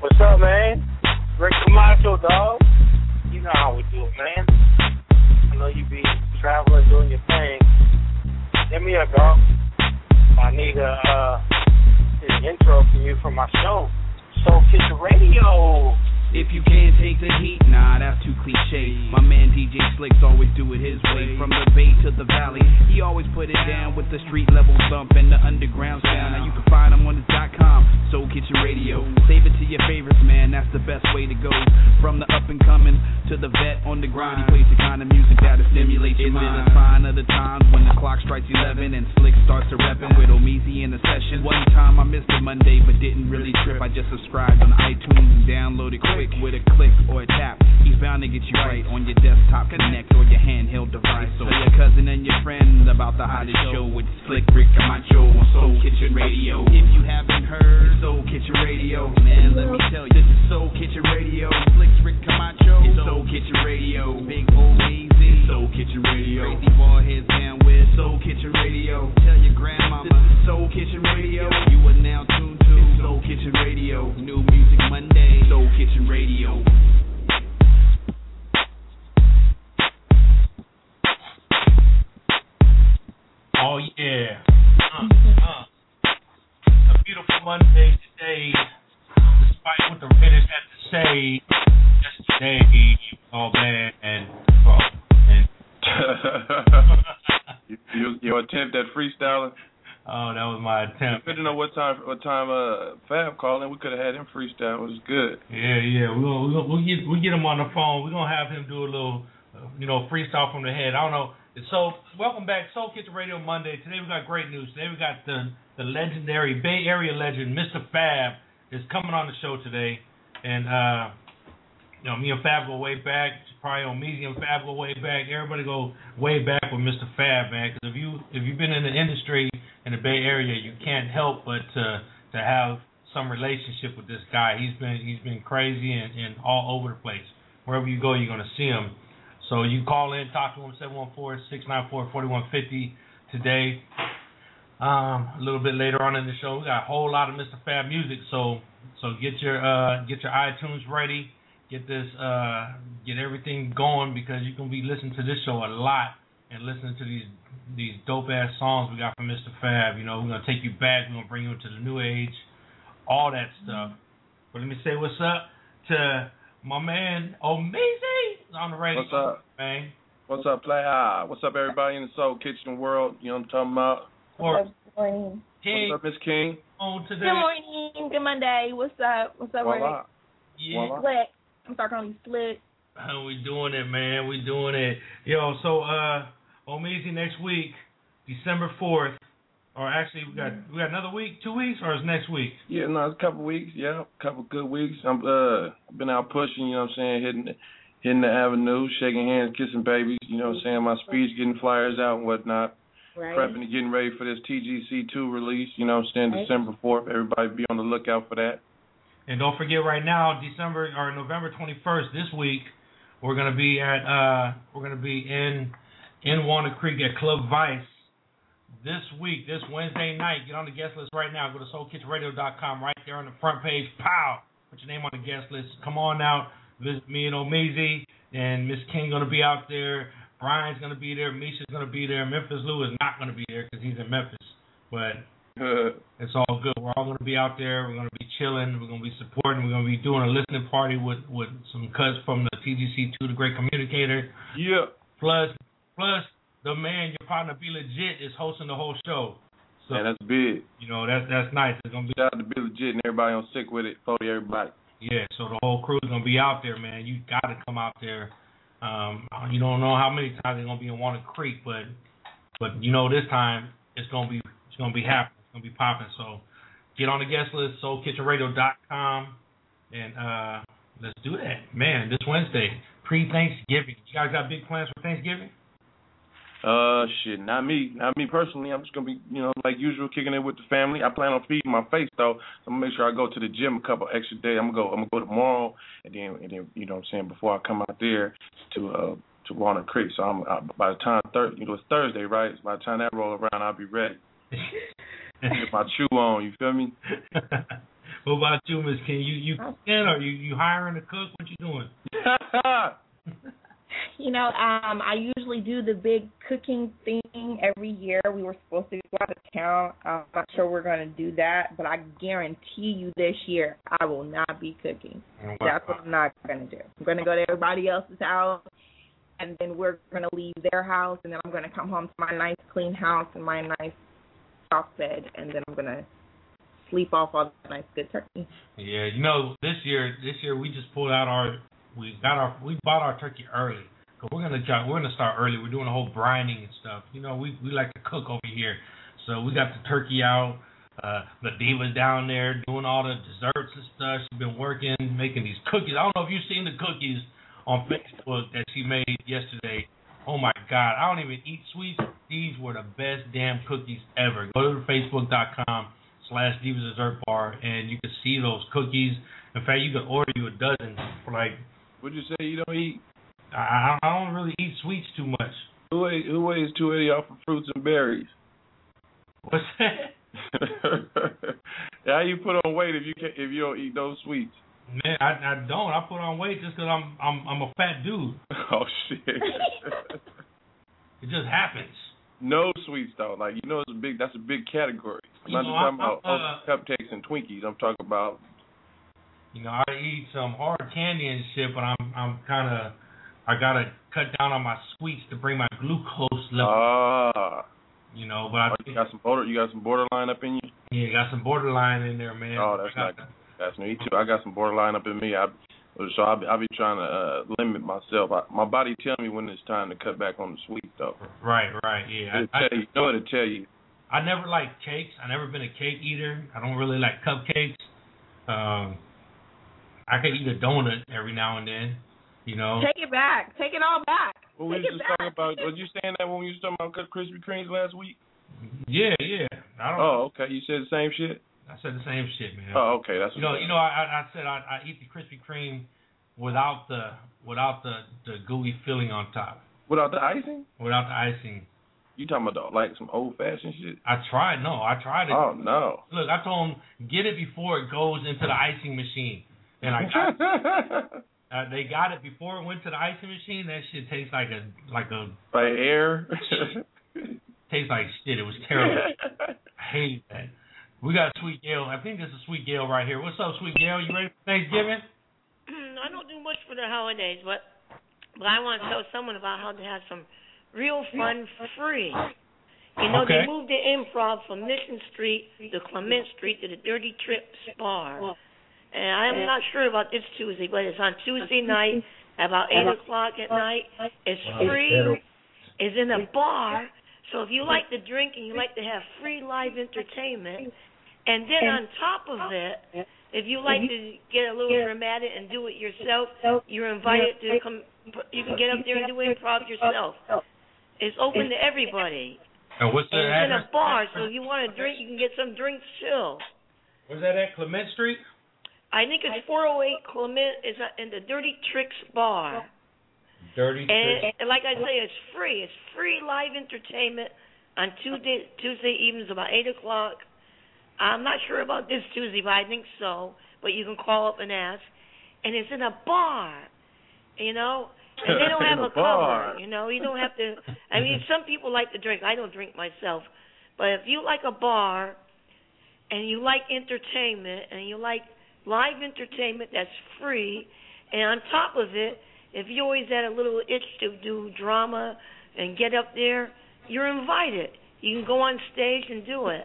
What's up, man? Rick Camacho, dog. You know how we do it, man. I know you be traveling, doing your thing. Hit me up, dog. I need a uh, an intro from you for my show. Soul Kitchen Radio. If you can't take the heat, nah, that's too cliche. My man DJ Slicks always do it his way. From the bay to the valley, he always put it down with the street level thump and the underground sound. Now you can find him on his dot com, Soul Kitchen Radio. Save it to your favorites, man, that's the best way to go. From the up and coming to the vet on the grind, he plays the kind of music that'll stimulate your mind. A sign of the times when the clock strikes 11 and Slick starts to reppin' with O Meezy in the session. One time I missed a Monday, but didn't really trip. I just subscribed on iTunes and downloaded quick with a click or a tap. He's bound to get you right on your desktop connect or your handheld device. So your cousin and your friend about the hottest show with Slick Rick Camacho on Soul Kitchen Radio. If you haven't heard Soul Kitchen Radio, man, let me tell you, this is Soul Kitchen Radio. Slick Rick Camacho, it's Soul Kitchen Radio. Big O Meezy, Soul Kitchen Radio. Crazy boy heads down with Soul Kitchen Radio. Tell your grandmama, Soul Kitchen Radio. You are now tuned Soul Kitchen Radio. New music Monday, Soul Kitchen Radio. Oh yeah. Uh, uh. A beautiful Monday today. Despite what the Raiders had to say yesterday, oh man, and oh, and you, you, your attempt at freestyling. Oh, that was my attempt. Good to know what time what time uh Fab called in. We could have had him freestyle. It was good. Yeah, yeah. We'll we'll, we'll get we'll get him on the phone. We're gonna have him do a little, uh, you know, freestyle from the head. I don't know. So, welcome back, Soul Kitchen Radio Monday. Today we got great news. Today we got the the legendary Bay Area legend, Mr. Fab, is coming on the show today, and uh, you know, me and Fab go way back. Probably on me and Fab go way back. Everybody go way back with Mr. Fab, man. Because if you if you've been in the industry in the Bay Area, you can't help but to to have some relationship with this guy. He's been he's been crazy and, and all over the place. Wherever you go, you're gonna see him. So you call in, talk to him 714-694-4150 today. Um, a little bit later on in the show, we got a whole lot of Mr. Fab music. So so get your uh, get your iTunes ready. Get this uh, get everything going because you're gonna be listening to this show a lot and listening to these these dope ass songs we got from Mr. Fab. You know, we're gonna take you back. We're gonna bring you into the new age, all that stuff. But let me say what's up to my man O Meezy on the radio. What's up? man? What's up, play? Ah, what's up, everybody in the Soul Kitchen world? You know what I'm talking about? Or Good morning. King What's up, Miss King? on today. Good morning. Good Monday. What's up? What's up, Voila. Rick? Yeah. Voila. Slick. I'm starting calling you Slick. How we doing it, man? We doing it. Yo, so uh O Meezy next week, December fourth. Or actually we got we got another week, two weeks, or is next week? Yeah, no, it's a couple weeks. Yeah, a couple good weeks. I'm uh been out pushing. You know what I'm saying? Hitting hitting the avenue, shaking hands, kissing babies. You know what I'm saying? My speech, getting flyers out and whatnot. Right. Prepping and getting ready for this TGC2 release. You know what I'm saying? Right. December 4th. Everybody be on the lookout for that. And don't forget right now, December or November twenty first, this week, we're gonna be at uh we're gonna be in in Walnut Creek at Club Vice this week, this Wednesday night. Get on the guest list right now. Go to soulkitchenradio.com right there on the front page. Pow! Put your name on the guest list. Come on out. Visit me and O Meezy and Miss King gonna be out there. Brian's gonna be there. Misha's gonna be there. Memphis Lou is not gonna be there because he's in Memphis. But it's all good. We're all going to be out there. We're going to be chilling. We're going to be supporting. We're going to be doing a listening party with with some cuts from the TGC2, the Great Communicator. yeah. Plus, plus the man, your partner, B-Legit, is hosting the whole show. So Man, that's big. you know that's that's nice. It's gonna be Shout out to B-Legit and everybody on Sick Wid It. For everybody. yeah. So the whole crew is gonna be out there, man. You got to come out there Um, you don't know how many times they're gonna be in Walnut Creek, but but you know this time it's gonna be it's gonna be happening. Gonna be popping. So get on the guest list, soulkitchenradio.com, and uh, let's do that, man. This Wednesday, pre-Thanksgiving. You guys got big plans for Thanksgiving? Uh, shit, not me, not me personally. I'm just gonna be, you know, like usual, kicking it with the family. I plan on feeding my face though. So I'm gonna make sure I go to the gym a couple extra days. I'm gonna go, I'm gonna go tomorrow, and then, and then, you know, what I'm saying before I come out there to uh to Walnut Creek. So I'm uh, by the time thir- you know it's Thursday, right? By the time that roll around, I'll be ready. Get my shoe on. You feel me? what about you, Miss King? You you cooking or you you hiring a cook? What you doing? You know, um, I usually do the big cooking thing every year. We were supposed to go out of town. I'm not sure we're going to do that, but I guarantee you this year I will not be cooking. That's what I'm not going to do. I'm going to go to everybody else's house, and then we're going to leave their house, and then I'm going to come home to my nice clean house and my nice soft bed, and then I'm to sleep off all the nice good turkey. Yeah, you know, this year this year we just pulled out our we got our we bought our turkey early. Cause we're gonna try, we're gonna start early. We're doing a whole brining and stuff. You know, we we like to cook over here, so we got the turkey out. Uh, the diva's down there doing all the desserts and stuff. She's been working, making these cookies. I don't know if you've seen the cookies on Facebook that she made yesterday. Oh my God, I don't even eat sweets. These were the best damn cookies ever. Go to facebook.com slash Divas Dessert Bar and you can see those cookies. In fact, you can order you a dozen for like. What'd you say you don't eat? I I don't really eat sweets too much. Who weighs who weighs two eighty off of fruits and berries? What's that? How you put on weight if you can if you don't eat those sweets? Man, I I don't. I put on weight just 'cause I'm I'm I'm a fat dude. Oh shit. It just happens. No sweets though. Like you know, it's a big. That's a big category. I'm You not know, just talking I'm- about oh, cupcakes and Twinkies. I'm talking about. You know, I eat some hard candy and shit, but I'm I'm kind of I gotta cut down on my sweets to bring my glucose level. Ah, you know, but I oh, you got some border. You got some borderline up in you. yeah, got some borderline in there, man. Oh, that's I not. That's me too. I got some borderline up in me. I so I be, I be trying to uh, limit myself. I, my body tell me when it's time to cut back on the sweet though. Right, right, yeah. It'll I, I, tell you. You know it'll tell you. I never liked cakes. I never been a cake eater. I don't really like cupcakes. Um, I could eat a donut every now and then. You know. Take it back. Take it all back. What we Take was just back. talking about? Was you saying that when we was talking about Krispy Kremes last week? Yeah, yeah. I don't. Oh, okay. You said the same shit. I said the same shit, man. Oh, okay. That's You know, you know, I, I said I, I eat the Krispy Kreme without the without the the gooey filling on top, without the icing. without the icing. You talking about like some old fashioned shit? I tried. No, I tried it. Oh no. Look, I told him get it before it goes into the icing machine, and I got. Uh, they got it before it went to the icing machine. That shit tastes like a like a By air. tastes like shit. It was terrible. I hated that. We got Sweet Gail. I think this is Sweet Gail right here. What's up, Sweet Gail? You ready for Thanksgiving? Mm, I don't do much for the holidays, but but I want to tell someone about how to have some real fun free. You know, Okay. they moved the improv from Mission Street to Clement Street to the Dirty Tricks Bar. And I'm not sure about this Tuesday, but it's on Tuesday night about 8 o'clock at night. It's free. It's in a bar. So if you like to drink and you like to have free live entertainment, and then on top of it, if you like to get a little dramatic and do it yourself, you're invited to come. You can get up there and do improv yourself. It's open to everybody. And what's the And it's in a bar, so if you want to drink, you can get some drinks too. Where's that at? Clement Street. I think it's 408 Clement. It's in the Dirty Tricks Bar. Dirty And, and like I say, it's free. It's free live entertainment on Tuesday Tuesday evenings about eight o'clock. I'm not sure about this Tuesday, but I think so. But you can call up and ask. And it's in a bar, you know. And they don't have a a cover, you know. You don't have to. I mean, some people like to drink. I don't drink myself, but if you like a bar, and you like entertainment, and you like live entertainment that's free, and on top of it, if you always had a little itch to do drama and get up there, you're invited. You can go on stage and do it.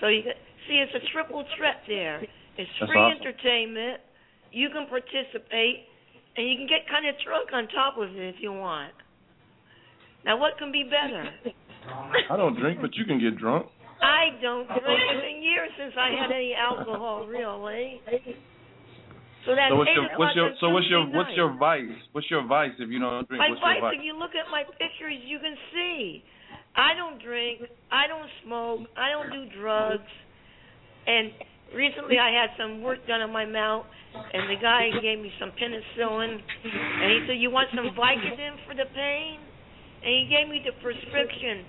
So you can, see, it's a triple threat there. It's That's free awesome. entertainment. You can participate, and you can get kind of drunk on top of it if you want. Now, what can be better? I don't drink, but you can get drunk. I don't drink. It's been years since I had any alcohol, really. So that's So what's your what's your so what's your what's your vice? What's your vice if you don't drink? My what's vice, vice? if you look at my pictures, you can see. I don't drink. I don't smoke. I don't do drugs. And recently, I had some work done on my mouth, and the guy gave me some penicillin, and he said, "You want some Vicodin for the pain?" And he gave me the prescription.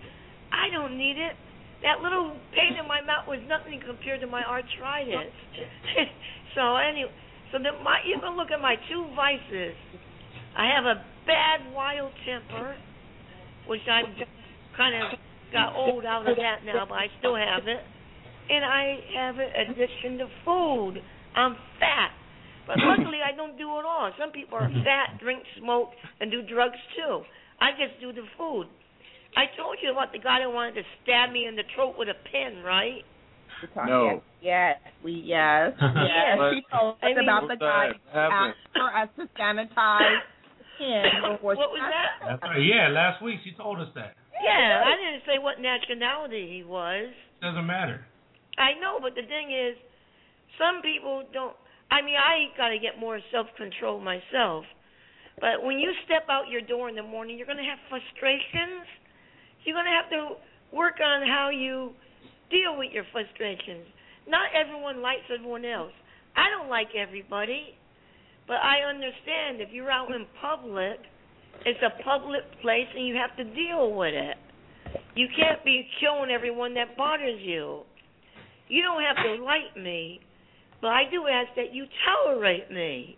I don't need it. That little pain in my mouth was nothing compared to my arthritis. so anyway, so the, my you can look at my two vices. I have a bad wild temper, which I've kind of got old out of that now, but I still have it. And I have an addiction to food. I'm fat. But luckily I don't do it all. Some people are mm-hmm. fat, drink, smoke, and do drugs too. I just do the food. I told you about the guy that wanted to stab me in the throat with a pin, right? No. Yes, we yes. yes. But- She told us I mean- about the guy who Happened. asked for us to sanitize him before What was that? That's right. Yeah, last week she told us that. Yeah, I didn't say what nationality he was. Doesn't matter. I know, but the thing is, some people don't. I mean, I got to get more self control myself. But when you step out your door in the morning, you're to have frustrations. You're to have to work on how you deal with your frustrations. Not everyone likes everyone else. I don't like everybody, but I understand if you're out in public, it's a public place and you have to deal with it. You can't be killing everyone that bothers you. You don't have to like me, but I do ask that you tolerate me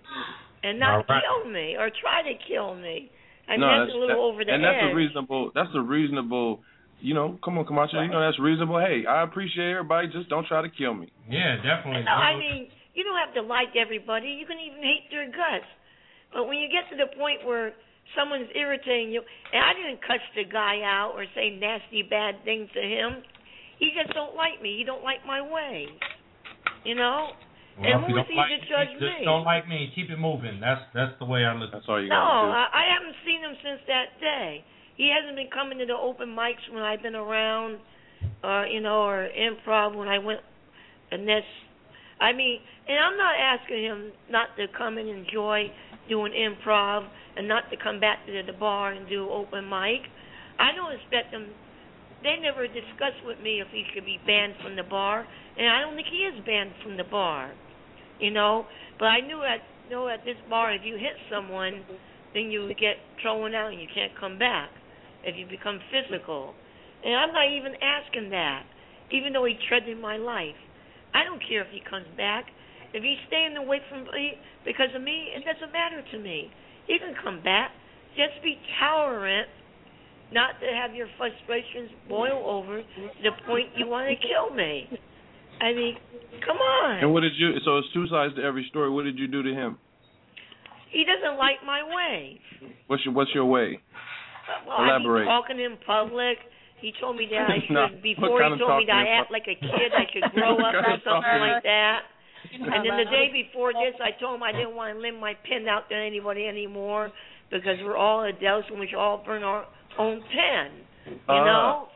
and not All right. kill me or try to kill me. I mean, no, that's, a little that- over the and edge. that's a reasonable. That's a reasonable. You know, come on, Camacho. You know that's reasonable. Hey, I appreciate everybody. Just don't try to kill me. Yeah, definitely. No, I mean, you don't have to like everybody. You can even hate their guts. But when you get to the point where someone's irritating you, and I didn't cuss the guy out or say nasty bad things to him. He just don't like me. He don't like my way. You know? well, and if who don't he like to judge just me? don't like me. Keep it moving. That's that's the way I look. That's all you No, gotta do. I, I haven't seen him since that day. He hasn't been coming to the open mics when I've been around, or you know, or improv when I went. And this, I mean, and I'm not asking him not to come and enjoy doing improv and not to come back to the bar and do open mic. I don't expect him. They never discussed with me if he should be banned from the bar, and I don't think he is banned from the bar. You know, but I knew at know at this bar if you hit someone, then you would get thrown out and you can't come back if you become physical. And I'm not even asking that, even though he treaded my life. I don't care if he comes back. If he's staying away from me because of me, it doesn't matter to me. He can come back. Just be tolerant, not to have your frustrations boil over to the point you want to kill me. I mean, come on. And what did you? So it's two sides to every story. What did you do to him? He doesn't like my way. What's your What's your way? Well, Elaborate. I be talking in public. He told me that I should, No, before he told me that I act like a kid, I should grow up or something like that. And then the day before this, I told him I didn't want to lend my pen out to anybody anymore because we're all adults and we should all burn our own pen, you Ah. know?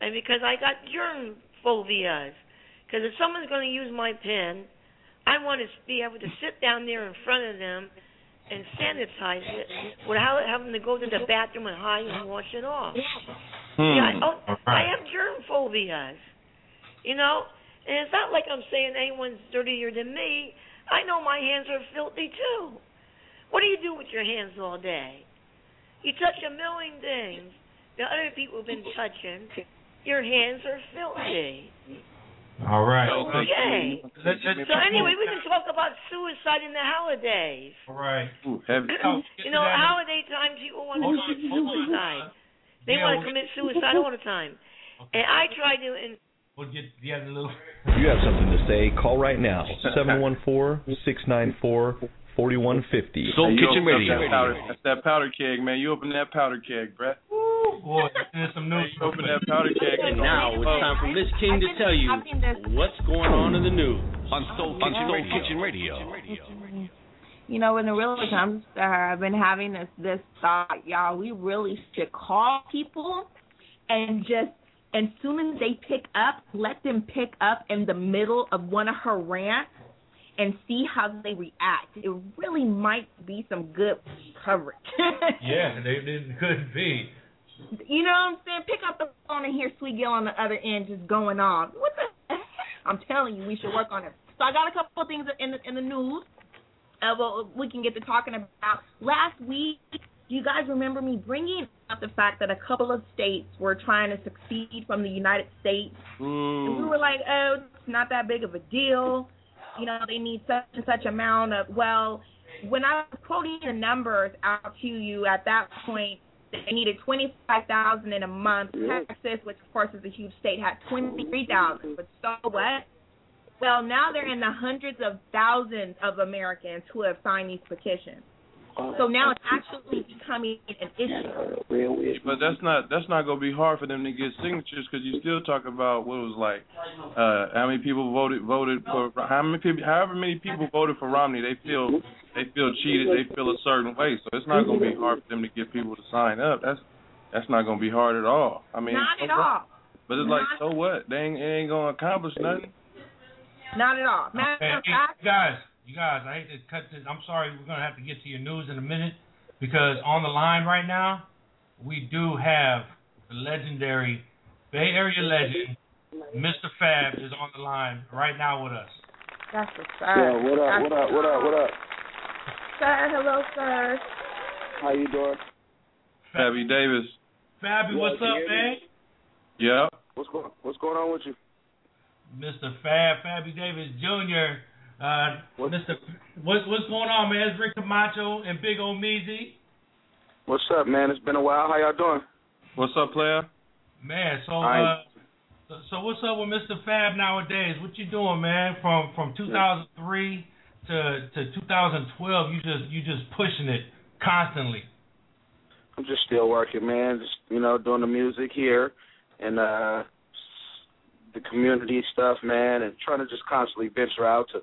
And because I got germ phobias. Because if someone's going to use my pen, I want to be able to sit down there in front of them and sanitize it without having to go to the bathroom and hide and wash it off. Hmm. Yeah, I, oh, I have germ phobias. You know, and it's not like I'm saying anyone's dirtier than me. I know my hands are filthy too. What do you do with your hands all day? You touch a million things that other people have been touching. Your hands are filthy. All right. Okay. Let- let- So anyway, we can talk about suicide in the holidays. All right. Ooh, heavy. Oh, get you know, holiday time people want to Hold commit on, hold on. suicide. They Yeah, want to commit suicide all the time. And I try to and We'll get the other little. If you have something to say, call right now. 714-694-4150. Soul Kitchen Radio. That powder, that's that powder keg, man. You open that powder keg, bruh. Boy, there's some news. You open that powder keg. And now it's time for Miss King to tell you what's going on in the news On Soul Kitchen Radio. Kitchen Radio. you know, when it really comes to uh, her, I've been having this this thought, y'all. We really should call people and just as soon as they pick up, let them pick up in the middle of one of her rants and see how they react. It really might be some good coverage. yeah, they, they could be. You know what I'm saying? Pick up the phone and hear Sweet Gil on the other end just going on. What the? I'm telling you, we should work on it. So I got a couple of things in the in the news. Uh, well, we can get to talking about last week. Do you guys remember me bringing up the fact that a couple of states were trying to succeed from the United States? Mm. And we were like, oh, it's not that big of a deal. You know, they need such and such amount of. Well, when I was quoting the numbers out to you at that point, they needed twenty five thousand in a month. Texas, which of course is a huge state, had twenty three thousand. But so what? Well, now they're in the hundreds of thousands of Americans who have signed these petitions. So now it's actually becoming an issue. But that's not that's not gonna be hard for them to get signatures because you still talk about what it was like, uh, how many people voted voted for how many people however many people voted for Romney they feel they feel cheated they feel a certain way so it's not gonna be hard for them to get people to sign up that's that's not gonna be hard at all I mean Not at what? all. but it's like so what they ain't, it ain't gonna accomplish nothing Not at all. Matter Hey, of fact, you guys, you guys, I hate to cut this. I'm sorry, we're gonna have to get to your news in a minute because on the line right now, we do have the legendary Bay Area legend, Mr. Fab, is on the line right now with us. that's what's Yeah, what up, what up, what up, what up? Sir, hello, sir. How you doing? Fabby Davis Fabby, what's up, can you hear man? me? yeah What's going What's going on with you? Mr. Fab, Fabby Davis Jr. Uh, Mr. What's what's going on, man? It's Rick Camacho and Big O Meezy. What's up, man? It's been a while. How y'all doing? what's up player Man, so uh, so, so what's up with Mr. Fab nowadays? What you doing, man? From from 2003 to to 2012, you just you just pushing it constantly. I'm just still working, man. Just you know, doing the music here and uh the community stuff, man, and trying to just constantly venture out to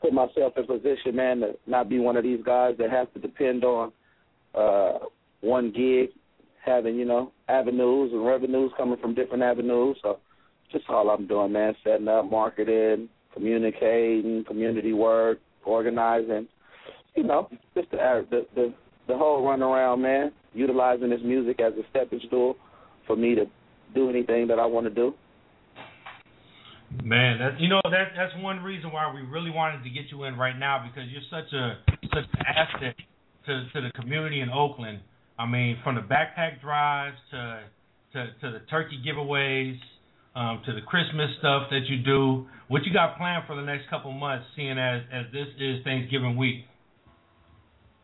put myself in position, man, to not be one of these guys that has to depend on uh one gig, having, you know, avenues and revenues coming from different avenues. So just all I'm doing, man, setting up, marketing, communicating, community work, organizing, you know, just the the the, the whole run around, man. Utilizing this music as a stepping stool for me to do anything that I want to do. Man, that you know that that's one reason why we really wanted to get you in right now because you're such a such an asset to to the community in Oakland. I mean, from the backpack drives to to to the turkey giveaways, um, to the Christmas stuff that you do. What you got planned for the next couple months, seeing as as this is Thanksgiving week?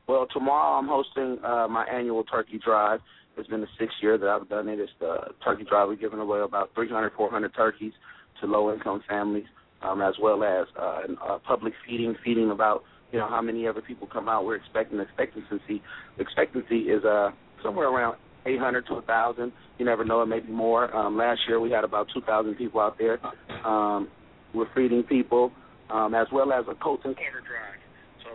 Well, tomorrow I'm hosting uh, my annual turkey drive. It's been the sixth year that I've done it. It's the turkey drive. We're giving away about 300, 400 turkeys to low-income families, um, as well as uh, uh, public feeding, feeding about you know how many other people come out. We're expecting expectancy. Expectancy is uh, somewhere around 800 to 1,000. You never know, it may be more. Um, last year we had about 2,000 people out there. Um, we're feeding people, um, as well as a coats and cover drive. So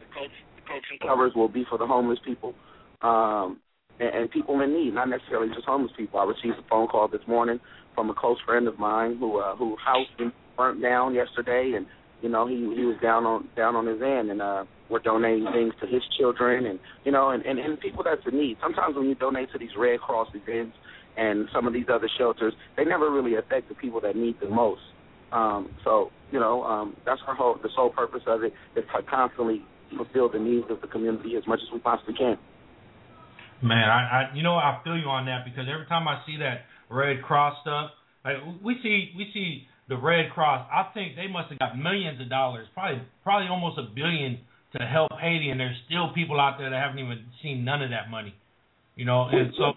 the coats, the coats and covers will be for the homeless people um, and, and people in need, not necessarily just homeless people. I received a phone call this morning from a close friend of mine who uh, who house burnt down yesterday, and you know he he was down on down on his end, and uh, we're donating things to his children, and you know, and, and and people that's in need. Sometimes when you donate to these Red Cross events and some of these other shelters, they never really affect the people that need the most. Um, so you know, um, that's our whole the sole purpose of it is to constantly fulfill the needs of the community as much as we possibly can. Man, I, I you know I feel you on that because every time I see that Red Cross stuff, like we see we see the Red Cross, I think they must have got millions of dollars, probably probably almost a billion to help Haiti, and there's still people out there that haven't even seen none of that money. You know, and so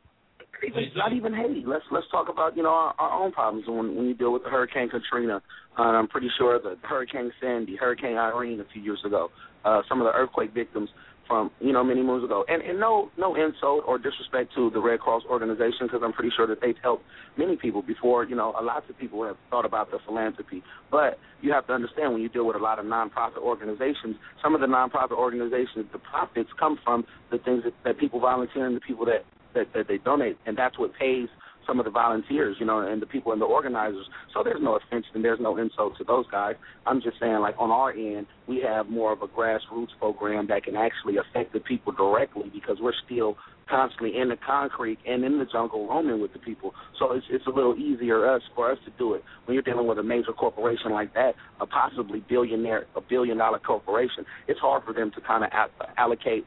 not even Haiti. Let's let's talk about you know our, our own problems when when you deal with Hurricane Katrina. Uh, I'm pretty sure the Hurricane Sandy, Hurricane Irene a few years ago. Uh, some of the earthquake victims from you know many moons ago. And and no no insult or disrespect to the Red Cross organization because I'm pretty sure that they've helped many people before. You know, a lot of people have thought about the philanthropy, but you have to understand when you deal with a lot of nonprofit organizations, some of the nonprofit organizations, the profits come from the things that, that people volunteer and the people that, that that they donate, and that's what pays some of the volunteers, you know, and the people and the organizers. So there's no offense and there's no insult to those guys. I'm just saying, like on our end, we have more of a grassroots program that can actually affect the people directly because we're still constantly in the concrete and in the jungle roaming with the people. So it's it's a little easier us for us to do it when you're dealing with a major corporation like that, a possibly billionaire, a billion dollar corporation. It's hard for them to kind of allocate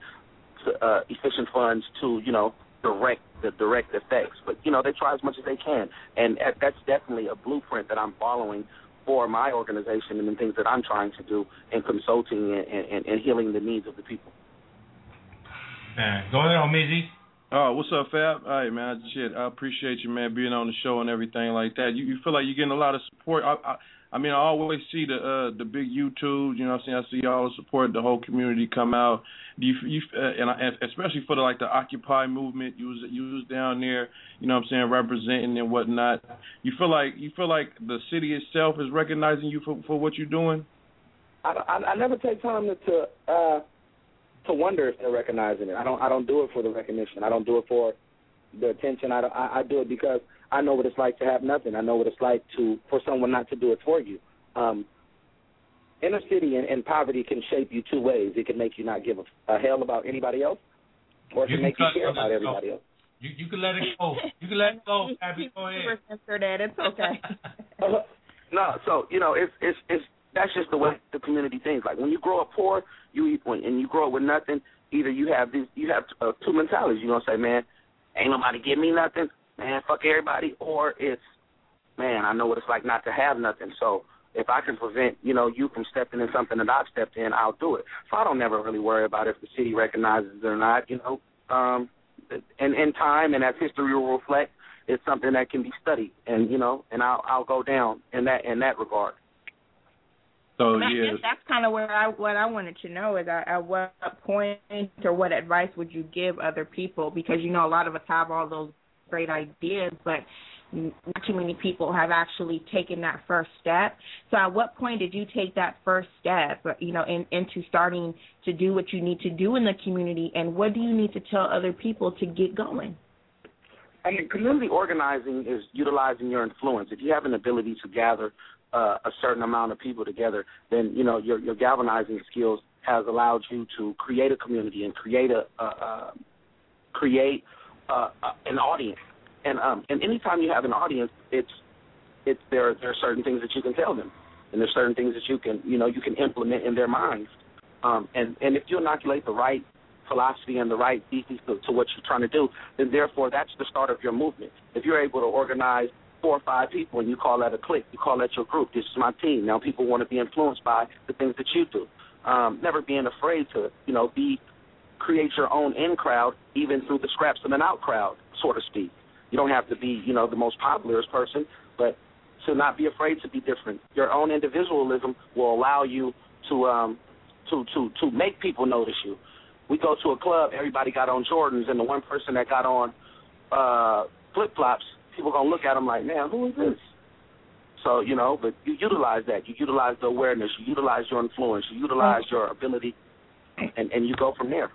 to, uh, efficient funds to you know direct the direct effects. But you know, they try as much as they can, and that's definitely a blueprint that I'm following for my organization and the things that I'm trying to do in consulting and, and, and healing the needs of the people. Man, go ahead, O Meezy. Oh, what's up, Fab? All right, man. Shit, I appreciate you, man, being on the show and everything like that. You, you feel like you're getting a lot of support. I, I, I mean, I always see the uh, the big YouTube. You know, what I'm saying I see all the support, the whole community come out. Do you, you uh, and, I, especially for the like the Occupy movement, you was you was down there. You know, what I'm saying representing and whatnot. You feel like you feel like the city itself is recognizing you for for what you're doing. I, I, I never take time to to, uh, to wonder if they're recognizing it. I don't I don't do it for the recognition. I don't do it for the attention. I, I I do it because I know what it's like to have nothing. I know what it's like to for someone not to do it for you. Um, inner city and, and poverty can shape you two ways. It can make you not give a, a hell about anybody else, or it You can can make you care about everybody go. else. You you can let it go. You can let it go, Abby. Go ahead. Censor that. It's okay. no, so you know, it's it's it's that's just the way the community thinks. Like when you grow up poor, you eat when and you grow up with nothing. Either you have these, you have uh, two mentalities. You gonna say, man, ain't nobody give me nothing, man, fuck everybody, or it's, man, I know what it's like not to have nothing. So if I can prevent, you know, you from stepping in something that I've stepped in, I'll do it. So I don't never really worry about if the city recognizes it or not. You know, um, and in time and as history will reflect, it's something that can be studied, and you know, and I'll I'll go down in that in that regard. So And I yeah, guess that's kind of where I what I wanted to know is at, at what point or what advice would you give other people because you know a lot of us have all those great ideas, but not too many people have actually taken that first step. So at what point did you take that first step, uh, you know, in, into starting to do what you need to do in the community, and what do you need to tell other people to get going? I mean, community organizing is utilizing your influence. If you have an ability to gather uh, a certain amount of people together, then you know your your galvanizing skills has allowed you to create a community and create a uh, create uh, uh, an audience. And um, and anytime you have an audience, it's it's there there are certain things that you can tell them, and there's certain things that you can you know you can implement in their minds. Um, and and if you inoculate the right philosophy and the right thesis to, to what you're trying to do, then therefore that's the start of your movement. If you're able to organize four or five people and you call that a clique, you call that your group. This is my team. Now people want to be influenced by the things that you do. Um, never being afraid to, you know, be create your own in crowd, even through the scraps of an out crowd, so to speak. You don't have to be, you know, the most popular person, but to not be afraid to be different. Your own individualism will allow you to um to to to make people notice you. We go to a club, everybody got on Jordans, and the one person that got on uh flip flops, people gonna look at them like, man, who is this? So you know, but you utilize that. You utilize the awareness. You utilize your influence. You utilize your ability, and and you go from there.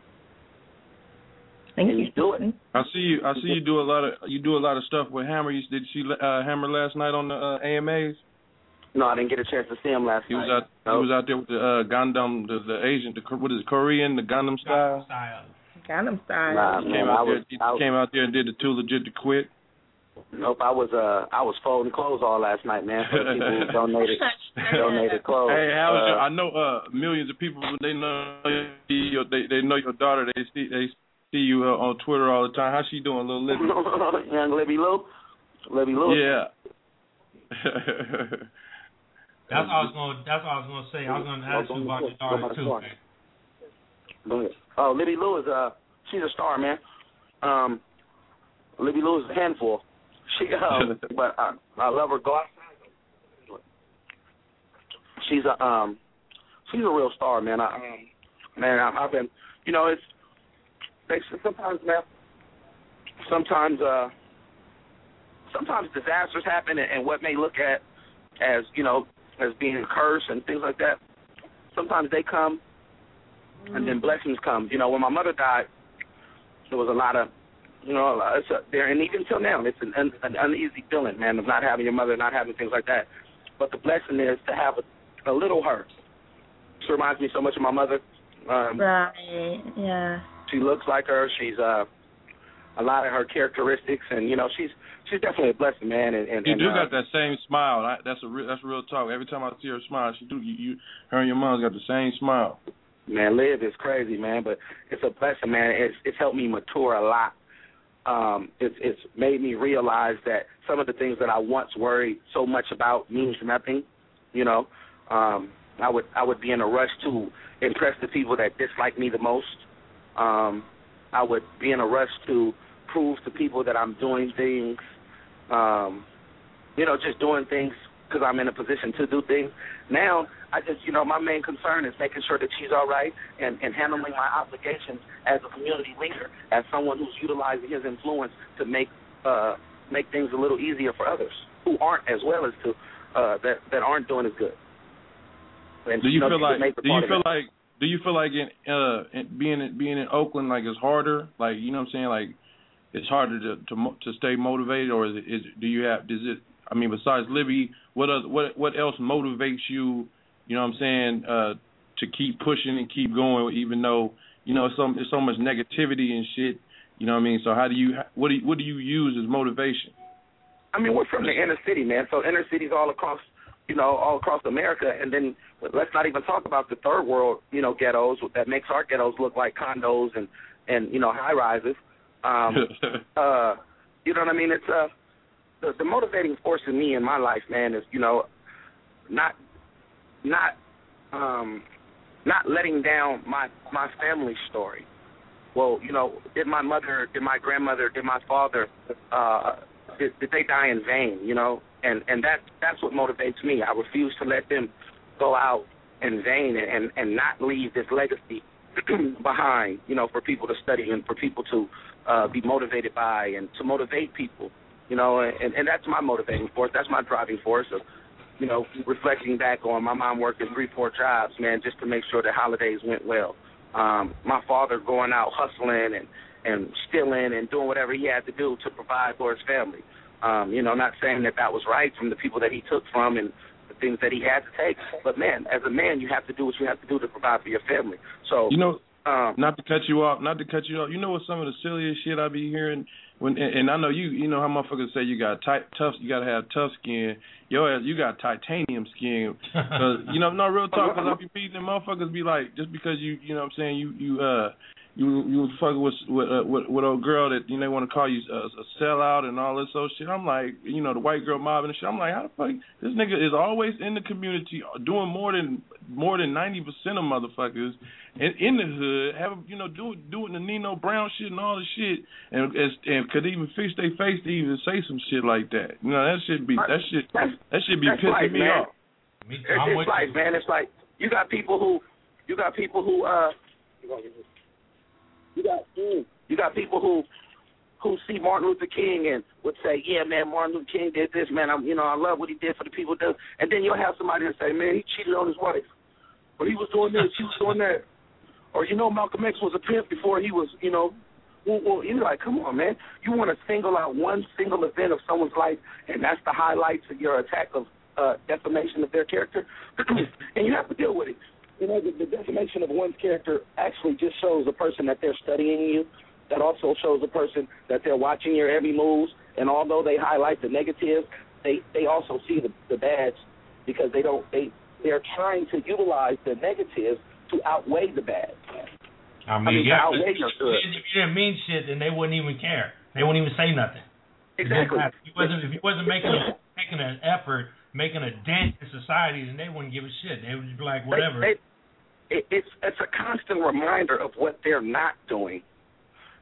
Thank and you. do it. I see you. I see you do a lot of you do a lot of stuff with Hammer. You, did you see uh, Hammer last night on the uh, AMAs? No, I didn't get a chance to see him last He was night. out. He was out there with the uh, Gangnam, the the Asian, the what is it, Korean, the Gangnam style. Gangnam style. Nah, He man, came I out there. was, He was, came out there and did the too legit to quit. Nope, I was uh I was folding clothes all last night, man. For the people who donated donated clothes. Hey, how was uh, your, I know uh millions of people they know your they they know your daughter. They see they see you uh, on Twitter all the time. How's she doing, little Libby? Young Libby Lou, Libby Lou. yeah. That's all I was gonna. That's all I was gonna say. I was gonna ask you about your daughter too. man. Go ahead. Oh, Libby Lou is uh she's a star, man. Um, Libby Lou is a handful. She um, but I, I love her. Go outside. She's a um, she's a real star, man. I um, man, I, I've been you know, it's they sometimes, man. Sometimes, uh, sometimes disasters happen, and, and what may look at as you know as being a curse and things like that. Sometimes they come, and then blessings come. You know, when my mother died, there was a lot of, you know, it's a, there, and even till now, it's an, an, an uneasy feeling, man, of not having your mother, not having things like that. But the blessing is to have a, a little her. She reminds me so much of my mother. Um, Right. Yeah. she looks like her. She's uh, a lot of her characteristics, and you know, she's she's definitely a blessing, man. And, and You and, do uh, got that same smile. I, that's a real, that's real talk. Every time I see her smile, she do. You, you her and your mom's got the same smile. man, live is crazy, man. But it's a blessing, man. It's it's helped me mature a lot. Um, it's it's made me realize that some of the things that I once worried so much about means nothing. You know, um, I would I would be in a rush to impress the people that dislike me the most. Um, I would be in a rush to prove to people that I'm doing things. Um, you know, just doing things because I'm in a position to do things. Now, I just, you know, my main concern is making sure that she's all right and, and handling my obligations as a community leader, as someone who's utilizing his influence to make uh, make things a little easier for others who aren't as well as to uh, that that aren't doing as good. And, Do you know, feel like? Do you feel like? Do you feel like in uh in, being in, being in Oakland like it's harder? Like you know what I'm saying? Like it's harder to to to stay motivated, or is it, is do you have? Does it? I mean, besides Libby, what other, what what else motivates you? You know what I'm saying? Uh, to keep pushing and keep going, even though you know some there's so much negativity and shit. You know what I mean? So how do you what do you, what do you use as motivation? I mean, we're from the inner city, man. So inner cities all across, you know, all across America. And then let's not even talk about the third world, you know, ghettos that makes our ghettos look like condos and and you know high rises. Um, uh, you know what I mean? It's uh, the, the motivating force in me in my life, man, is you know, not not um, not letting down my my family story. Well, you know, did my mother, did my grandmother, did my father, uh, did, did they die in vain? You know, and and that that's what motivates me. I refuse to let them go out in vain and and, not leave this legacy behind. You know, for people to study and for people to uh, be motivated by and to motivate people. You know, and and that's my motivating force. That's my driving force of you know, reflecting back on my mom working three, four jobs, man, just to make sure the holidays went well. Um, my father going out hustling and and stealing and doing whatever he had to do to provide for his family. Um, you know, not saying that that was right from the people that he took from and the things that he had to take, but man, as a man, you have to do what you have to do to provide for your family. So You know, um, not to cut you off, not to cut you off. You know what? Some of the silliest shit I be hearing when, and, and I know you. You know how motherfuckers say you got tight, tough. You gotta have tough skin. Yo, ass, you got titanium skin. Cause you know, no real talk. Cause I be meeting them motherfuckers be like, just because you, you know, what I'm saying you, you, uh, you, you was fucking with with uh, with, with old girl that you know they want to call you a, a sellout and all this old shit. I'm like, you know, the white girl mob and shit. I'm like, how the fuck this nigga is always in the community doing more than more than ninety percent of motherfuckers in, in the hood, have you know do doing the Nino Brown shit and all the shit, and and, and could even fix their face to even say some shit like that. You know that should be that shit that should be that's pissing life, me man. off. Me, It's, I'm it's like, you. man, it's like you got people who, you got people who, uh, you got mm, you got people who, who see Martin Luther King and would say, yeah, man, Martin Luther King did this, man. I'm, you know, I love what he did for the people. Do, and then you'll have somebody that say, man, he cheated on his wife, or he was doing this, he was doing that, or you know, Malcolm X was a pimp before he was, you know. Well, well, you're like, come on, man. You want to single out one single event of someone's life, and that's the highlights of your attack of uh, defamation of their character, and you have to deal with it. You know, the, the defamation of one's character actually just shows a person that they're studying you. That also shows a person that they're watching your every move. And although they highlight the negative, they they also see the the bads because they don't they they're trying to utilize the negatives to outweigh the bad. I mean, I mean, yeah, how but late if you didn't mean shit, then they wouldn't even care. They wouldn't even say nothing. Exactly. If he wasn't, if wasn't making a, making an effort, making a dent in society, then they wouldn't give a shit. They would just be like, whatever. They, they, it, it's it's a constant reminder of what they're not doing.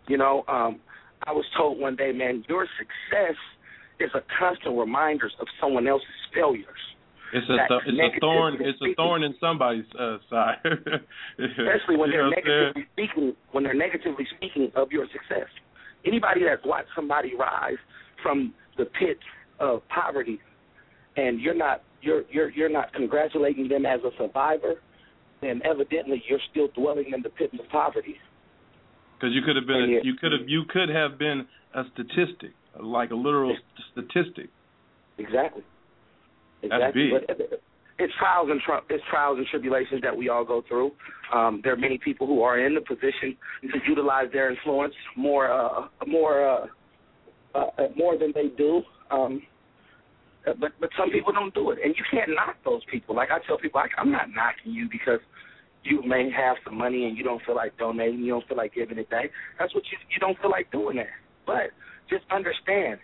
You know, um, I was told one day, man, your success is a constant reminder of someone else's failures. It's a th- it's a thorn it's a thorn in somebody's uh, side. especially when they're know what I'm saying? negatively speaking when they're negatively speaking of your success. Anybody that's watched somebody rise from the pits of poverty and you're not you're you're you're not congratulating them as a survivor, then evidently you're still dwelling in the pits of poverty. Because you could have been, a, you could have, you could have been a statistic, like a literal statistic. Exactly. That's Exactly. big. But it's trials and tri- it's trials and tribulations that we all go through. Um, there are many people who are in the position to utilize their influence more, uh, more, uh, uh, uh, more than they do. Um, uh, Uh, but but some people don't do it, and you can't knock those people. Like I tell people, I, I'm not knocking you because you may have some money and you don't feel like donating, you don't feel like giving it back. That's what you you don't feel like doing that. But just understand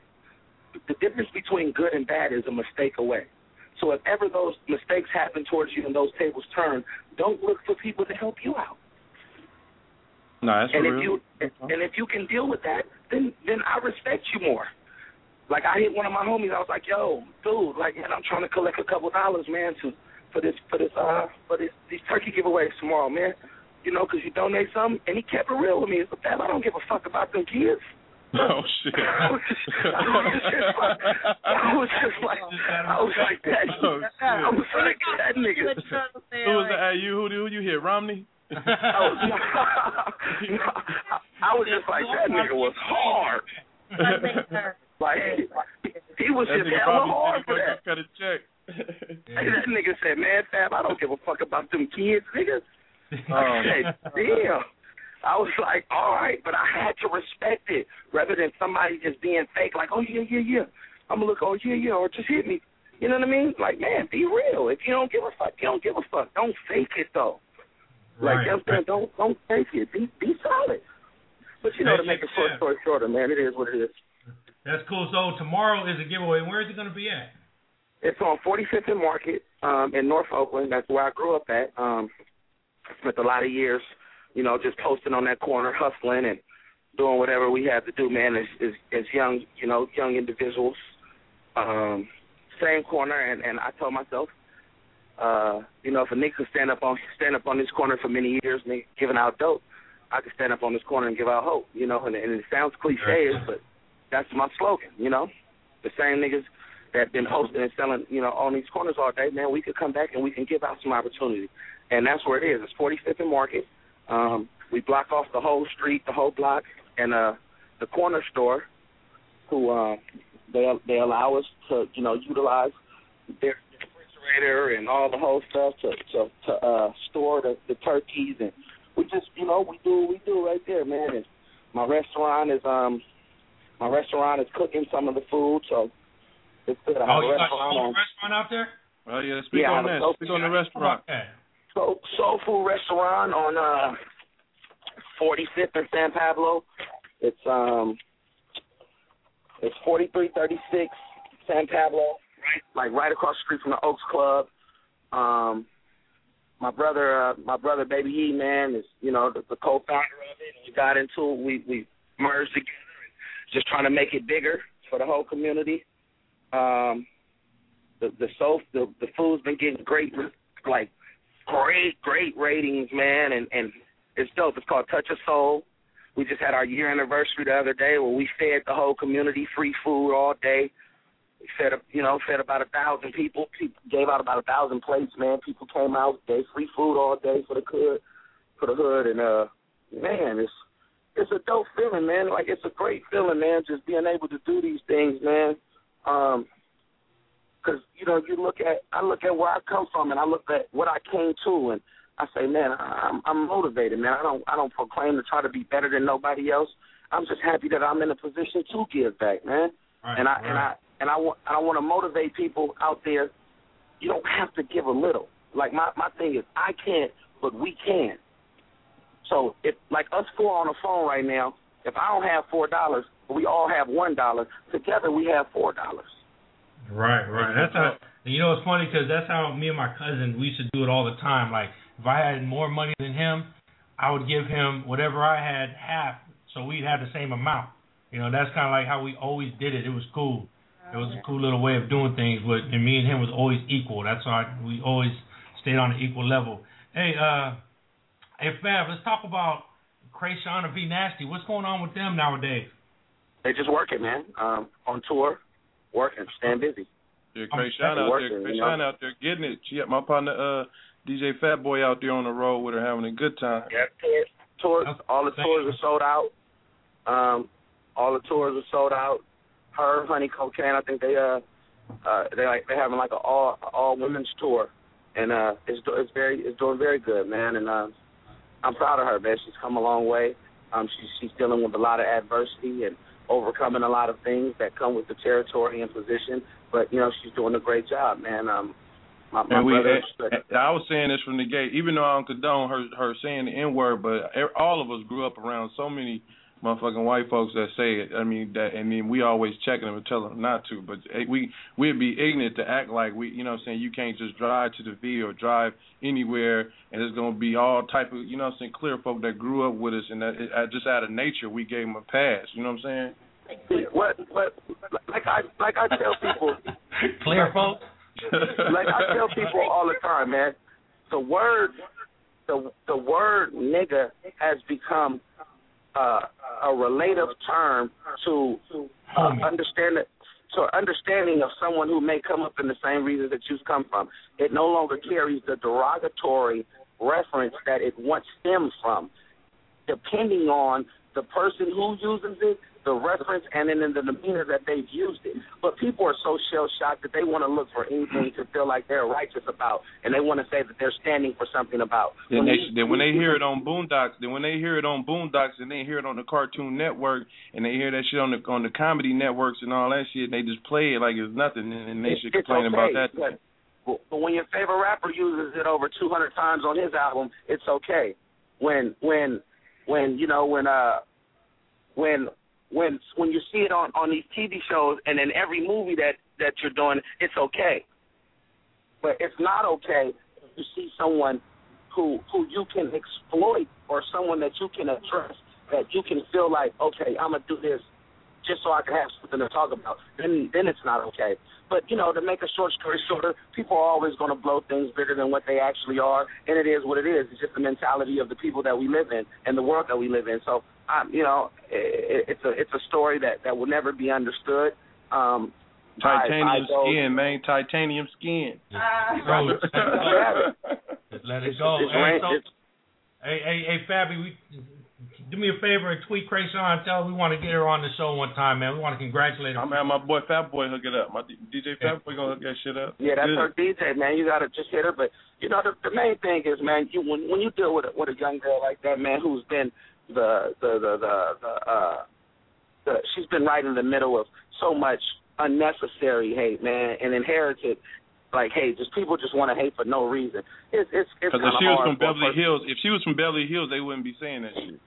the difference between good and bad is a mistake away. So if ever those mistakes happen towards you and those tables turn, don't look for people to help you out. No, that's and if real. you and if you can deal with that, then then I respect you more. Like I hit one of my homies, I was like, "Yo, dude, like man, I'm trying to collect a couple dollars, man, to for this for this uh for this these turkey giveaways tomorrow, man. You know, 'cause you donate something." And he kept it real with me. It's like, I don't give a fuck about them kids. Oh shit. I was just, I was just like, I was just like, I was like that. Oh, shit. I was like that nigga. Who was that? Hey, you who, do who you hit? Romney? I was, I was just like that nigga was hard. Like he was That just nigga hella hard for that. cut a check. Hey, that nigga said, "Man, Fab, I don't give a fuck about them kids, nigga." Oh. I said, "Damn." I was like, "All right," but I had to respect it rather than somebody just being fake. Like, "Oh yeah, yeah, yeah." I'm gonna look, "Oh yeah, yeah," or just hit me. You know what I mean? Like, man, be real. If you don't give a fuck, you don't give a fuck. Don't fake it though. Like, Right. I'm saying, don't don't fake it. Be be solid. But you know, to make a short story shorter, man, it is what it is. That's cool. So tomorrow is a giveaway. Where is it going to be at? It's on 45th and Market um, in North Oakland. That's where I grew up at. Um, spent a lot of years, you know, just posting on that corner, hustling and doing whatever we had to do, man, as as, as young, you know, young individuals. Um, same corner, and and I told myself, uh, you know, if a nigga could stand up on stand up on this corner for many years, nigga, giving out dope, I could stand up on this corner and give out hope, you know. And, and it sounds cliche, but that's my slogan, you know. The same niggas that been hosting and selling, you know, on these corners all day, man, we could come back and we can give out some opportunity. And that's where it is. It's 45th and Market. Um, we block off the whole street, the whole block, and uh, the corner store, who uh, they they allow us to, you know, utilize their refrigerator and all the whole stuff to to, to uh, store the, the turkeys, and we just, you know, we do what we do right there, man. And my restaurant is um, my restaurant is cooking some of the food, so it's good. I have Oh, a you got a restaurant soul on restaurant out there? Oh yeah, speak Yeah, on have a that. soul Speak on the food- restaurant. Soul, soul Food Restaurant on uh 45th and San Pablo. It's um it's 4336 San Pablo, right like right across the street from the Oaks Club. Um my brother uh, my brother Baby E man is, you know, the, the co-founder of it. We got into it. We we merged together and just trying to make it bigger for the whole community. Um the the soul the the food's been getting great like great, great ratings, man, and and it's dope. It's called Touch of Soul. We just had our year anniversary the other day where we fed the whole community free food all day. We fed, you know, fed about a thousand people. People gave out about a thousand plates, man. People came out, gave free food all day for the hood, for the hood, and uh, man, it's it's a dope feeling, man. Like it's a great feeling, man. Just being able to do these things, man. Um, because you know you look at I look at where I come from and I look at what I came to and I say man I'm I'm motivated man I don't I don't proclaim to try to be better than nobody else I'm just happy that I'm in a position to give back man Right, and I right. and I and I want I want to motivate people out there you don't have to give a little like my my thing is I can't but we can so if like us four on the phone right now if I don't have four dollars we all have one dollar together we have four dollars Right, right. That's how. You know, it's funny because that's how me and my cousin we used to do it all the time. Like, if I had more money than him, I would give him whatever I had half, so we'd have the same amount. You know, that's kind of like how we always did it. It was cool. It was a cool little way of doing things. But and me and him was always equal. That's why we always stayed on an equal level. Hey, uh, hey Fab, let's talk about Kreayshawn and V Nasty. What's going on with them nowadays? They just working, man. Um, on tour, working, staying busy. Yeah, Kreayshawn out working, there. you Kreayshawn know? out there getting it. She had my partner, uh, DJ Fat Boy out there on the road with her having a good time. Yeah, tours, tours all the tours are sold out. Um, all the tours are sold out. Her, Honey Cocaine, I think they uh uh they like they having like an all all women's tour, and uh it's it's very it's doing very good, man. And uh, I'm proud of her, man. She's come a long way. Um, she's she's dealing with a lot of adversity and overcoming a lot of things that come with the territory and position. But you know she's doing a great job, man. Um, my, my and we, brother, and I was saying this from the gate, even though I don't condone her her saying the N word, but all of us grew up around so many motherfucking white folks that say it. I mean that, and then we always checking them and telling them not to. But we we'd be ignorant to act like we, you know, what I'm saying you can't just drive to the V or drive anywhere, and it's gonna be all type of, you know, what I'm saying clear folk that grew up with us, and that uh, just out of nature we gave them a pass. You know what I'm saying? what what like I like I tell people Clear folk. like I tell people all the time, man, the word the the word nigga has become uh, a relative term to uh, understand it to understanding of someone who may come up in the same reasons that you've come from. It no longer carries the derogatory reference that it once stemmed from, depending on the person who uses it, the reference, and then in the demeanor that they've used it. But people are so shell shocked that they want to look for anything to feel like they're righteous about, and they want to say that they're standing for something about. Then When they these- then when they hear it on Boondocks, then when they hear it on Boondocks and they hear it on the Cartoon Network and they hear that shit on the on the comedy networks and all that shit, they just play it like it's nothing and, and they It's- should complain okay, about that. But, but- but when your favorite rapper uses it over 200 times on his album, it's okay. When when when you know when uh when when when you see it on on these TV shows and in every movie that that you're doing, it's okay. But it's not okay if you see someone who who you can exploit or someone that you can address that you can feel like, okay, I'm gonna do this just so I can have something to talk about. Then then it's not okay. But you know, to make a short story shorter, people are always going to blow things bigger than what they actually are, and it is what it is. It's just the mentality of the people that we live in and the world that we live in. So, um, you know, it, it's a it's a story that that will never be understood. Um, Titanium by, by those- skin, man. Titanium skin. Just let it go. It's hey, rain- so, it's- hey, hey, hey, Fabby, we, do me a favor and tweet Kreayshawn. Tell her we want to get her on the show one time, man. We want to congratulate her. I'm having my boy Fat Boy hook it up. My D- DJ Fat Boy gonna hook that shit up. Yeah, that's Good. her DJ, man. You gotta just hit her. But you know, the, the main thing is, man, you when when you deal with a, with a young girl like that, man, who's been the the the the, the uh the she's been right in the middle of so much unnecessary hate, man, and inherited like hate. Just people just want to hate for no reason. It's it's it's Because kind if of she was from Beverly person- Hills, if she was from Beverly Hills, they wouldn't be saying that shit.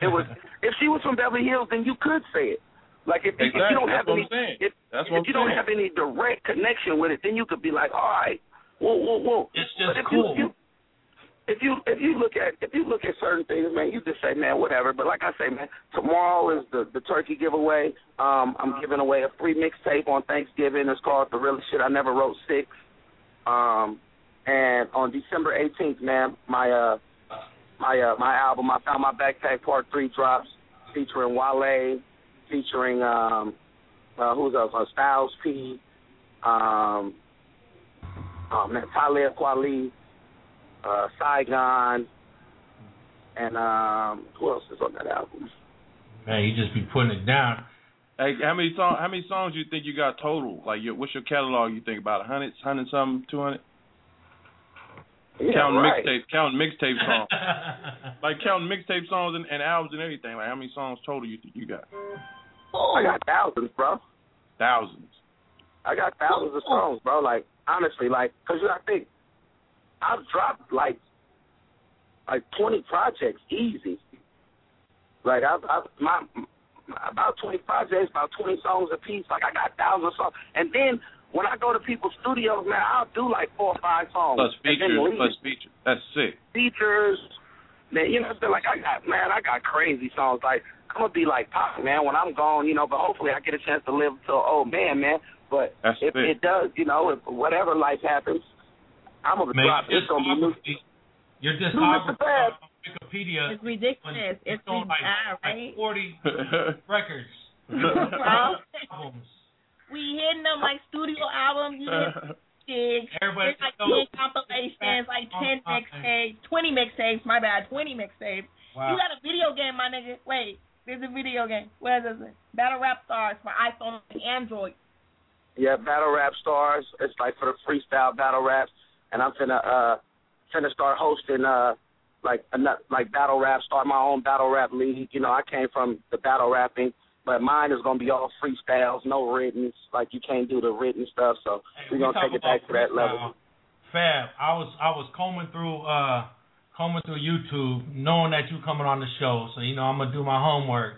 It was if she was from Beverly Hills, then you could say it. Like if, if you don't That's have what any, if, That's if you don't have any direct connection with it, then you could be like, all right, whoa, whoa, whoa. It's But just if cool. You, if you if you look at if you look at certain things, man, you just say, man, whatever. But like I say, man, tomorrow is the the turkey giveaway. Um, I'm giving away a free mixtape on Thanksgiving. It's called The Real Shit I Never Wrote Six. Um, and on December 18th, man, my uh my uh my album I Found My Backpack Part Three drops, featuring Wale, featuring um uh who's else? Uh, Styles P, um, oh man, Talib Kweli, uh, Saigon, and um, who else is on that album? Man, you just be putting it down. Hey, how many song, How many songs do you think you got total? Like, your, what's your catalog? You think about a hundred, hundred something, two hundred? Yeah, counting right. mixtape, counting mixtape songs, like counting mixtape songs and, and albums and everything. Like, how many songs total you think you got? I got thousands, bro. Thousands. I got thousands of songs, bro. Like honestly, like, cause I think I've dropped like like twenty projects easy. Like I've, I've my, my about twenty projects, about twenty songs a piece. Like I got thousands of songs, and then when I go to people's studios, man, I'll do like four or five songs. Plus features, plus features. That's sick. features. Then you know, it's been like I got man, I got crazy songs. Like I'm gonna be like Pop, man, when I'm gone, you know. But hopefully, I get a chance to live till old oh, man, man. But That's if it. it does, you know, if whatever life happens, I'm gonna Man, drop. It's gonna be new. Your Mr. discography Fab. on Wikipedia It's ridiculous. It's on like, ridiculous, like right? 40 records. Albums. We hitting them like studio albums. You hit gigs. Everybody There's like 10 compilations, like 10 mixtapes, 20 mixtapes, my bad, 20 mixtapes. Wow. You got a video game, my nigga. Wait, there's a video game. Where is it? Battle Rap Stars for iPhone and Android. Yeah, battle rap stars. It's like for the freestyle battle raps, and I'm finna uh finna start hosting uh like a, like battle rap, start my own battle rap league. You know, I came from the battle rapping, but mine is gonna be all freestyles, no written. Like you can't do the written stuff, so Hey, we're gonna take it back to that level. Fab, I was I was combing through uh combing through YouTube, knowing that you coming on the show, so you know I'm gonna do my homework.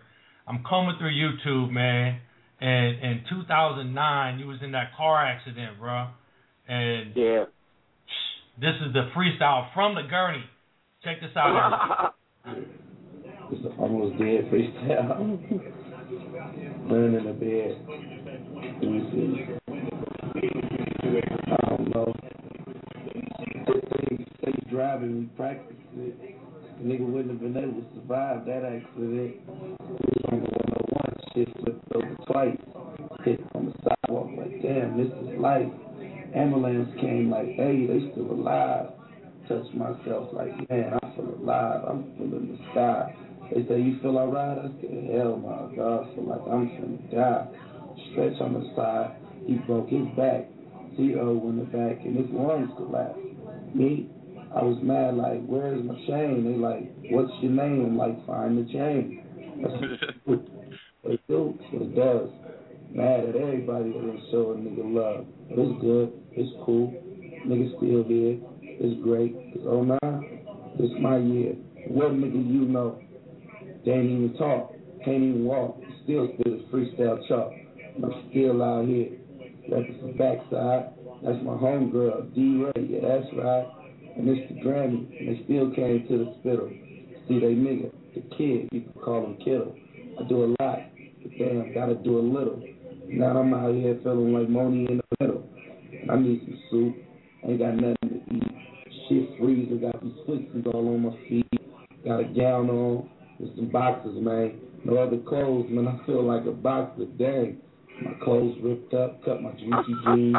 I'm combing through YouTube, man, and in 2009 you was in that car accident, bro, and Yeah. This is the freestyle from the gurney. Check this out. It's the almost dead freestyle. In the bed. Let me see. I don't know. They driving, we practice it. The nigga wouldn't have been able to survive that accident. Was on the 101, shit flipped over twice. Hit on the sidewalk, like, damn, this is life. Ambulance came like, hey, they still alive. Touched myself like, man, I feel alive. I'm feeling the sky. They say, you feel alright? I said, hell my God, I feel like I'm finna die. Stretch on the side, he broke his back. T.O. in the back, and his lungs collapsed. Me, I was mad, like, where's my chain? They like, what's your name? I'm like, find the chain. That's what they do, what it does. Mad at everybody that didn't show a nigga love. It's good, it's cool. Nigga still here. It's great. It's 09. It's my year. What nigga you know? They ain't even talk. Can't even walk. Still spit his freestyle chalk. I'm still out here. Records the backside. That's my homegirl, D Ray. Yeah, that's right. And it's the Grammy. And they still came to the spittle. See, they nigga, the kid, you can call him Kiddo. I do a lot, but damn, gotta do a little. Now I'm out here feeling like Moni in the middle. I need some soup. Ain't got nothing to eat. Shit freezer, got these fixings all on my feet. Got a gown on with some boxes, man. No other clothes, man. I feel like a boxer. Dang. My clothes ripped up, cut my juicy jeans.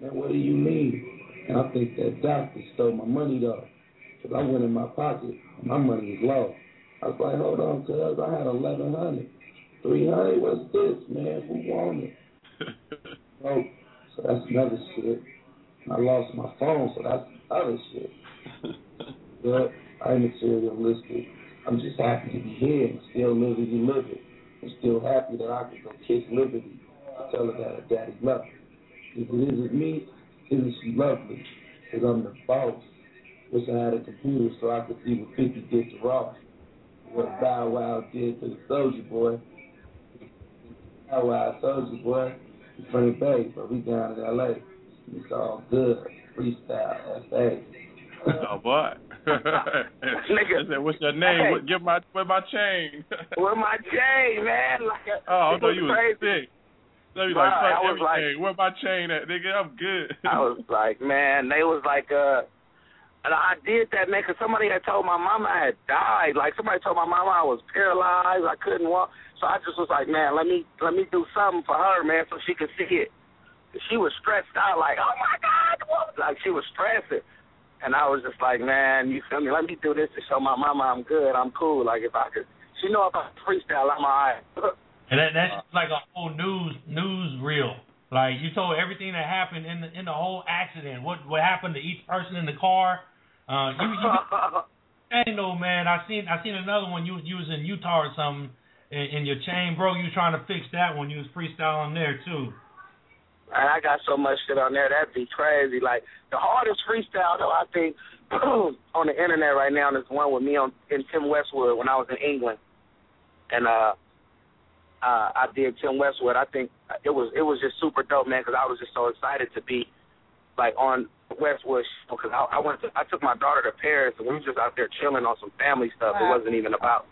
Man, what do you mean? And I think that doctor stole my money though. Cause I went in my pocket. My money is low. I was like, hold on, cuz I had eleven hundred. Three hundred, what's this, man? Who want it? Oh, so that's another shit. I lost my phone, so that's other shit. But I ain't materialistic. I'm just happy to be here and still living and living. I'm still happy that I could go kiss Liberty and tell her that her daddy loved her. If it isn't me, isn't she lovely? Because I'm the boss. Wish I had a computer so I could see what 50 did to Ross. What Bow Wow did to the Soulja Boy. Bow Wow Soulja Boy. in Frank Bay, but we down in L.A. It's all good. Freestyle, F.A. Oh boy. Nigga. I said, what's your name? What, give my where my chain? Where my chain, man? Like, oh, I it thought you was crazy. sick. So you Bruh, like I fuck was like- Where my chain at, nigga? I'm good. I was like, man, they was like, uh, and I did that, man, 'cause somebody had told my mama I had died. Like somebody told my mama I was paralyzed, I couldn't walk. So I just was like, man, let me let me do something for her, man, so she could see it. She was stressed out, like, oh my God, what? like she was stressing. And I was just like, man, you feel me? Let me do this to show my mama I'm good, I'm cool. Like if I could, she know if I freestyle, I'm alright. And that, that's like a whole news news reel. Like you told everything that happened in the in the whole accident. What what happened to each person in the car. Uh, you, you I know, man. I seen I seen another one. You you was in Utah or something, and, and your chain broke. You trying to fix that one. You was freestyling there too. And I got so much shit on there that'd be crazy. Like the hardest freestyle though, I think on the internet right now is one with me on in Tim Westwood when I was in England, and uh, uh, I did Tim Westwood. I think it was it was just super dope, man, because I was just so excited to be like on Westwood because I, I went to I took my daughter to Paris and we were just out there chilling on some family stuff. It wasn't even about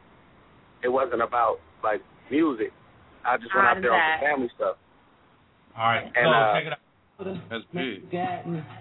it wasn't about like music. I just went out does there on that- some family stuff. All right, And, so uh, check it out. That's big.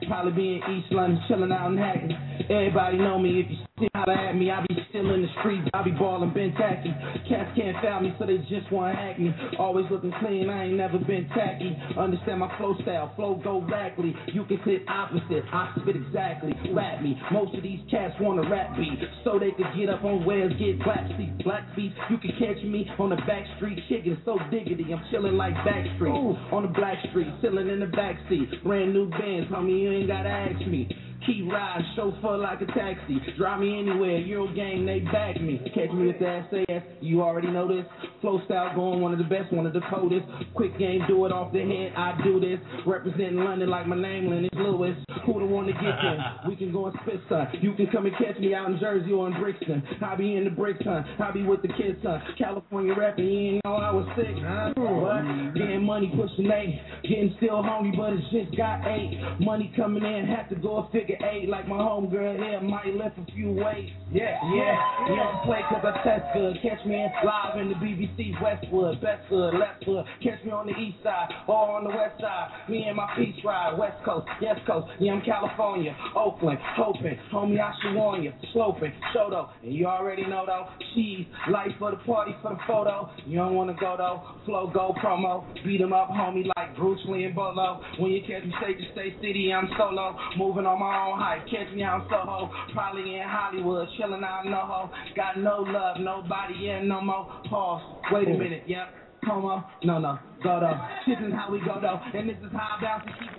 Probably be in East London, chilling out in Hackney. Everybody know me. If you how at me, I be still in the streets. I be ballin', been tacky. Cats can't foul me, so they just want to hack me. Always looking clean, I ain't never been tacky. Understand my flow style, flow go rackley. You can sit opposite, I spit exactly. Rap me. Most of these cats want to rap beat, so they could get up on wheels, get black feet, black feet. You can catch me on the back street, kicking so diggity. I'm chilling like Backstreet on the black street, chilling in the back seat. Brand new bands, homie, you ain't gotta ask me. Keep riding, chauffeur like a taxi. Drive me anywhere, Euro gang, they back me. Catch me with the SAS, you already know this. Flow style going, one of the best, one of the coldest. Quick game, do it off the head, I do this. Representing London like my name, Lennox Lewis. Who the one to get them? We can go and spit, son. You can come and catch me out in Jersey or in Brixton. I be in the bricks, son. I be with the kids, son. California rapping, you ain't know I was sick, huh? What? Getting money, pushing eight. Getting still hungry, but it's just got eight. Money coming in, have to go a Like my homegirl here, might lift a few weights. Yeah, yeah. You don't play cause I test good. Catch me in live in the BBC Westwood, Bestwood, Leftwood. Catch me on the east side or on the west side. Me and my peace ride, West Coast, Yes Coast. Yeah, I'm California, Oakland, hoping. Homie, I should warn you. Sloping, Shoto. And you already know though. Cheese, life for the party, for the photo. You don't wanna go though. Flow, go promo. Beat 'em up, homie, like Bruce Lee and Bolo. When you catch me stage to stay city, I'm solo. Moving on my own hype. Catch me out in Soho. Probably in Hollywood, chilling out in NoHo. Got no love, nobody in no more. Pause. Wait a minute, yep. Homo? No, no. Go though. This is how we go though. And this is how I bounce and keep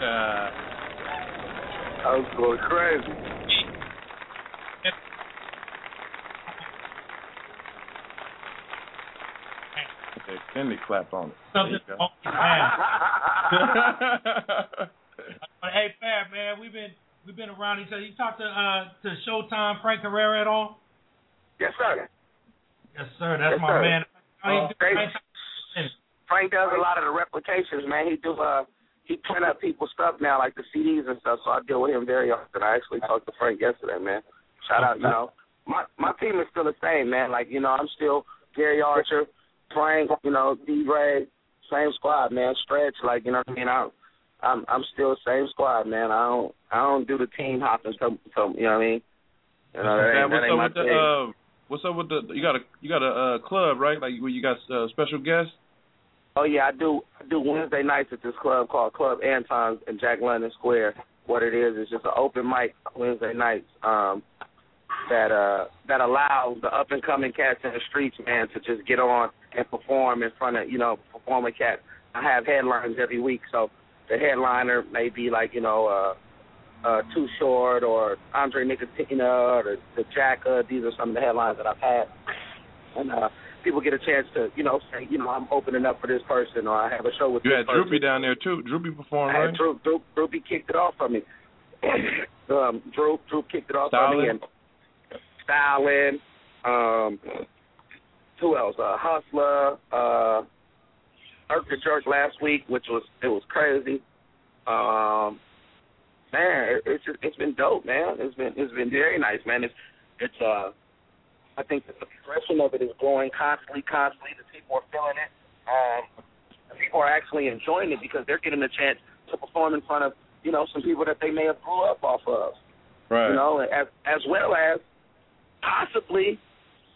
Uh, I was going crazy. Okay, Fendi clapped on it. Something There you man. But hey, Fab, man, we've been we've been around each other. You talked to uh to Showtime Frank Herrera at all? Yes, sir. Yes, sir. That's Yes, my sir. man. How you doing? great. man? Frank does a lot of the replications, man. He do uh he print up people's stuff now, like the CDs and stuff. So I deal with him very often. I actually talked to Frank yesterday, man. Shout out, you know. My my team is still the same, man. Like you know, I'm still Gary Archer, Frank, you know, D. Ray, same squad, man. Stretch, like you know what I mean. I'm I'm I'm still same squad, man. I don't I don't do the team hopping. So, so you know what I mean. You know, that ain't, that what's ain't up my with the uh, what's up with the you got a you got a uh, club right like where you got uh, special guests Oh yeah, I do. I do Wednesday nights at this club called Club Anton's in Jack London Square. What it is is just an open mic Wednesday nights um, that uh that allows the up and coming cats in the streets, man, to just get on and perform in front of you know performing cats. I have headlines every week, so the headliner may be like you know uh, uh, Too Short or Andre Nickatina or the, Jacka. These are some of the headlines that I've had, and uh, people get a chance to you know say you know I'm opening up for this person or I have a show with you this had person. Droopy down there too Droopy performed I right had Droop, Droop, Droopy kicked it off for me. um, Droop, Droop kicked it off for me, and Styling. Um, who else? Uh, Hustler. Uh, Erk Tha Jerk last week, which was it was crazy. Um, man, it, it's just, it's been dope, man. It's been it's been very nice, man. It's it's uh, I think that the progression of it is growing constantly, constantly. The people are feeling it. Um, the people are actually enjoying it because they're getting a chance to perform in front of you know some people that they may have grew up off of. right You know, as as well as possibly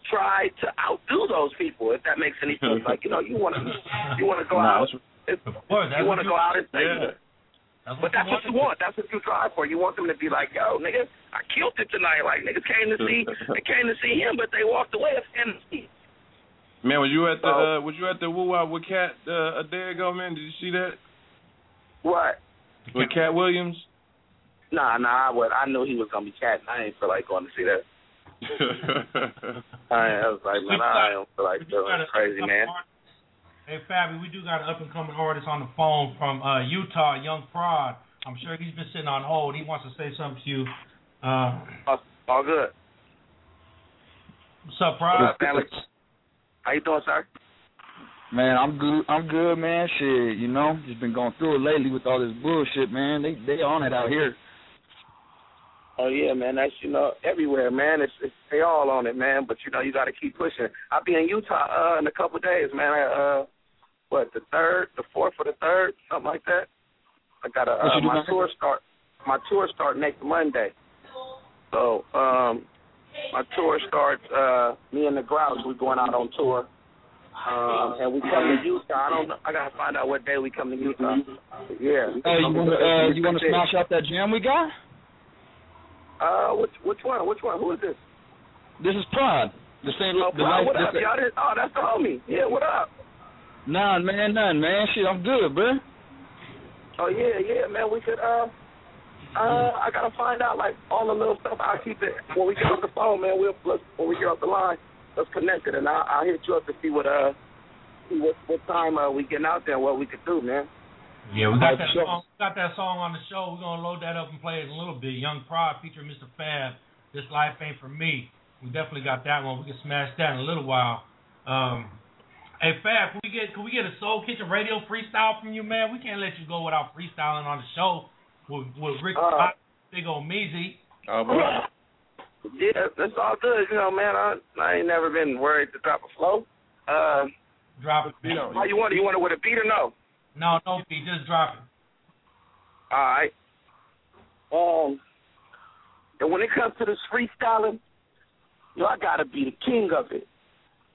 try to outdo those people, if that makes any sense. like you know, you want to you want to go Nah, out. If, course, you wanna you- go out and say, yeah That's but that's what you want. That's what you drive for. You want them to be like, yo, nigga, I killed it tonight. Like niggas came to see, they came to see him, but they walked away offended. man was you at the Oh. uh, was you at the woo wop with Cat uh, a day ago man did you see that What? with Katt Williams Nah, nah. I would. I knew he was gonna be catting. I ain't feel like going to see that. I, I was like, man, I don't feel like doing got Crazy, man. Hey, Fabi, we do got an up and coming artist on the phone from uh, Utah, Young Prod. I'm sure he's been sitting on hold. He wants to say something to you. Uh, All, all good. what's up, What Prod? up, family? How you doing, sir? Man, I'm good. I'm good, man. Shit, you know, just been going through it lately with all this bullshit, man. They they on it out here. Oh yeah, man. That's you know everywhere, man. It's, it's they all on it, man. But you know you got to keep pushing. I'll be in Utah uh, in a couple of days, man. I, uh, what the third, the fourth, or the third, something like that. I got a uh, my doing? tour start. My tour start next Monday. So um, my tour starts. Uh, me and the Grouch, we going out on tour. Um, and we come to Utah. I don't know. I gotta find out what day we come to Utah. Yeah. Hey, you wanna uh, you wanna smash out that jam we got? Uh, which which one? Which one? Who is this? This is Prod. The same. Oh, the Prod, what up, y'all? This- Oh, that's the homie. Yeah, what up? Nah, man, none, man. Shit, I'm good, bro. Oh yeah, yeah, man. We could. Uh, uh, I gotta find out like all the little stuff. I'll keep it when we get off the phone, man. We'll let's, when we get off the line, let's connect it, and I'll, I'll hit you up to see what uh, see what what time uh we getting out there, and what we could do, man. Yeah, we got that Sure. song. Got that song on the show. We're gonna load that up and play it in a little bit. Young Prod featuring Mr. Fab. This life ain't for me. We definitely got that one. We can smash that in a little while. Um, hey Fab, can we get can we get a Soul Kitchen radio freestyle from you, man? We can't let you go without freestyling on the show with with Rick, Uh, Big old Meezy. Yeah, that's all good. You know, man. I I ain't never been worried to drop a flow. Uh, drop it. How you want it? You want it with a beat or no? No, no beat. Just drop it. All right. Um, and when it comes to this freestyling, yo, I gotta be the king of it.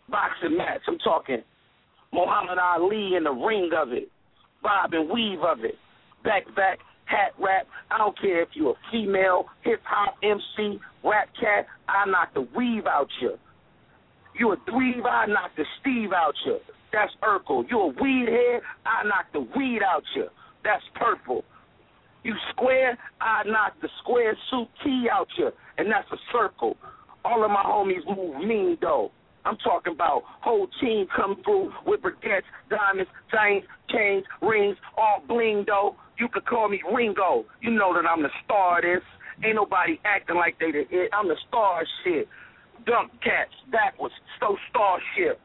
Boxing match, I'm talking Muhammad Ali in the ring of it, bob and weave of it, back back hat rap. I don't care if you a female hip hop MC, rap cat. I knock the weave out you. You a dweeb, I knock the Steve out you. That's Urkel. You a weed head, I knock the weed out you. That's purple. You square, I knock the square suit key out you, and that's a circle. All of my homies move mean though. I'm talking about whole team come through with baguettes, diamonds, chains, chains, rings, all bling though. You could call me Ringo. You know that I'm the star of this. Ain't nobody acting like they the it. I'm the star shit. Dunk cats, backwards, so starship.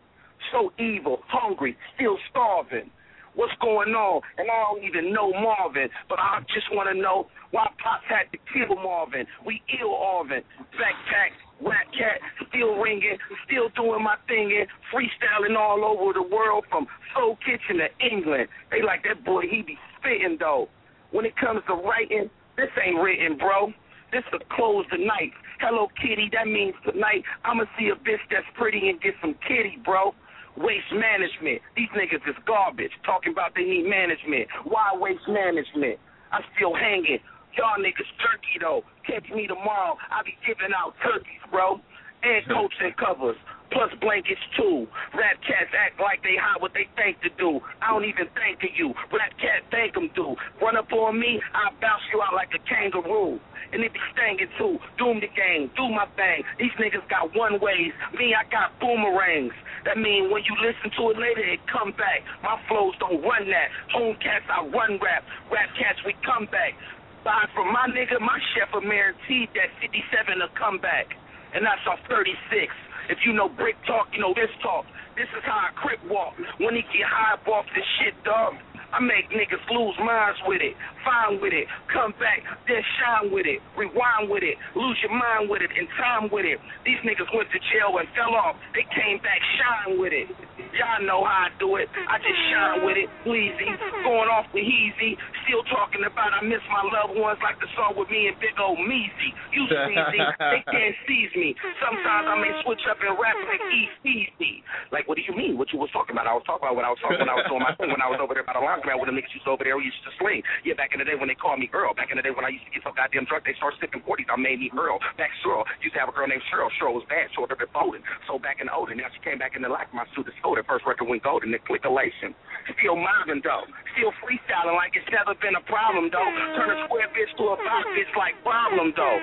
So evil, hungry, still starving. What's going on? And I don't even know Marvin, but I just want to know why Pops had to kill Marvin. We ill Marvin. Backpack, rat cat, still ringing, still doing my thing and freestyling all over the world from Soul Kitchen to England. They like that boy, he be spitting though. When it comes to writing, this ain't written, bro. This a close the night. Hello Kitty, that means tonight I'ma see a bitch that's pretty and get some kitty, bro. Waste management. These niggas is garbage. Talking about they need management. Why waste management? I'm still hanging. Y'all niggas turkey though. Catch me tomorrow. I be giving out turkeys, bro. And coats and covers. Plus blankets too. Rap cats act like they hot what they think to do. I don't even think of you. Rap cat think them do. Run up on me, I bounce you out like a kangaroo. And it be stinging too. Doom the game, do my thing. These niggas got one ways. Me, I got boomerangs. That mean when you listen to it later, it come back. My flows don't run that. Home cats, I run rap. Rap cats, we come back. Buy from my nigga, my chef guaranteed that 57 will come back. And that's off 36. If you know brick talk, you know this talk. This is how I crip walk. When he get high off this shit, dog. I make niggas lose minds with it, fine with it, come back, then shine with it, rewind with it, lose your mind with it, and time with it. These niggas went to jail and fell off. They came back, shine with it. Y'all know how I do it. I just shine with it, Bleezy, going off with Heezy, still talking about I miss my loved ones like the song with me and Big Old Meezy. You sleazy, they can't seize me. Sometimes I may switch up and rap like Easy. Like, what do you mean? What you was talking about? I was talking about when I was talking when I was doing my thing when I was over there by the laundromat with niggas used over there who used to sling. Yeah, back in the day when they called me Earl. Back in the day when I used to get so goddamn drunk, they started sipping 40s. I made me Earl. Back Cheryl used to have a girl named Cheryl. Cheryl was bad, short up folded. So back in the older, now she came back in the like my suit is sold. First record went golden, the clickalation. Still mobbing though. Still freestyling like it's never been a problem though. Turn a square bitch to a box bitch like problem though.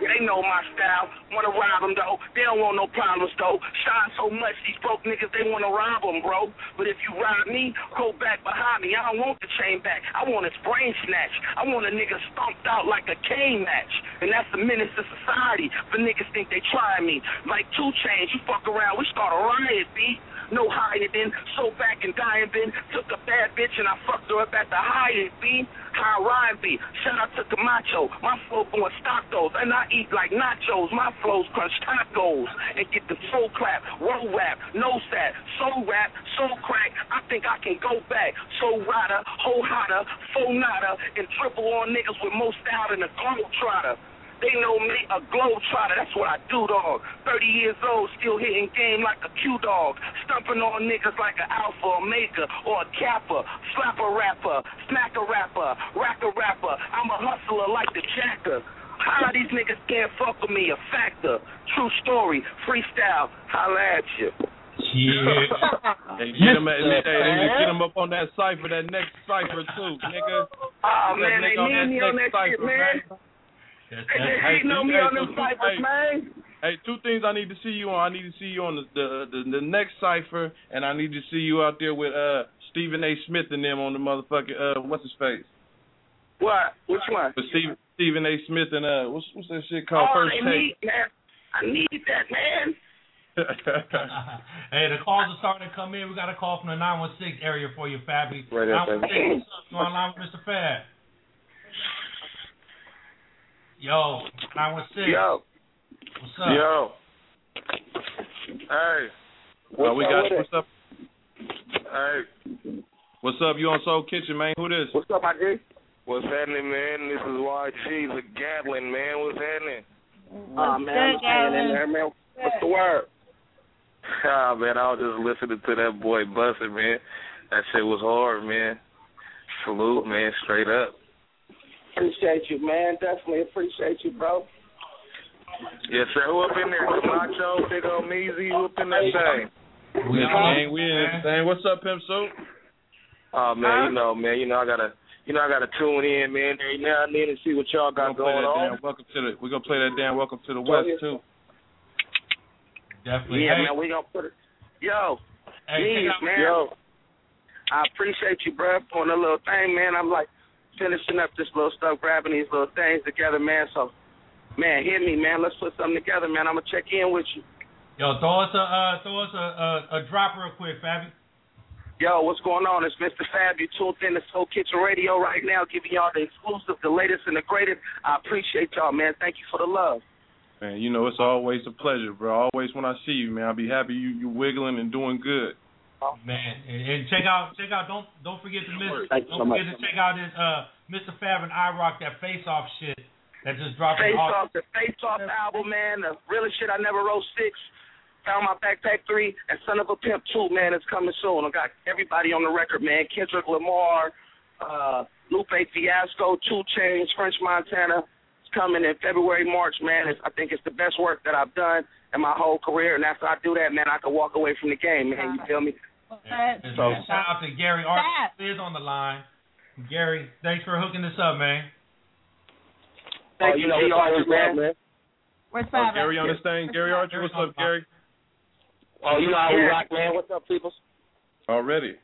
They know my style. Wanna rob them though. They don't want no problems though. Shine so much, these broke niggas, they wanna rob them, bro. But if you rob me, go back behind me. I don't want the chain back. I want his brain snatched. I want a nigga stomped out like a cane match. And that's the menace to society. The niggas think they try me. Like two chains, you fuck around, we start a riot, B. no hiding. So back and dying, been took a bad bitch and I fucked her up at the Hyatt, B. Ryan? Shout out to Camacho. My flow going stock those, and I eat like nachos. My flows crunch tacos and get the soul clap, roll rap, no sad, soul rap, soul crack. I think I can go back. Soul rider, whole hotter, full nada, and triple on niggas with most style than a globe trotter. They know me, a globe trotter. That's what I do, dog. 30 years old, still hitting game like a Q dog. Stumping on niggas like an alpha, maker, or a kappa. Slap a rapper, smack a rapper, rack a rapper. I'm a hustler like the jacker. How these niggas can't fuck with me? A factor. True story. Freestyle. Holla at you. Yeah. Hey, get him, hey, hey, get him up on that cipher, that next cipher too, nigga. Oh Get that man, they nigga need me on next that shit, cipher, man. That's, They that's, hating on me hey, on them ciphers, hey. man. Hey, two things I need to see you on. I need to see you on the the, the, the next cipher, and I need to see you out there with uh Stephen A. Smith and them on the motherfucking uh what's his face? What? Which one? With Stephen Stephen A. Smith and uh what's what's that shit called? oh, First they take. need, man. I need that, man. hey, the calls are starting to come in. We got a call from the 916 area for you, Fabby. Right up there. 916, what's up? You online with Mr. Fab? Yo, 916. Yo. What's up? Yo. Hey. Uh, we got with what's up? Hey. What's up? You on Soul Kitchen, man? Who this? What's up, my G? What's happening, man? This is YG, the Gatlin, man. What's happening? Oh man, I'm in there, man. What's the word? Ah, man, I was just listening to that boy busting, man. That shit was hard, man. Salute, man, straight up. Appreciate you, man. Definitely appreciate you, bro. Yes, sir. Who up in there? Camacho, Big Ol' Meezy, who up in that thing? We in, we in this thing. What's up, Pimp Soup? Oh man, you know, man, you know I gotta, you know I gotta tune in, man, every now and then and see what y'all got gonna play that on. damn welcome to the we're gonna play that damn welcome to the west too. Definitely. Yeah, hey, man, we gonna put it. Yo, hey, Jeez, man. Yo, I appreciate you, bro, on the little thing, man. I'm like finishing up this little stuff, grabbing these little things together, man. So, man, hit me, man. Let's put something together, man. I'm gonna check in with you. Yo, throw us a uh, throw us a, a a drop real quick, Fabby. Yo, what's going on? It's Mr. Fab. You tuned in to Soul Kitchen Radio right now, giving y'all the exclusive, the latest, and the greatest. I appreciate y'all, man. Thank you for the love. Man, you know it's always a pleasure, bro. Always when I see you, man, I'll be happy you you wiggling and doing good. Man, and, and check out check out don't don't forget to miss Thank don't so much. forget to check out his uh Mr. Fab and I Rock that face off shit that just dropped Face Off, the Face Off album, man. The realest shit I never wrote six. Found my backpack three and Son of a Pimp two, man. It's coming soon. I got everybody on the record, man. Kendrick Lamar, uh, Lupe Fiasco, 2 Chainz, French Montana. It's coming in February, March, man. It's, I think it's the best work that I've done in my whole career. And after I do that, man, I can walk away from the game, man. You feel me? And, and So- shout out to Gary Archer is on the line. Gary, thanks for hooking this up, man. Thank Oh, you, you know, G. Archer, always man. Where's Oh, Gary on this thing. Gary Archer, what's up, Gary? Oh, you know how we rock, man. What's up, people? Already.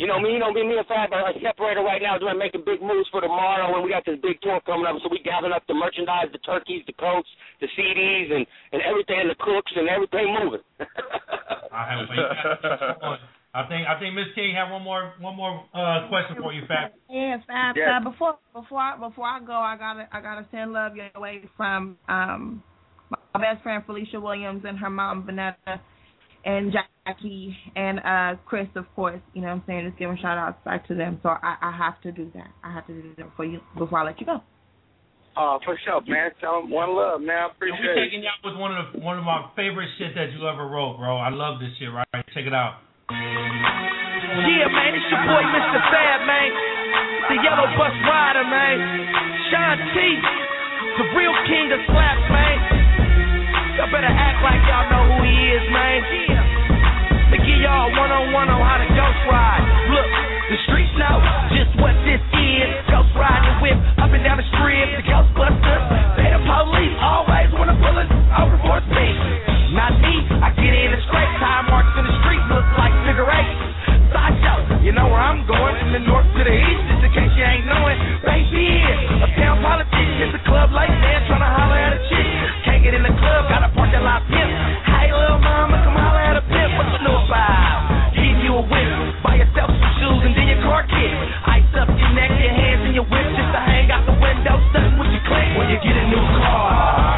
You know me, you know me, me and Fab are separated right now, doing making big moves for tomorrow, and we got this big tour coming up. So we gathering up the merchandise, the turkeys, the coats, the CDs, and and everything, the cooks, and everything moving. I have wait. I think I think Miss King had one more one more uh question for you, Fab. Yeah, Fab. Yeah. Uh, before before I, before I go, I gotta I gotta send love your way from um my best friend Felicia Williams and her mom Vanessa and Jackie and uh Chris, of course. You know what I'm saying? Just giving shout outs back to them. So I, I have to do that. I have to do that before you before I let you go. Oh, for sure, man. Tell them one love, man. I And appreciate we're it. taking y'all with one of the, one of my favorite shit that you ever wrote, bro. I love this shit. Right, check it out. Yeah, man, it's your boy Mr. Fab, man. The yellow bus rider, man. Sean T, the real king of slaps, man. Y'all better act like y'all know who he is, man. Y'all one on one on how to ghost ride. Look, the streets know just what this is. Ghost riding whip up and down the strip. The Ghostbusters, they the police. Always wanna pull us over for speed. Not me, I get in and scrape. Time marks in the street look like figure eight. Sideshow, you know where I'm going from the north to the east. Just in case you ain't knowing, baby is a town politician. It's a club like that, trying to holler at a chick. Can't get in the club, got a parking lot pimp. Hey, little mama, shit. Ice up your neck, your hands, and your whip just to hang out the window, stuck with your click. When you get a new car.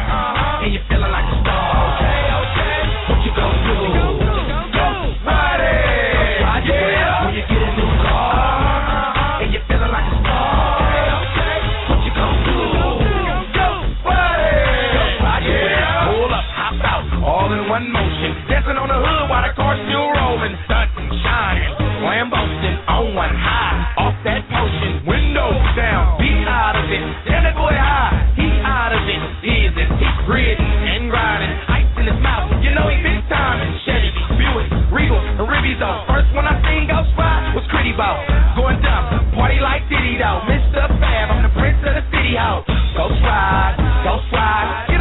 and ribbies. First one I seen go spy was Critty Ball. Going dumb, party like Diddy though. Mr. Fab, I'm the prince of the city house. Go slide, go slide.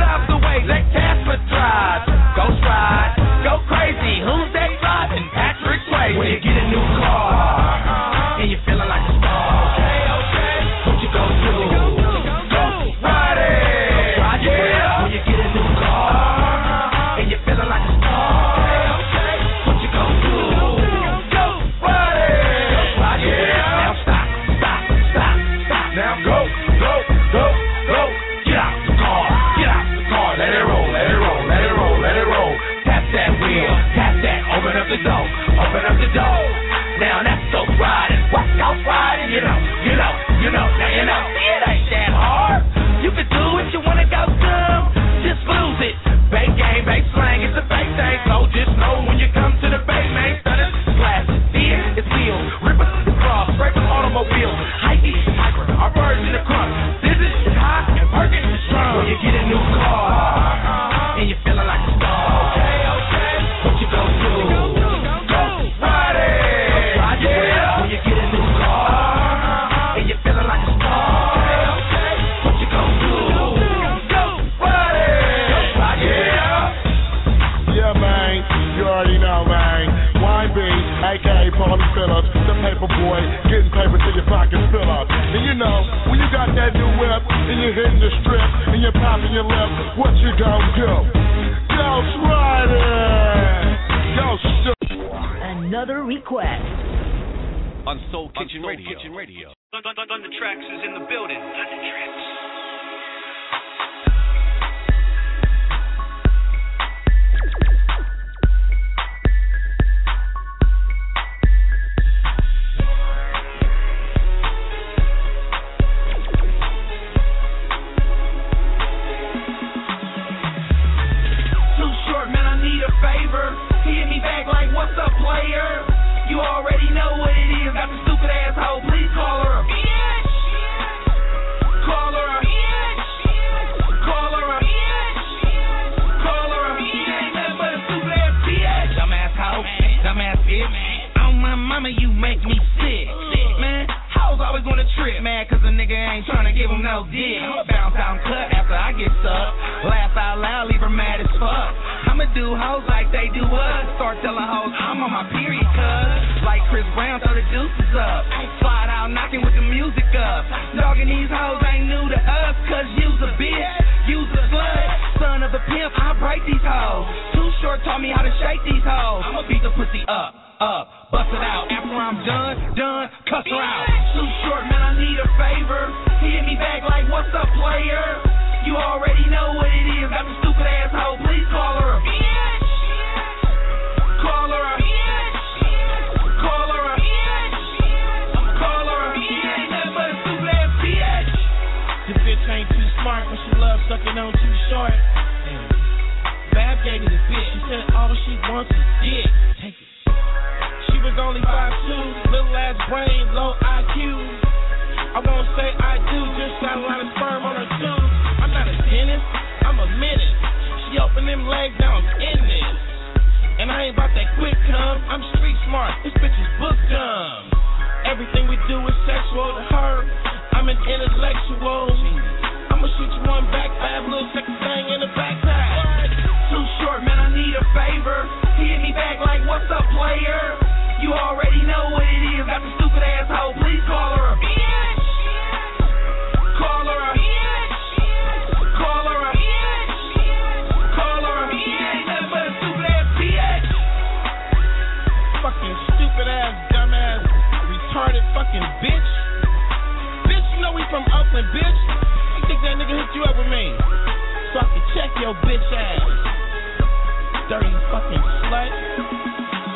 Fucking slut.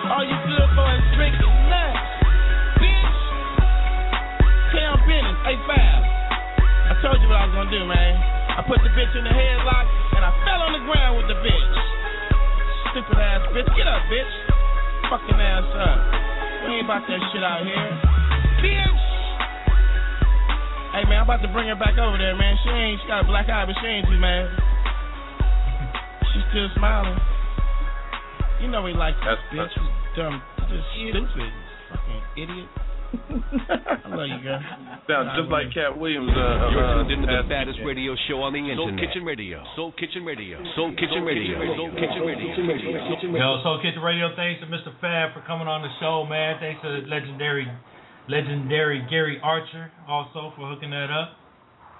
All you good for is drinking nuts, bitch. Town Bennett, hey five. I told you what I was gonna do, man. I put the bitch in the headlock and I fell on the ground with the bitch. Stupid ass bitch, get up, bitch. Fucking ass up. We ain't about that shit out here, bitch. Hey man, I'm about to bring her back over there, man. She ain't, she got a black eye, but she ain't too mad. She's still smiling. You know he likes that bitch who's dumb, just stupid, fucking idiot. I love you, girl. Sounds just like Katt Williams. Uh, uh You're uh, tuned into the baddest yeah. radio show on the internet. Soul Kitchen Radio. Soul Kitchen Radio. Soul Kitchen Radio. Soul Kitchen Radio. Yo, Soul Kitchen Radio. Thanks to Mr. Fab for coming on the show, man. Thanks to legendary, legendary Gary Archer also for hooking that up.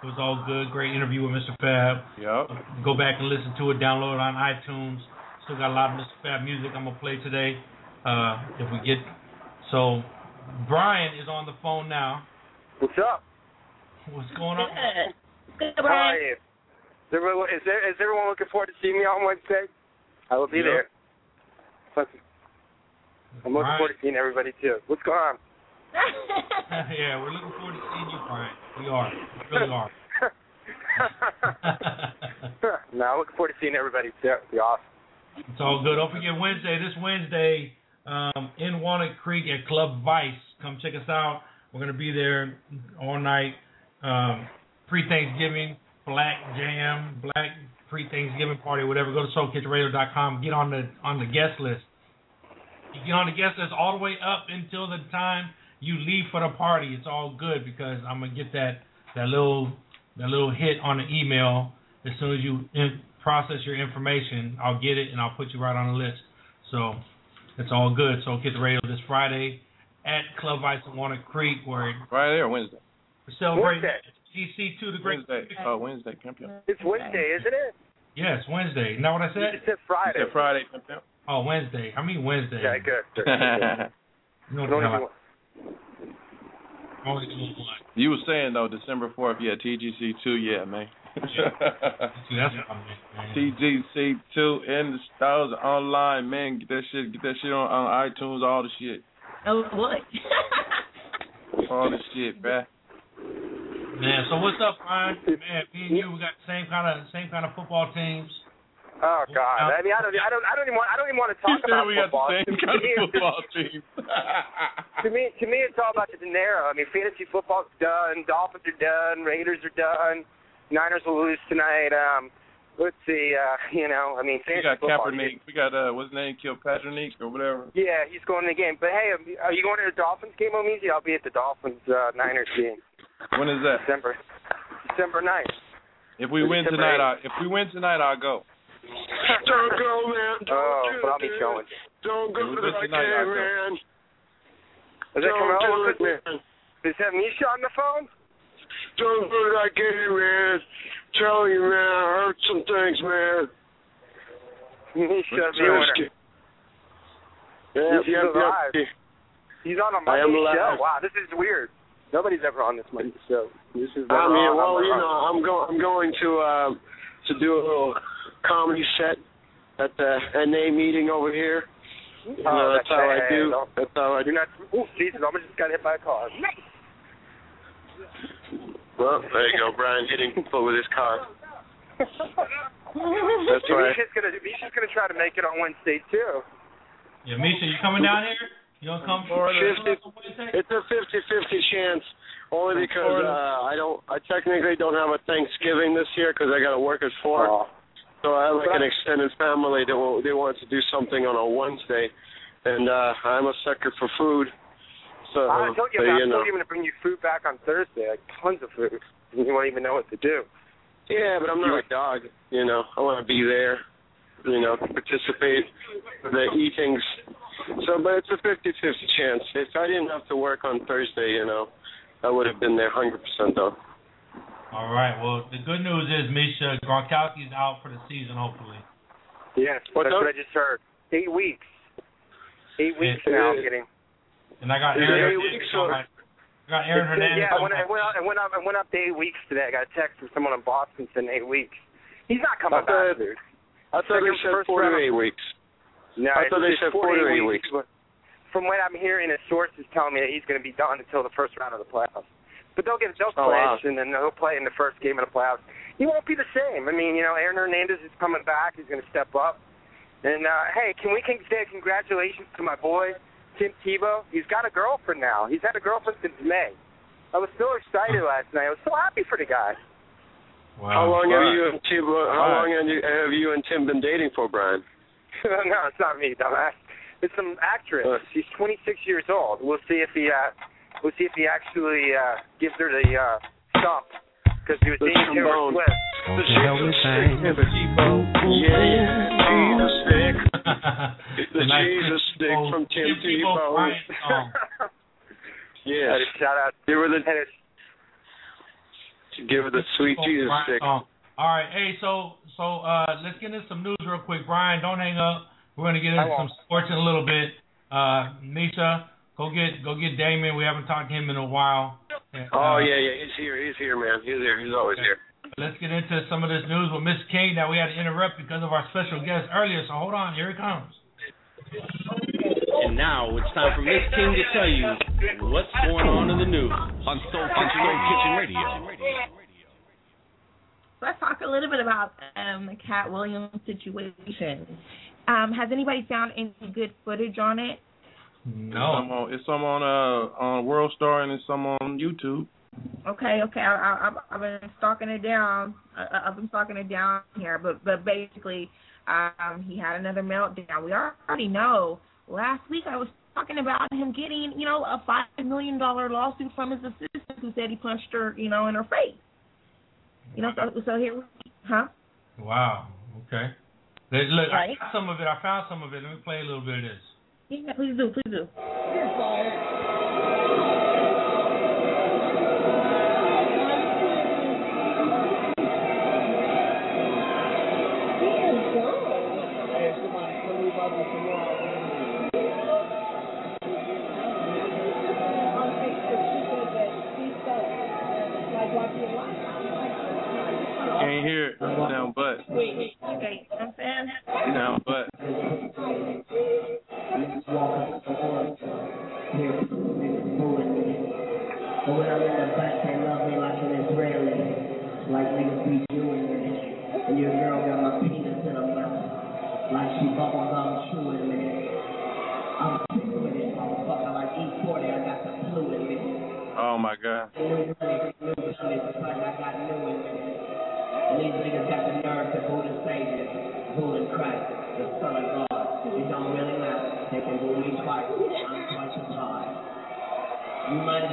It was all good. Great interview with Mr. Fab. Yep. Go back and listen to it. Download it on iTunes. Still got a lot of Mr. Fab music I'm gonna play today. Uh, if we get so, Brian is on the phone now. What's up? What's going on? Good, How are you? Is everyone, is, there, is everyone looking forward to seeing me on Wednesday? I will be Yeah. there. I'm looking Brian. forward to seeing everybody too. What's going on? yeah, we're looking forward to seeing you, Brian. We are. We really are. no, I'm looking forward to seeing everybody too. It'll be awesome. It's all good. Don't forget Wednesday. This Wednesday um, in Walnut Creek at Club Vice. Come check us out. We're gonna be there all night. Um, pre-Thanksgiving, Black Jam, Black pre-Thanksgiving party, whatever. Go to SoulKitchenRadio.com. Get on the on the guest list. You get on the guest list all the way up until the time you leave for the party. It's all good because I'm gonna get that that little that little hit on the email as soon as you process your information. I'll get it and I'll put you right on the list. So it's all good. So get the radio this Friday at Club Vice in Walnut Creek where Friday or Wednesday? we're celebrating Wednesday. GC2 the Great. Wednesday. Oh, Wednesday. Campion. It's Wednesday, isn't it? Yes, Wednesday. Isn't that what I said? just said Friday. You said Friday. Campion. Oh, Wednesday. I mean Wednesday. Yeah, good. good, good. You know what Don't the hell even- I- only doing one. You were saying though December fourth, yeah, TGC two, yeah, man. See, that's what I meant, man. TGC two in the stores online, man. Get that shit, get that shit on, on iTunes, all the shit, Oh, what? all the shit, bruh. Man, so what's up, Brian? Man, me and you, we got the same kind of same kind of football teams. Oh God! I mean, I don't, I don't, I don't even want, I don't even want to talk He said about we got football. the same To kind me, of football team. to me, to me, it's all about the dinero. I mean, fantasy football's done. Dolphins are done. Raiders are done. Niners will lose tonight. Um, let's see. Uh, you know, I mean, we got football. Kaepernick. We got uh, what's his name? Kilpatrick or whatever. Yeah, he's going to the game. But hey, are you going to the Dolphins game, O Meezy? I'll be at the Dolphins uh, Niners game. When is that? December, December 9th. If we win December tonight, I, if we win tonight, I'll go. Don't go, man. oh, but I'll be showing. Don't go If we to win the tonight, I'll go. man. Is that Don't Carmelo? do it, man. Is that Misha on the phone? Don't go to that game, man. Tell you, man, I heard some things, man. Misha, What's the that? owner. Yeah, He's yeah, alive. yeah. He's on a Monday show. Wow, this is weird. Nobody's ever on this Monday show. This is. I mean, well, I'm you know, I'm going. I'm going to um to do a little comedy set at the NA meeting over here. You Oh, know, that's how I do. That's how I Do not. Oh, Jesus! I almost just got hit by a car. Well, there you go, Brian hitting people with his car. That's Maybe right. Misha's gonna. Misha's gonna try to make it on Wednesday too. Yeah, Misha, you coming down here? You gonna come for Fifty. It's a fifty-fifty chance, only because uh, I don't. I technically don't have a Thanksgiving this year because I got to work at four. So I have like an extended family that will, they want to do something on a Wednesday, and uh, I'm a sucker for food. So I told you so, about. I you know. told you I'm gonna bring you food back on Thursday. Like tons of food. And you won't even know what to do. Yeah, but I'm not a dog. You know, I want to be there. You know, participate in the eatings. So, but it's a 50-50 chance. If I didn't have to work on Thursday, you know, I would have been there 100% though. All right. Well, the good news is Misha Gronkowski's out for the season, hopefully. Yes, What's that's up? what I just heard. Eight weeks. Eight weeks Yeah. now. I'm getting. And I got Aaron. eight weeks or- I got Aaron Hernandez. Yeah, I went, I went up. I went up. I went up to eight weeks today. I got a text from someone in Boston saying eight weeks. He's not coming I thought- back, dude. I thought they said first four to eight weeks. No, I thought they it's said four four to to eight eight weeks. but From what I'm hearing, his sources telling me that he's going to be done until the first round of the playoffs. But they'll get they'll Oh, wow. clinch and then they'll play in the first game of the playoffs. He won't be the same. I mean, you know, Aaron Hernandez is coming back. He's going to step up. And uh, hey, can we can say congratulations to my boy Tim Tebow? He's got a girlfriend now. He's had a girlfriend since May. I was so excited last night. I was so happy for the guy. How long have you and Tim? uh, How Right. long have you, have you and Tim been dating for, Brian? no, it's not me, dumbass. It's some actress. She's 26 years old. We'll see if he uh, We'll see if he actually uh, gives her the uh, stomp because he was The seeing Taylor trombone. Swift. The Jesus stick. Yeah, Jesus stick. The Jesus stick from Tim Tebow. Yeah. Shout out. Give her the give her the sweet Tebow Jesus stick. song. All right, hey, so so uh, let's get into some news real quick. Brian, don't hang up. We're gonna get into some sports in a little bit. Uh, Misha, go get go get Damon. We haven't talked to him in a while. And, uh, Oh yeah, yeah, he's here. He's here, man. He's here. He's always here. Let's get into some of this news with Miss King that we had to interrupt because of our special guest earlier. So hold on, here it comes. And now it's time for Miss King to tell you what's going on in the news on Soul Kitchen, Soul Kitchen Radio. Let's talk a little bit about um, the Katt Williams situation. Um, has anybody found any good footage on it? It's some on, it's some on uh on World Star and it's some on YouTube. Okay, okay, I, I, I've- I've been stalking it down. I, I've been stalking it down here, but but basically, um, he had another meltdown. We already know. Last week I was talking about him getting, you know, a five million dollar lawsuit from his assistant who said he punched her, you know, in her face. You know, so so here, huh? Wow. Okay. Let- Look, Right. I got some of it. I found some of it. Let me play a little bit of this. Yeah, please do, please do. Down butt. Okay, I'm saying. Down butt. But when I'm in the back, they love me like an Israeli. Like niggas be doing it. And your girl got my penis in her mouth. Like she bubble gum chewing me.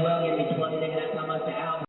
Well give me 20 nigga, that's how much the album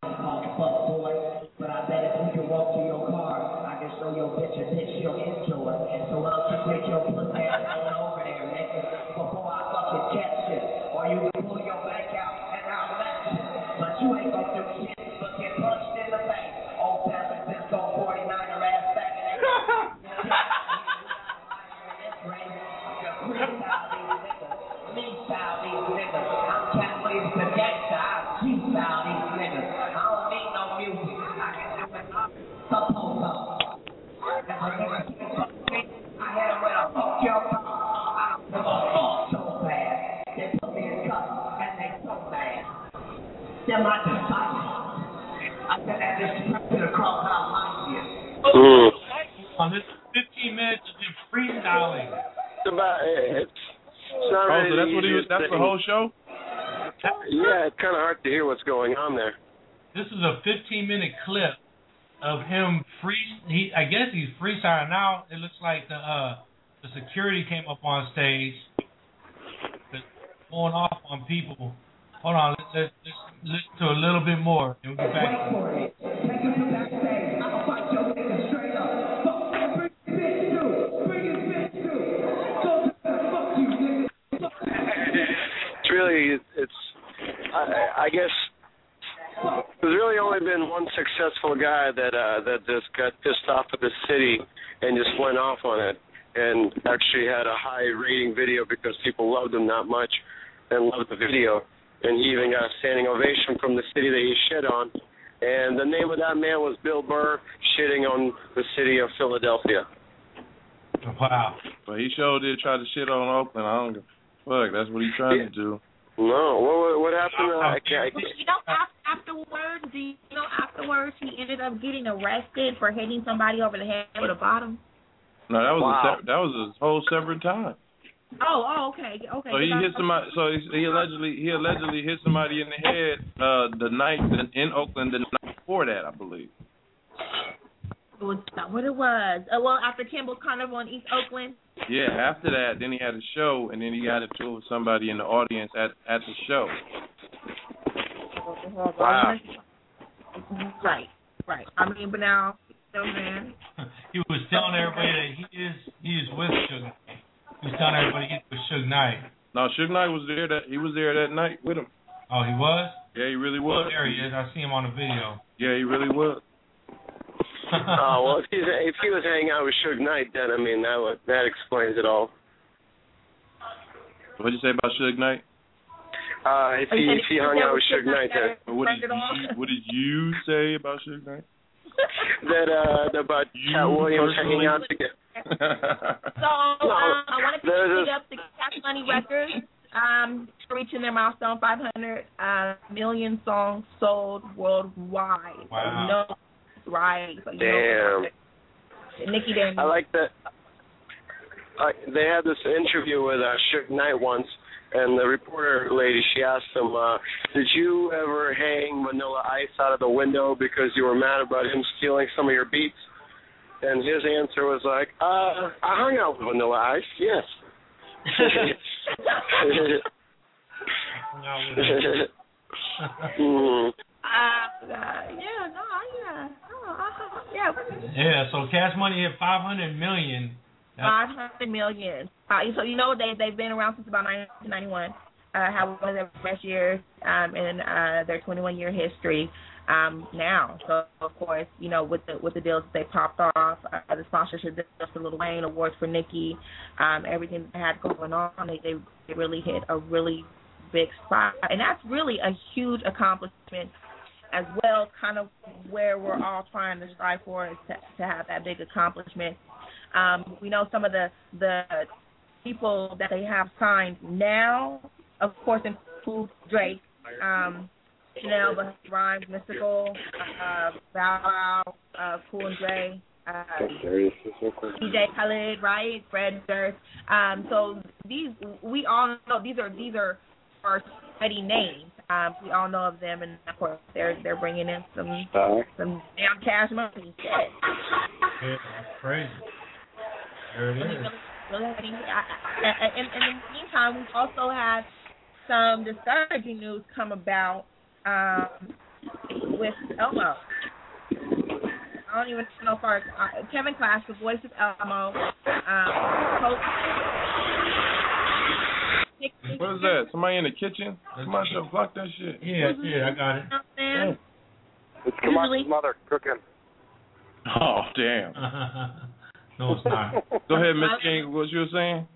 Philadelphia. Wow. But he sure did try to shit on Oakland. I don't give a fuck. That's what he's trying to do. No, what what, what happened? Uh, I can't, I can't. you know, afterwards, do you know afterwards he ended up getting arrested for hitting somebody over the head with a bottom? No, that was Wow. a se- that was a whole separate time. Oh, oh, okay, okay. So he hit somebody. So he, he allegedly he allegedly hit somebody in the head uh the night in Oakland the night before that, I believe. It was not what it was. Uh, well, after Campbell's Carnival in East Oakland. Yeah. After that, then he had a show, and then he got into it with somebody in the audience at at the show. Wow. Right, right. I mean, but now, you man. he was telling everybody that he is he is with Suge Knight. He was telling everybody he's with Suge Knight. No, Suge Knight was there. That he was there that night with him. Oh, he was. Yeah, he really was. There he is. I see him on the video. Yeah, he really was. oh well, if he if he was hanging out with Suge Knight, then I mean that would that explains it all. What'd you say about Suge Knight? Uh, if he if he hung out with Suge Knight, then What did you What did you say about Suge Knight? that uh that about Katt Williams hanging out together. So um, I want to There's pick up the Cash Money Records. Um, reaching their milestone 500 uh, million songs sold worldwide. Wow. No, right? So, you Damn. Know, Nikki Daniels. I like that. Uh, they had this interview with uh, Suge Knight once, and the reporter lady she asked him, uh, "Did you ever hang Vanilla Ice out of the window because you were mad about him stealing some of your beats?" And his answer was like, "Uh, I hung out with Vanilla Ice, yes." mm. Uh, yeah, no, yeah, yeah. Yeah, so Cash Money hit 500 million. Five hundred million. Uh, so you know they they've been around since about 1991. Uh, have one of their best years um, in uh, their 21 year history um, now. So of course, you know with the with the deals that they popped off, uh, the sponsorship deals for Lil Wayne, awards for Nicki, um, everything they had going on, they, they they really hit a really big spot, and that's really a huge accomplishment as well. Kind of where we're all trying to strive for is to, to have that big accomplishment. Um, we know some of the the people that they have signed now, of course, include Drake, um, Shanell, Busta Rhymes, Mystikal, uh, Bow Wow, uh, Cool and Dre, uh, DJ Khaled, right? Fred Durst. Um, so these we all know these are these are are steady names. Um, we all know of them, and of course they're they're bringing in some some damn cash money. Shit. Yeah, that's crazy. There it is. Really, really, I, I, I, in, in the meantime, we've also had some discouraging news come about um, with Elmo. I don't even know if our uh, Kevin Clash, the voice of Elmo, um, post- What is that? Somebody in the kitchen? Somebody should block that shit. Yeah, yeah, I got it. Man, It's Kamachi's mother cooking. Oh damn. no, it's not. Go ahead, Miss King. What you were saying?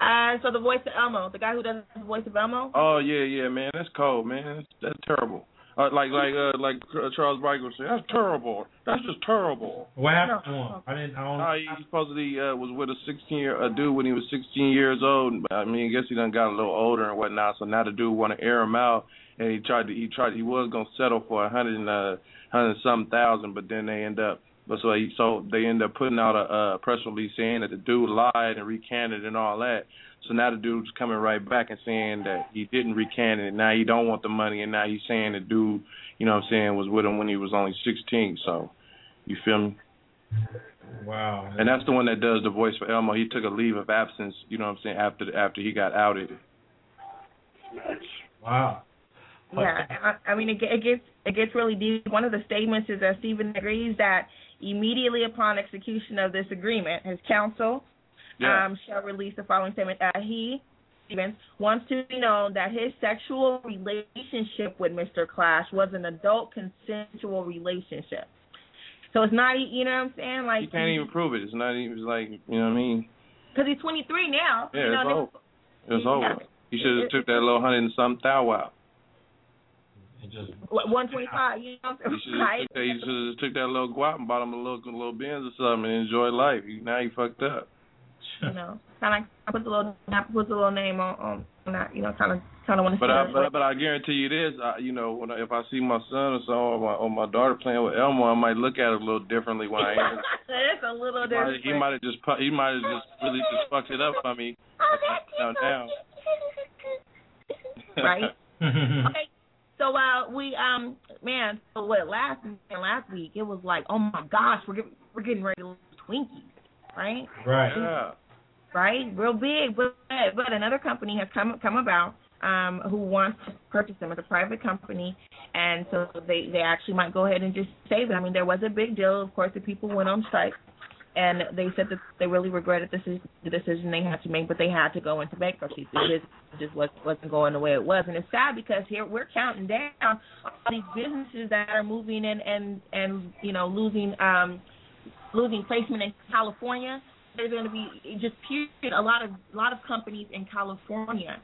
Uh, so the voice of Elmo, the guy who does the voice of Elmo. Oh yeah, yeah, man. That's cold, man. That's, that's terrible. Uh, like like uh, like Charles Barkley would say, that's terrible. That's just terrible. What happened to him? I didn't. I don't. Uh, he supposedly uh, was with a 16 year a dude when he was 16 years old. I mean, I guess he done got a little older and whatnot. So now the dude want to air him out, and he tried to he tried he was gonna settle for a hundred and uh, hundred some thousand, but then they end up. But so he, so they end up putting out a, a press release saying that the dude lied and recanted and all that. So now the dude's coming right back and saying that he didn't recant it. Now he don't want the money, and now he's saying the dude, you know what I'm saying, was with him when he was only 16. So, you feel me? Wow. And that's the one that does the voice for Elmo. He took a leave of absence, you know what I'm saying, after after he got outed. Wow. Yeah, I, I mean it, it gets it gets really deep. One of the statements is that Stephen agrees that immediately upon execution of this agreement, his counsel Yeah. um, shall release the following statement: uh, He, Stephens, wants to be known that his sexual relationship with Mr. Clash was an adult consensual relationship. So it's not, you know what I'm saying? Like He can't even prove it. It's not even like, you know what I mean? because he's 23 now. Yeah, you know, it's and over. It's Yeah. over. He should have took that little hundred and some thou out. It just 125, you know, He should have right? took that. He should have took that little guap and bought him a little little Benz or something and enjoy life. He, now he fucked up. You know, kind of I put the little I put the little name on on that. You know, kind of kind of want to. But I but, but I guarantee you this, I, you know, when I, if I see my son or so or my, or my daughter playing with Elmo, I might look at it a little differently when I am. It's a little He might, different. he might have just he might have just really just fucked it up for me. Now now. right? okay. So uh we um man, so what last last week it was like, oh my gosh, we're get, we're getting ready to lose Twinkies, right? Right. Yeah. Right? Real big. But but another company has come come about um, who wants to purchase them. It's a private company, and so they they actually might go ahead and just save it. I mean, there was a big deal. Of course, the people went on strike, and they said that they really regretted deci- the decision they had to make, but they had to go into bankruptcy. The business just was, wasn't going the way it was, and it's sad because here we're counting down all these businesses that are moving in and and you know losing um losing placement in California. There's going to be just period. A lot of a lot of companies in California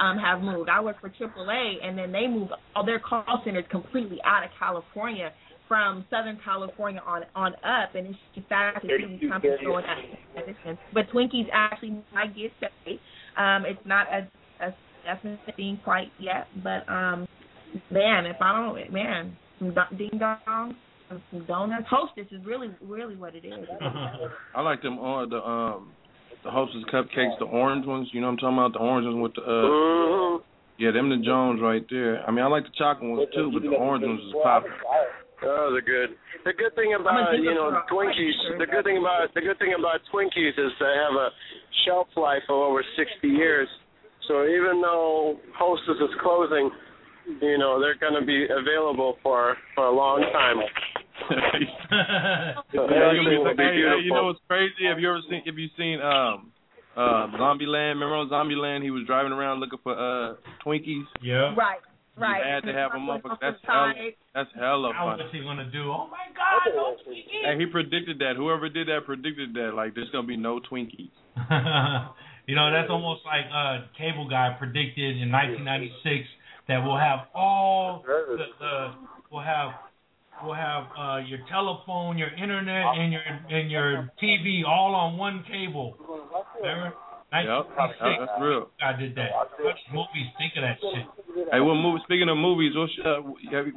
um, have moved. I work for AAA, and then they moved all their call centers completely out of California from Southern California on on up, and it's just sad to see these companies going out of business. But Twinkies actually might get saved. Um, it's not a, a definite thing quite yet, but um, man, if I don't, man, some ding dongs, some some donuts. Hostess is really really what it is. I like them on the um the Hostess cupcakes, the orange ones. You know what I'm talking about? The orange ones with the uh. Yeah, them the Jones right there. I mean, I like the chocolate ones too, but the orange ones is popping. Oh, they're good. The good thing about you know Twinkies, the good thing about the good thing about Twinkies is they have a shelf life of over 60 years. So even though Hostess is closing, you know they're going to be available for for a long time. Yeah, So you, be hey, hey, you know what's crazy? Have you ever seen? Have you seen um uh Zombieland? Remember on Zombieland? He was driving around looking for uh Twinkies. Yeah. Right, right. You had to have them up. That's hella. That's hella How funny. was he gonna do? Oh my God! No Twinkies. Hey, he predicted that. Whoever did that predicted that. Like, there's gonna be no Twinkies. you know, that's almost like uh Cable Guy predicted in 1996 that we'll have all the, the we'll have we'll have uh your telephone, your internet, and your and your TV all on one cable. Remember? Yep, that's real. I did that. What movies think of that shit? Hey, what movie? Speaking of movies, what uh,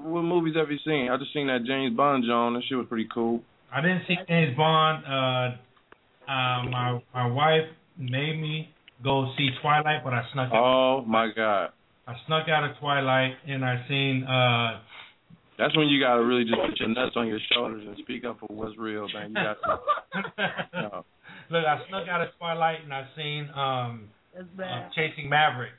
what movies have you seen? I just seen that James Bond John. That shit was pretty cool. I didn't see James Bond. Uh, uh, my my wife made me go see Twilight, but I snuck out. Oh my God, I snuck out of Twilight, and I seen. uh that's when you gotta really just put your nuts on your shoulders and speak up for what's real, man. You got to. No. Look, I snuck out of Twilight, and I seen um uh. Chasing Mavericks,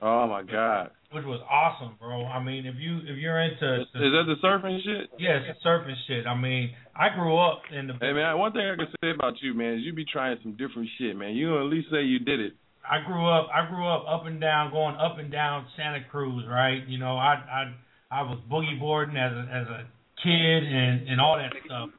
Oh my God. which was awesome, bro. I mean, if you if you're into Is that the surfing shit? yeah, it's surfing shit. I mean, I grew up in the Hey man, one thing I can say about you, man, is you be trying some different shit, man. You at least say you did it. I grew up I grew up up and down going up and down Santa Cruz, right? You know, I I I was boogie boarding as a as a kid and and all that stuff.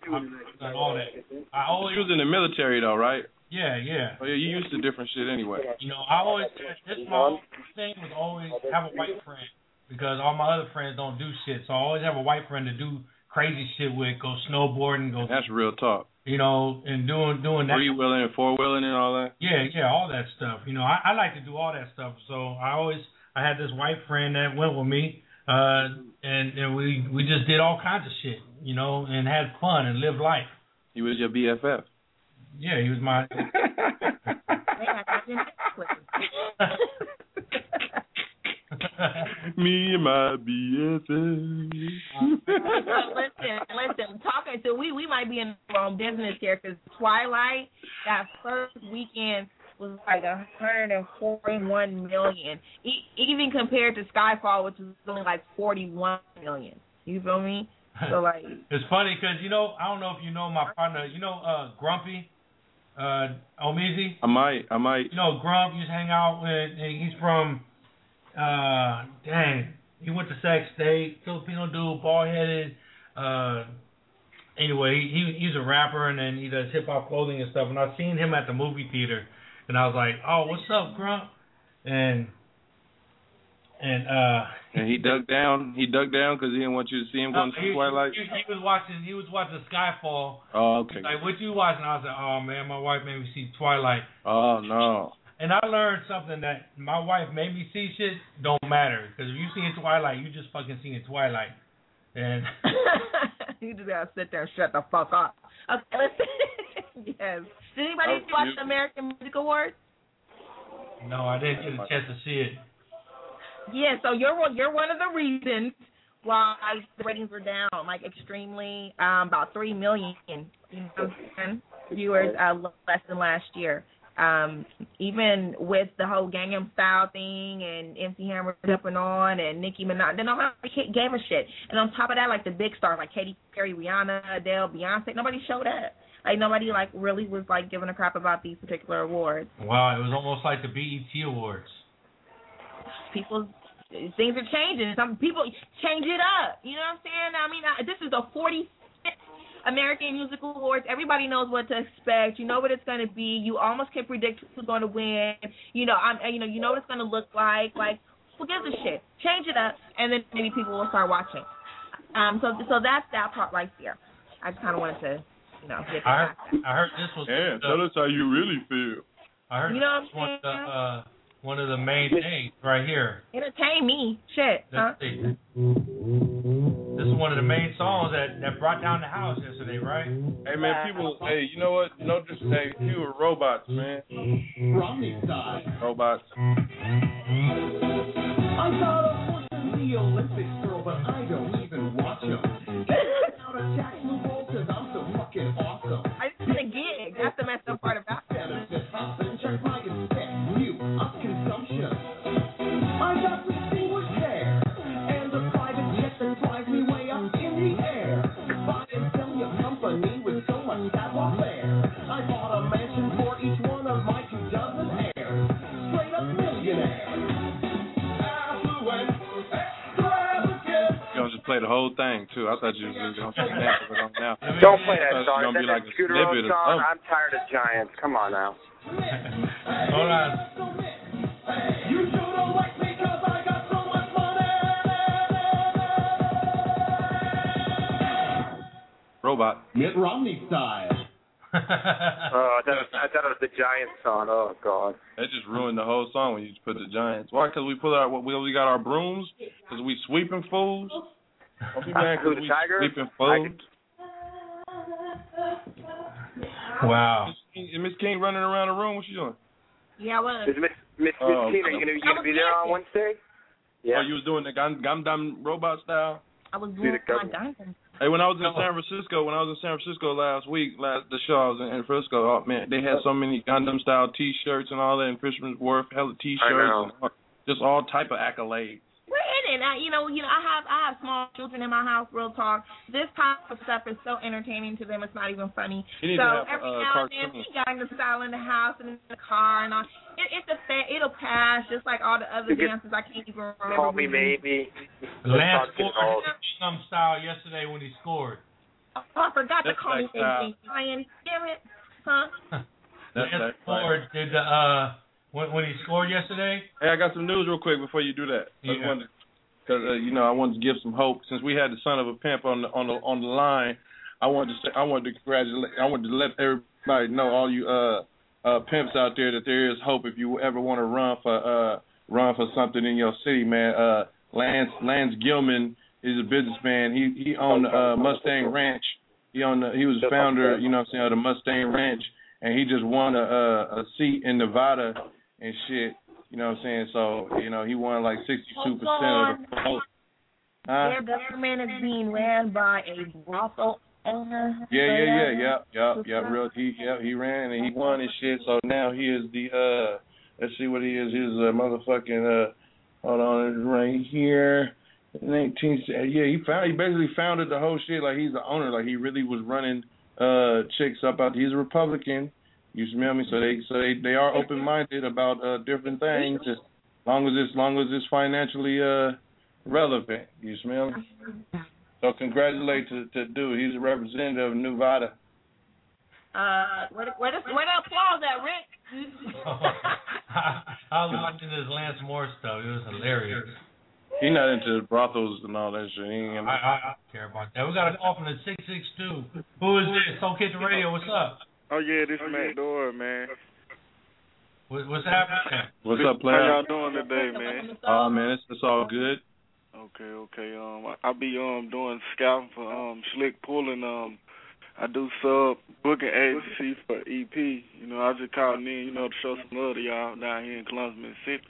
I've all that. I always You was in the military though, right? yeah, yeah. Oh yeah, you used to different shit anyway. You know, I always this my thing was always have a white friend because all my other friends don't do shit. So I always have a white friend to do crazy shit with, go snowboarding, go That's real talk. you know, and doing doing that Three wheeling and four wheeling and all that. Yeah, yeah, all that stuff. You know, I, I like to do all that stuff. So I always I had this white friend that went with me, uh, and and we we just did all kinds of shit, you know, and had fun and lived life. He was your BFF. Yeah, he was my. Me and my BFF. listen, listen. Talking to we, we might be in the wrong business here because Twilight that first weekend was like a hundred and forty-one million, e- even compared to Skyfall, which was only like forty-one million. You feel me? So like, it's funny because you know I don't know if you know my partner. You know uh Grumpy, uh O Meezy. I might, I might. You know Grump used to hang out with. and He's from. uh Dang, he went to Sac State. Filipino dude, bald headed. Uh, anyway, he he's a rapper and then he does hip hop clothing and stuff. And I've seen him at the movie theater, and I was like, "Oh, what's up, Grump?" And and uh, And he dug down. He dug down because he didn't want you to see him going uh, to he, Twilight. He, he was watching. He was watching Skyfall. Oh, okay. Like, what you watching? I was like, "Oh man, my wife made me see Twilight." Oh no. And I learned something that my wife made me see shit don't matter because if you see Twilight, you just fucking seeing Twilight. And you just gotta sit there and shut the fuck up. Okay, listen. Yes. Did anybody Oh, watch the American Music Awards? no, I didn't get a chance to see it. Yeah, so you're one you're one of the reasons why the ratings were down, like extremely, um, about three million you know, what I'm saying, viewers uh, less than last year. Um, even with the whole Gangnam Style thing and MC Hammer jumping on and Nicki Minaj, they nobody gave a shit. And on top of that, like the big stars like Katy Perry, Rihanna, Adele, Beyonce, nobody showed up. Like nobody like really was like giving a crap about these particular awards. Wow, it was almost like the BET Awards. People, things are changing. Some people change it up. You know what I'm saying? I mean, I, this is the 45th American Music Awards. Everybody knows what to expect. You know what it's going to be. You almost can predict who's going to win. You know, I'm. You know, you know what it's going to look like. Like, who gives a shit? Change it up, and then maybe people will start watching. Um. So, so that's that part right there. I just kind of wanted to, you know, get I heard. I heard this was Yeah, tell us how you really feel. I heard You know this was one of the uh, one of the main things right here. Entertain me, shit. Let's see. This is one of the main songs that that brought down the house yesterday, right? Hey man, people. Hey, you know what? No, just hey, you were robots, man. Romney side. Robots. I thought I was in the Olympics, girl, but I don't even watch them. Get out of tax loophole because I'm so fucking awesome. I just did a gig. That's the messed up play the whole thing too. I thought you was just gonna sample it on now. Don't play that song. it was gonna be like a Scooter snippet Road or song? I'm tired of Giants. Come on now. Hold on. You sure don't like me 'cause I got so much money. Robot. Mitt Romney style. Oh, I thought, was, I thought it was the Giants song. Oh God. That just ruined the whole song when you put the Giants. Why? Because we put our we we got our brooms. Because we sweeping fools. Don't be mad Who, because the we Tigers? sweeping fools. Wow. Is Miss King running around the room? What she doing? Yeah, I was. Is Miss Miss uh, Miss Oh, Teen, are you gonna, you gonna be there on. Wednesday? Oh, yeah. Oh, you was doing the Gangnam robot style. I was doing the my Hey, when I was in San Francisco, when I was in San Francisco last week, last the show I was in, in Frisco, oh man, they had so many Gangnam style T-shirts and all that, and Fisherman's Wharf hella T-shirts, and all- just all type of accolades. We're in it. I, you know, you know, I have I have small children in my house. Real talk. This type of stuff is so entertaining to them. It's not even funny. So to have, every uh, now and then, cartoons. we got in the style in the house and in the car and all. It, it's a fa- it'll pass just like all the other You dances. I can't even remember. Call me who they- maybe. Lance Let's scored some style yesterday when he scored. Oh, I forgot to That's call me like, uh. Ryan, damn it, huh? That's Lance that. scored did the uh when when he scored yesterday. Hey, I got some news real quick before you do that. Yeah. Because uh, you know, I wanted to give some hope since we had the son of a pimp on the on the on the line. I wanted to say, I wanted to congratulate, I wanted to let everybody know, all you uh uh pimps out there, that there is hope if you ever want to run for uh run for something in your city, man. Uh, Lance Lance Gilman is a businessman. He he owned uh Mustang Ranch. He owned the, he was founder, you know what I'm saying, of the Mustang Ranch, and he just won a a, a seat in Nevada and shit. You know what I'm saying? So, you know, he won like 62% of the vote. Huh? Their government is being ran by a brothel owner. Yeah, yeah, yeah, yeah, yeah, yeah. Real, he, yeah, he ran and he won his shit. So now he is the uh, let's see what he is. He's a motherfucking uh, hold on, it's right here. 19, yeah, he found he basically founded the whole shit. Like he's the owner. Like he really was running uh chicks up out. He's a Republican. You smell me? So they so they they are open minded about uh different things as long as it's long as it's financially uh relevant. You smell me? So congratulate to to dude. He's a representative of Nevada. Uh, where the, where the, applause at, Rick? I was watching this Lance Moore stuff. It was hilarious. He not into brothels and all that shit. He ain't I, I, I don't care about that. We got a call from the six six two. Who is this? Soul Kitchen Radio. What's up? Oh yeah, this is Matt Dora, man. What, what's happening? What's up, player? How y'all doing today, man? Oh man, it's, it's all good. Okay, okay. Um, I, I be um doing scouting for um Slick Pulling. Um, I do sub booking agency for EP. You know, I just called in, you know, to show some love to y'all down here in Columbus, Mississippi.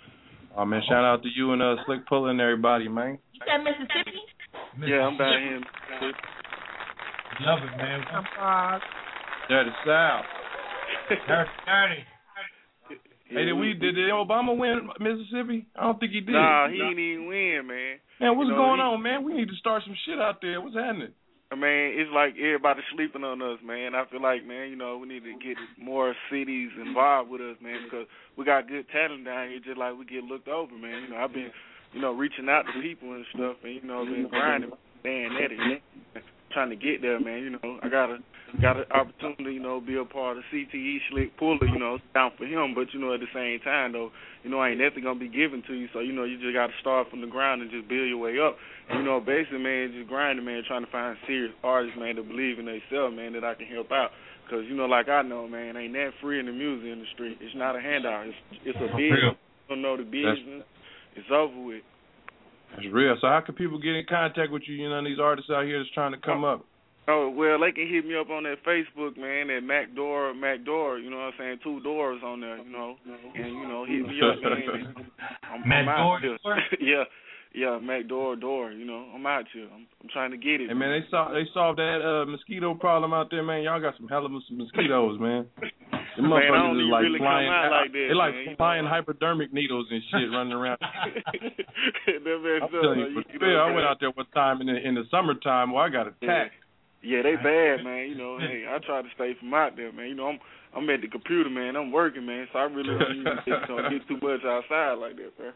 Oh man, shout out to you and uh Slick pulling everybody, man. You said Mississippi? Yeah, I'm down here in Mississippi. Love it, man. I'm. Dirty South. Dirty, dirty. Hey, did we did, did Obama win Mississippi? I don't think he did. Nah, he didn't even win, man. Man, what's You know, going he- on, man? We need to start some shit out there. What's happening? I mean, it's like everybody sleeping on us, man. I feel like, man, you know, we need to get more cities involved with us, man, because we got good talent down here, just like we get looked over, man. You know, I've been, you know, reaching out to people and stuff, and you know, been grinding, staying at it, trying to get there, man. You know, I got a got an opportunity, you know, be a part of CTE Slick Puller, you know, down for him, but you know, at the same time though, you know, ain't nothing gonna be given to you, so you know, you just got to start from the ground and just build your way up. And, you know, basically, man, just grinding, man, trying to find serious artists, man, that believe in themselves, man, that I can help out. Cause you know, like I know, man, ain't that free in the music industry. It's not a handout. It's it's a business. You don't know the business. It's over with. That's real. So how can people get in contact with you? You know, these artists out here that's trying to come up. Oh, oh well, they can hit me up on that Facebook, man, at Mac Door, Mac Door. You know what I'm saying? Two doors on there, you know, and you know, hit me up, man. I'm, Mac I'm out Door, here. yeah, yeah, Mac Door, Door. You know, I'm out here. I'm, I'm trying to get it. Hey man, they saw they solved that uh mosquito problem out there, man. Y'all got some hell of some mosquitoes, man. The Man, I motherfuckers don't is even like really come flying, out like that, they like man, you know. flying hypodermic needles and shit running around. I'm telling you, you for know, I went out there one time in the in the summertime where I got attacked. Yeah, they bad, man. You know, hey, I try to stay from out there, man. You know, I'm I'm at the computer, man. I'm working, man. So I really don't get too much outside like that, bro.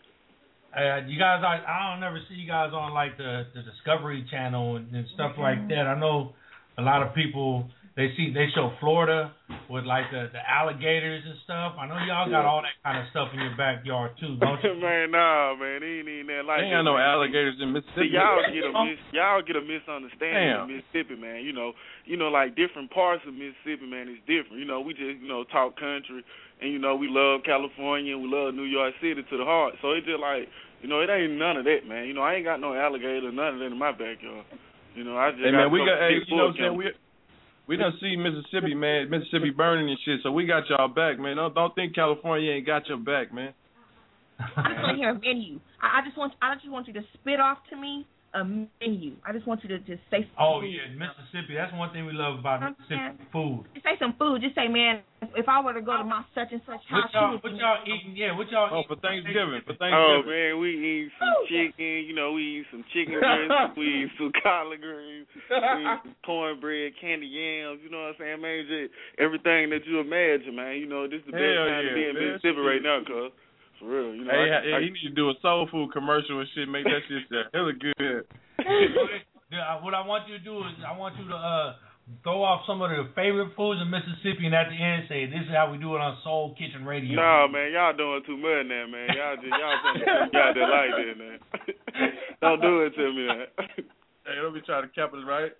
Uh, you guys, I, I don't ever see you guys on like the the Discovery Channel and, and stuff like that. I know a lot of people they see they show Florida with like the the alligators and stuff. I know y'all got all that kind of stuff in your backyard too, don't you? man, nah, man, he ain't even that like Ain't that. got no alligators in Mississippi. See, y'all get a mis- y'all get a misunderstanding Damn. of Mississippi, man. You know, you know, like different parts of Mississippi, man, is different. You know, we just you know talk country, and you know we love California, and we love New York City to the heart. So it's just like you know, it ain't none of that, man. You know, I ain't got no alligator, none of that in my backyard. You know, I just Hey got man, we got hey, you know what I'm saying? We we done see Mississippi, man, Mississippi burning and shit, so we got y'all back, man. Don't don't think California ain't got your back, man. I just want to hear a menu. I, I just want I just want you to spit off to me a menu. I just want you to just say. Oh food. yeah, Mississippi. That's one thing we love about Mississippi food. Just say some food. Just say, man, if I were to go to my such and such What house, y'all, you what y'all eating? Yeah, what y'all Oh, eating for Thanksgiving, for Oh Thanksgiving. man, we eat some chicken. You know, we eat some chicken greens. we eat some collard greens. We eat some cornbread, candy yams. You know what I'm saying, man? Just everything that you imagine, man. You know, this is the best Hell time to be in. Mississippi right now, cuz. For real, you know. Hey, I, hey, I, he need to do a soul food commercial and shit. Make that shit sound hella good. Yeah, what I want you to do is I want you to uh throw off some of the favorite foods in Mississippi, and at the end say, "This is how we do it on Soul Kitchen Radio." Nah, man, y'all doing too much now, man. Y'all just y'all trying to put me there like that, man. Don't do it to me, man. Hey, don't be trying to cap it right.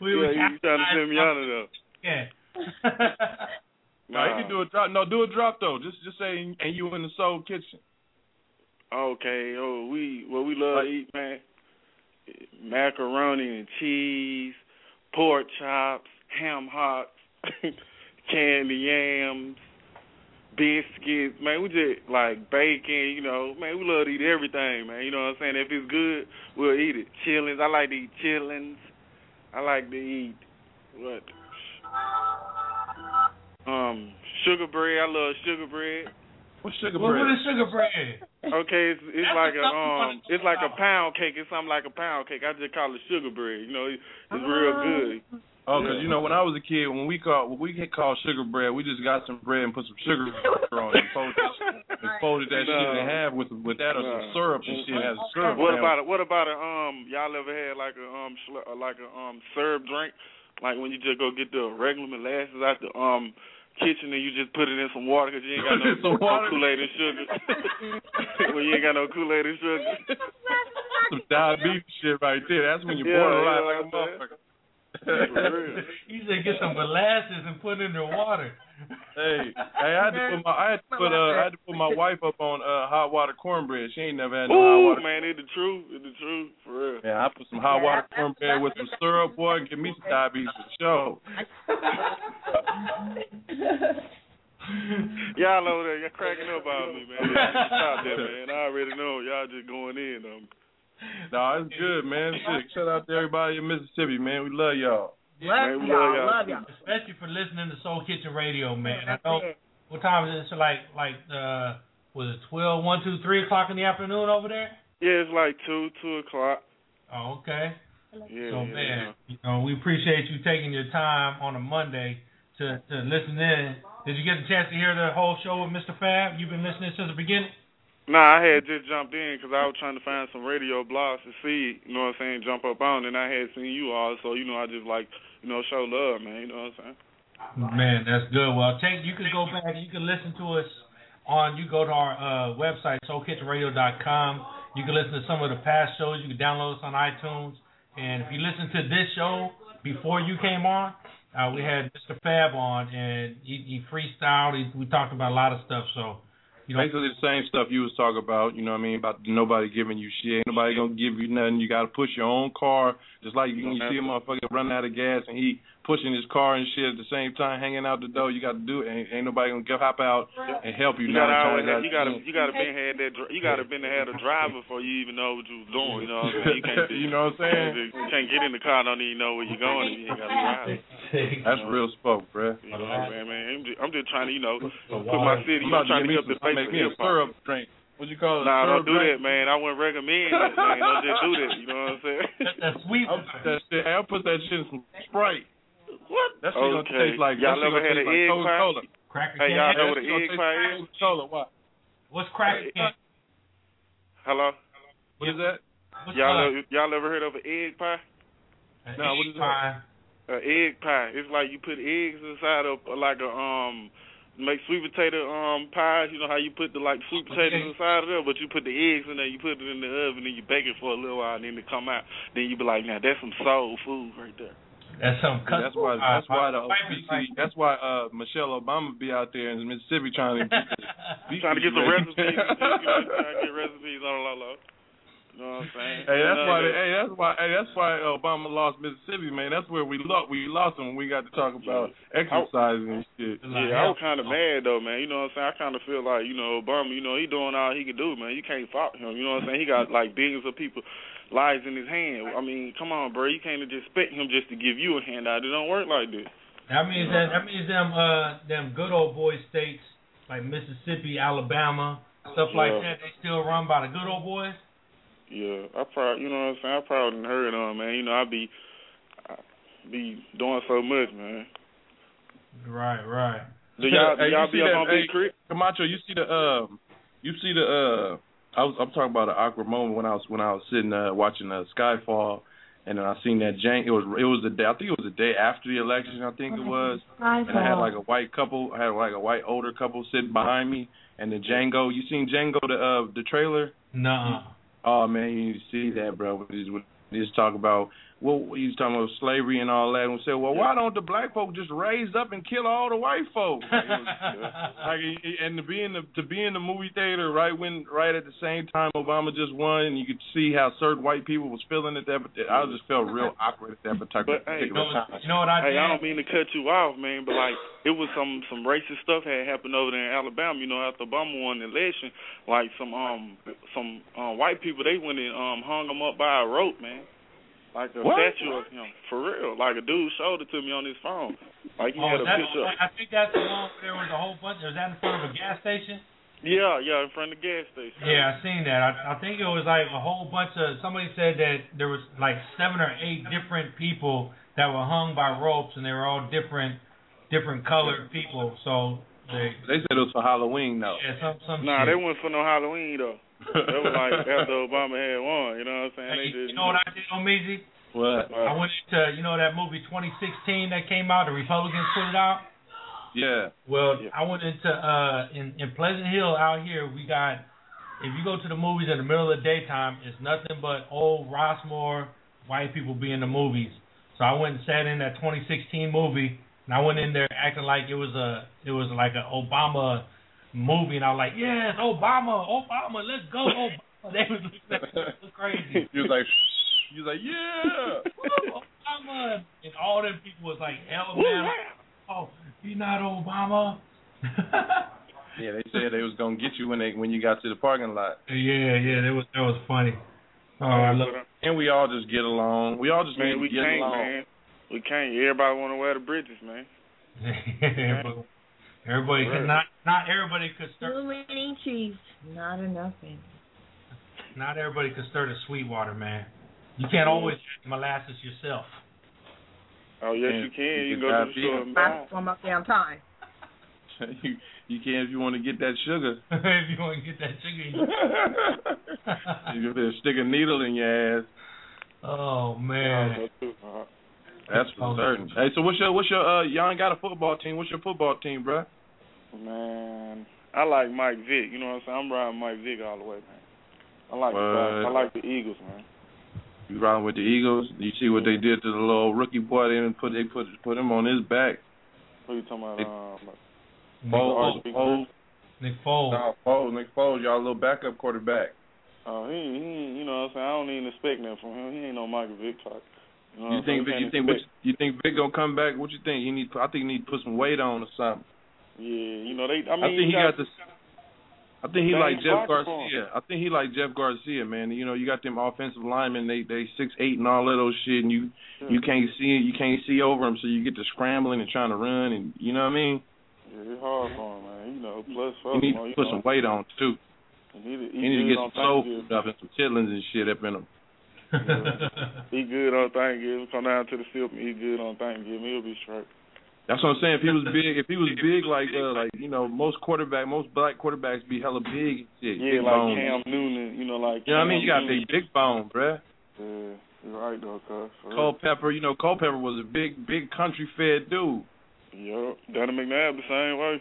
We yeah, was you trying to send me out of though. Yeah. No, you can do a drop. No, do a drop though. Just just say, and you in the Soul Kitchen. Okay, oh we what we love to eat, man. Macaroni and cheese, pork chops, ham hocks, candy yams, biscuits, man. We just like bacon, you know, man. We love to eat everything, man. You know what I'm saying? If it's good, we'll eat it. Chillings, I like to eat chillings. I like to eat what? Um, sugar bread. I love sugar bread. What's sugar What, bread? what is sugar bread? Okay, it's it's like a the stuff we wanna um, it's like a pound cake. It's something like a pound cake. I just call it sugar bread. You know, it, it's real good. Oh, 'cause you know when I was a kid, when we called when we get called sugar bread, we just got some bread and put some sugar on it and folded, and folded that shit in No. half with with that or some syrup and shit. Has syrup. What about it? What about a um? Y'all ever had like a um uh, like a um syrup drink? Like when you just go get the regular molasses out the um kitchen and you just put it in some water because you ain't got Put it in some no, no Kool Aid and sugar. when you ain't got no Kool Aid and sugar. some diabetes shit right there. That's when you Yeah, borderline yeah, like a motherfucker. You said get some molasses and put it in the water. Hey, hey, I had to put my I had to put uh I had to put my wife up on uh hot water cornbread. She ain't never had no hot Ooh, water. man, it's the truth. It's the truth for real. Yeah, I put some hot water cornbread with some syrup, boy, and give me some diabetes for sure. Y'all over there, y'all cracking up on me, man. Stop that, man. I already know y'all just going in on me. No, it's good, man. Shit, shout out to everybody in Mississippi, man. We love y'all. Love Man, y'all. love y'all. Love y'all. Especially for listening to Soul Kitchen Radio, man. I know What time is it? So like like uh was it twelve, one, two, three o'clock in the afternoon over there? Yeah, it's like two, two o'clock. Oh, okay. Yeah, so yeah, man, you know, we appreciate you taking your time on a Monday to to listen in. Did you get a chance to hear the whole show with Mr. Fab? You've been listening since the beginning. Nah, I had just jumped in because I was trying to find some radio blogs to see, you know what I'm saying, jump up on, and I had seen you all, so you know I just like, you know, show love, man. You know what I'm saying? Man, that's good. Well, take you can go back. You can listen to us on. You go to our uh, website, SoulKitchenRadio.com. You can listen to some of the past shows. You can download us on iTunes. And if you listen to this show before you came on, uh, we had Mr. Fab on, and he, he freestyled. He, we talked about a lot of stuff. So, you know, Basically the same stuff you was talking about, you know what I mean, about nobody giving you shit. Nobody gonna give you nothing. You gotta push your own car. Just like you, you see a motherfucker running out of gas and he pushing his car and shit at the same time, hanging out the door. You gotta do it. Ain't, ain't nobody gonna get, hop out and help you. You now gotta you gotta you gotta been had that you gotta been had a driver before you even know what you was doing. You know what I'm saying? You can't just, You know what I'm saying? You can't get in the car, don't even know where you're going if you ain't got a driver. That's real spoke, bruh. You know what I'm saying, man? I'm just, I'm just trying to, you know, put my city. I'm I'm about trying to to give get up me the some- face make of me a hip hop. Syrup drink. What you call it? Nah, don't do drink? that, man. I wouldn't recommend it, man. Don't just do that. You know what I'm saying? That's sweet. I'll that shit. I'll put that shit in some Sprite. What? That shit gonna Okay. taste like Y'all ever had an like egg pie? Coca-Cola. Cracker Hey, y'all know what an egg pie is? Coca-Cola. What? What's cracker can? Hello? What is that? What's Y'all, ever, y'all ever heard of an egg pie? an No, what egg is that? pie? An egg pie. It's like you put eggs inside of like a um make sweet potato um pies. You know how you put the like sweet potatoes Okay. inside of there, but you put the eggs in there. You put it in the oven and you bake it for a little while, and then it come out. Then you be like, now that's some soul food right there. That's some. Yeah, that's why. That's why the Wife is obesity. That's why uh Michelle Obama be out there in Mississippi trying to. You trying to get some recipes, you know, trying to get recipes on low low. You know what I'm saying? Hey, that's why. that- Hey, that's why. Hey, that's why Obama lost Mississippi, man. That's where we lost. We lost him when we got to talk about exercising and shit. Yeah, I was kind of mad though, man. You know what I'm saying? I kind of feel like, you know, Obama, you know, he doing all he can do, man. You can't fault him. You know what I'm saying? He got like billions of people lives in his hand. I mean, come on, bro. You can't just expect him just to give you a handout. It don't work like this. That means that that means them uh them good old boy states like Mississippi, Alabama, stuff like that. They still run by the good old boys. Yeah, I proud. You know what I'm saying? I proud and heard on, man. You know, I be, I be doing so much, man. Right, right. Do y'all, do Hey, you y'all see be up that- on hey, Creek? Camacho, you see the um, you see the uh, I was I'm talking about an awkward moment when I was when I was sitting uh watching uh, Skyfall, and then I seen that Jang. It was it was the day I think it was the day after the election. I think it was, Skyfall. and I had like a white couple. I had like a white older couple sitting behind me, and the Django. You seen Django the uh the trailer? Nuh-uh. Oh man, you see that, bro. He's, when he's talking about well, he's talking about slavery and all that, and said, well, why don't the black folk just raise up and kill all the white folk? Like, was, like he- he- and to be in the to be in the movie theater right when right at the same time Obama just won, and you could see how certain white people was feeling at that. But I just felt real awkward at that particular, But hey, particular time. You know what I hey, did? I don't mean to cut you off, man, but like it was some some racist stuff had happened over there in Alabama. You know, after Obama won the election, like some um some um, white people they went and um hung him up by a rope, man. Like a What? statue of him, for real. Like a dude showed it to me on his phone. Like he Oh, had a picture. the one- I think that's the one where there was a whole bunch. Was that in front of a gas station? Yeah, yeah, in front of the gas station. Yeah, I seen that. I, I think it was like a whole bunch of. Somebody said that there was like seven or eight different people that were hung by ropes, and they were all different, different colored people. So they. They said it was for Halloween though. Yeah, some some. Nah, shit. they went for no Halloween though. That was like after Obama had won. You know what I'm saying? Hey, They just, you know what I did on Meezy? What? I went into you know that movie 2016 that came out. The Republicans put it out. Yeah. Well, I went into uh in in Pleasant Hill out here. We got if you go to the movies in the middle of the daytime, it's nothing but old Rossmoor white people be in the movies. So I went and sat in that 2016 movie, and I went in there acting like it was a it was like an Obama movie, and I was like, yes, Obama, Obama, let's go, Obama. They was looking crazy. He was like, he was like, yeah. Woo, Obama, and all them people was like, hell man, oh, he not Obama. Yeah, they said they was gonna get you when they when you got to the parking lot. Yeah, yeah, that was that was funny. Oh, I love. And we all just get along. We all just Man, we get can't, along. man. We can't. Everybody want to wear the bridges, man. but, Everybody Right. could not not everybody could stir Too many trees, not enough in. not everybody could stir the sweet water, man. You can't always drink molasses yourself. Oh yes, Yeah, you can. you You can can go to the store and buy. That's one more damn time. you you can if you want to get that sugar. if you want to get that sugar. you can stick a needle in your ass. oh man. That's for certain. Hey, so what's your what's your uh y'all ain't got a football team? What's your football team, bruh? Man, I like Mike Vick. You know what I'm saying? I'm riding Mike Vick all the way, man. I like the I like the Eagles, man. You riding with the Eagles? You see what they did to the little rookie boy? They didn't put they put put him on his back. Who you talking about? Um, Foles, Nick Foles, Nick Foles. no, Foles, Nick Foles, y'all a little backup quarterback. uh, he, he, you know what I'm saying? I don't even expect that from him. He ain't no Michael Vick type. You, know You think Vick, you think what, you think Vick gonna come back? What you think? He need I think he need to put some weight on or something. Yeah, you know they. I I, think he got the. I think he like Jeff. Garcia. I think he like Jeff Garcia, man. You know, you got them offensive linemen. They they six eight and all of those shit, and you you can't see you can't see over them, so you get to scrambling and trying to run, and you know what I mean. Yeah, it's hard for him, man. You know, plus You need to put know, some weight on too. He need to, You need to get some soul food up and some chitlins and shit up in them. He good on Thanksgiving. Come down to the and eat good on Thanksgiving. He'll be straight. That's what I'm saying. If he was big, if he was big like uh, like you know most quarterback, most black quarterbacks be hella big and shit. Yeah, big like. Cam Newton. You know, like You know what I mean? You got Cam big big bone, bruh. Yeah, you're right though, cuz. Culpepper, you know Culpepper was a big big country fed dude. Yup. Danny McNabb the same way.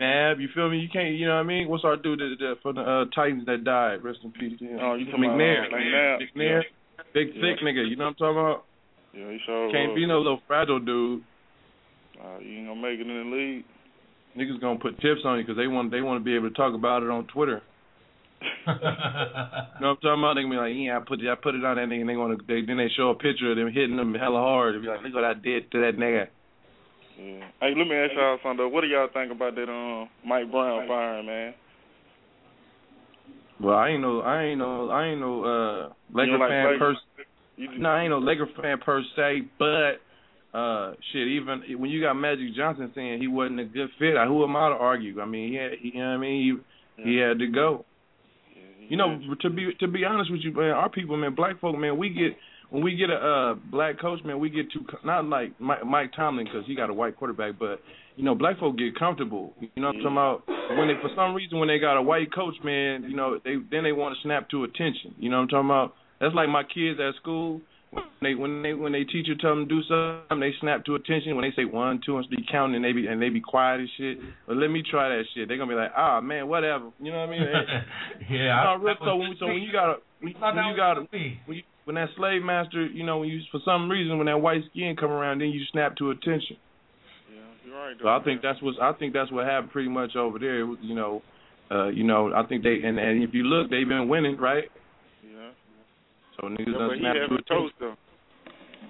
Nab, you feel me? You can't, you know what I mean? What's our dude that, that, for the uh, Titans that died? Rest in peace him. Oh, you talking about, McNair. uh, McNabb. McNair. Big Yeah. thick nigga. You know what I'm talking about? Yeah, he sure Can't was. be no little fragile dude. Uh, you ain't gonna make it in the league. Niggas gonna put tips on you because they want they want to be able to talk about it on Twitter. You know what I'm talking about? They gonna be like, yeah, I put it, I put it on that nigga. And they want to, they, then they show a picture of them hitting them hella hard. They be like, look what I did to that nigga. Yeah. Hey, let me ask y'all something though. What do y'all think about that um Mike Brown firing, man? Well, I ain't no, I ain't no, I ain't no uh Laker don't like fan Lakers? per. You No, I ain't no Laker fan per se, but uh shit, even when you got Magic Johnson saying he wasn't a good fit, who am I to argue? I mean, he had, he, you know what I mean, he he had to go. You know, to be to be honest with you, man, our people, man, black folk, man, we get when we get a uh, black coach, man, we get too not like Mike, Mike Tomlin because he got a white quarterback, but you know, black folk get comfortable. You know what I'm talking about? When they for some reason when they got a white coach, man, you know, they then they want to snap to attention. You know what I'm talking about? That's like my kids at school. When they when they when they teacher tell them to do something, they snap to attention. When they say one, two, and they count and they be and they be quiet and shit. But let me try that shit. They're gonna be like, ah man, whatever. You know what I mean? yeah. No, I- real, so when so when you got a when, when you got a when, you, when that slave master, you know, when you for some reason when that white skin come around, then you snap to attention. Yeah, you're right. So I think that's what I think that's what happened pretty much over there. You know, uh, you know, I think they and and if you look, they've been winning, right? So niggas but he snap to haven't coached though.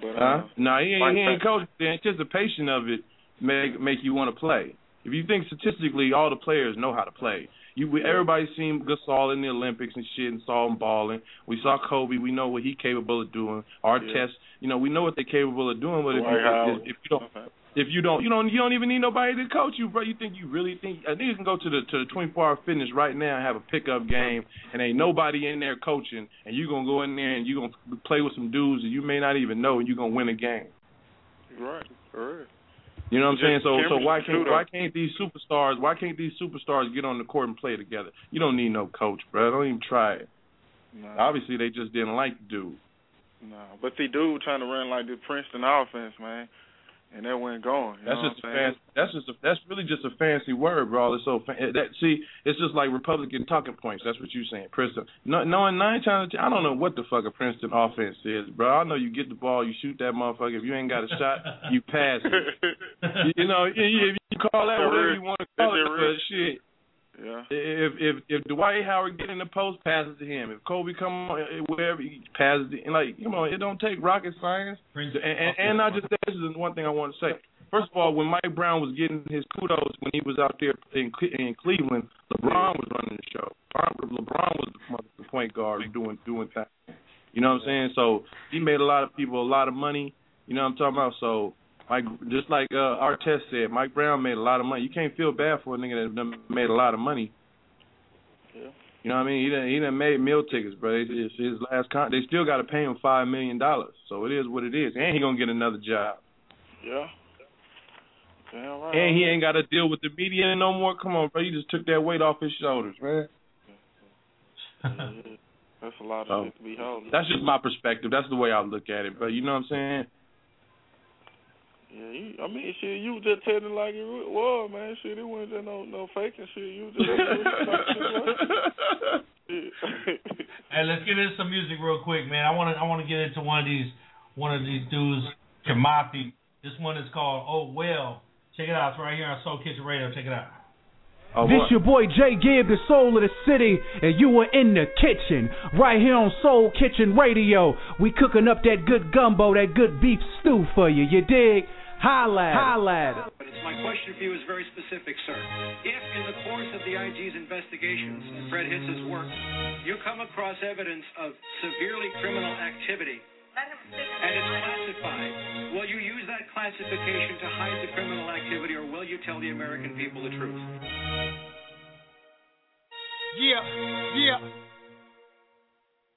But Huh? uh, No, he ain't, he ain't coached. The anticipation of it make make you want to play. If you think statistically, all the players know how to play. You we, everybody seen Gasol in the Olympics and shit and saw him balling. We saw Kobe. We know what he capable of doing. Our Yeah. test, you know, we know what they're capable of doing. But if you, if, if you don't, if you don't, you don't, you don't even need nobody to coach you, bro. You think you really think a nigga can go to the to the 24 hour fitness right now and have a pickup game, and ain't nobody in there coaching, and you gonna go in there and you gonna play with some dudes that you may not even know, and you gonna win a game. You're right. You know what I'm saying? So so why can't why can't these superstars why can't these superstars get on the court and play together? You don't need no coach, bro. Don't even try it. Nah. Obviously they just didn't like the dude. Nah, but see, dude trying to run like the Princeton offense, man, and that going. You That's just a fancy, that's just a, that's really just a fancy word, bro. It's so fa- that see, it's just like Republican talking points. That's what you're saying, Princeton. No, knowing nine times, I don't know what the fuck a Princeton offense is, bro. I know you get the ball, you shoot that motherfucker. If you ain't got a shot, you pass it. You know, if you call that whatever you want to call it, shit. Yeah. If if if Dwight Howard get in the post, passes to him. If Kobe come on, eh, wherever he passes, it. and like you know, it don't take rocket science. And, and, and not just that. This is one thing I want to say. First of all, when Mike Brown was getting his kudos when he was out there in Cle- in Cleveland, LeBron was running the show. LeBron LeBron was the point guard doing doing things. You know what I'm saying? So he made a lot of people a lot of money. You know what I'm talking about? So Like just like uh, Artest said, Mike Brown made a lot of money. You can't feel bad for a nigga that made a lot of money. Yeah. You know what I mean? He done he done made meal tickets, bro. It's, it's his last con. They still got to pay him five million dollars, so it is what it is. And he gonna get another job. Yeah. Damn right. And he ain't got to deal with the media no more. Come on, bro. You just took that weight off his shoulders, man. That's a lot of So, to be holding. That's just my perspective. That's the way I look at it. But you know what I'm saying? Yeah, you, I mean, shit, you just telling it like it was, man. Shit, it wasn't just no no faking shit. You just Hey, let's get into some music real quick, man. I want to I want to get into one of these one of these dudes, Kamathi. This one is called Oh Well. Check it out. It's right here on Soul Kitchen Radio. Check it out. Oh, this your boy Jay Gibb, the soul of the city, and you were in the kitchen, right here on Soul Kitchen Radio. We cooking up that good gumbo, that good beef stew for you. You dig? Holla, at it. holla. But it's my question for you is very specific, sir. If in the course of the IG's investigations and Fred Hitz's work, you come across evidence of severely criminal activity, and it's classified, will you use that classification to hide the criminal activity, or will you tell the American people the truth? Yeah, yeah.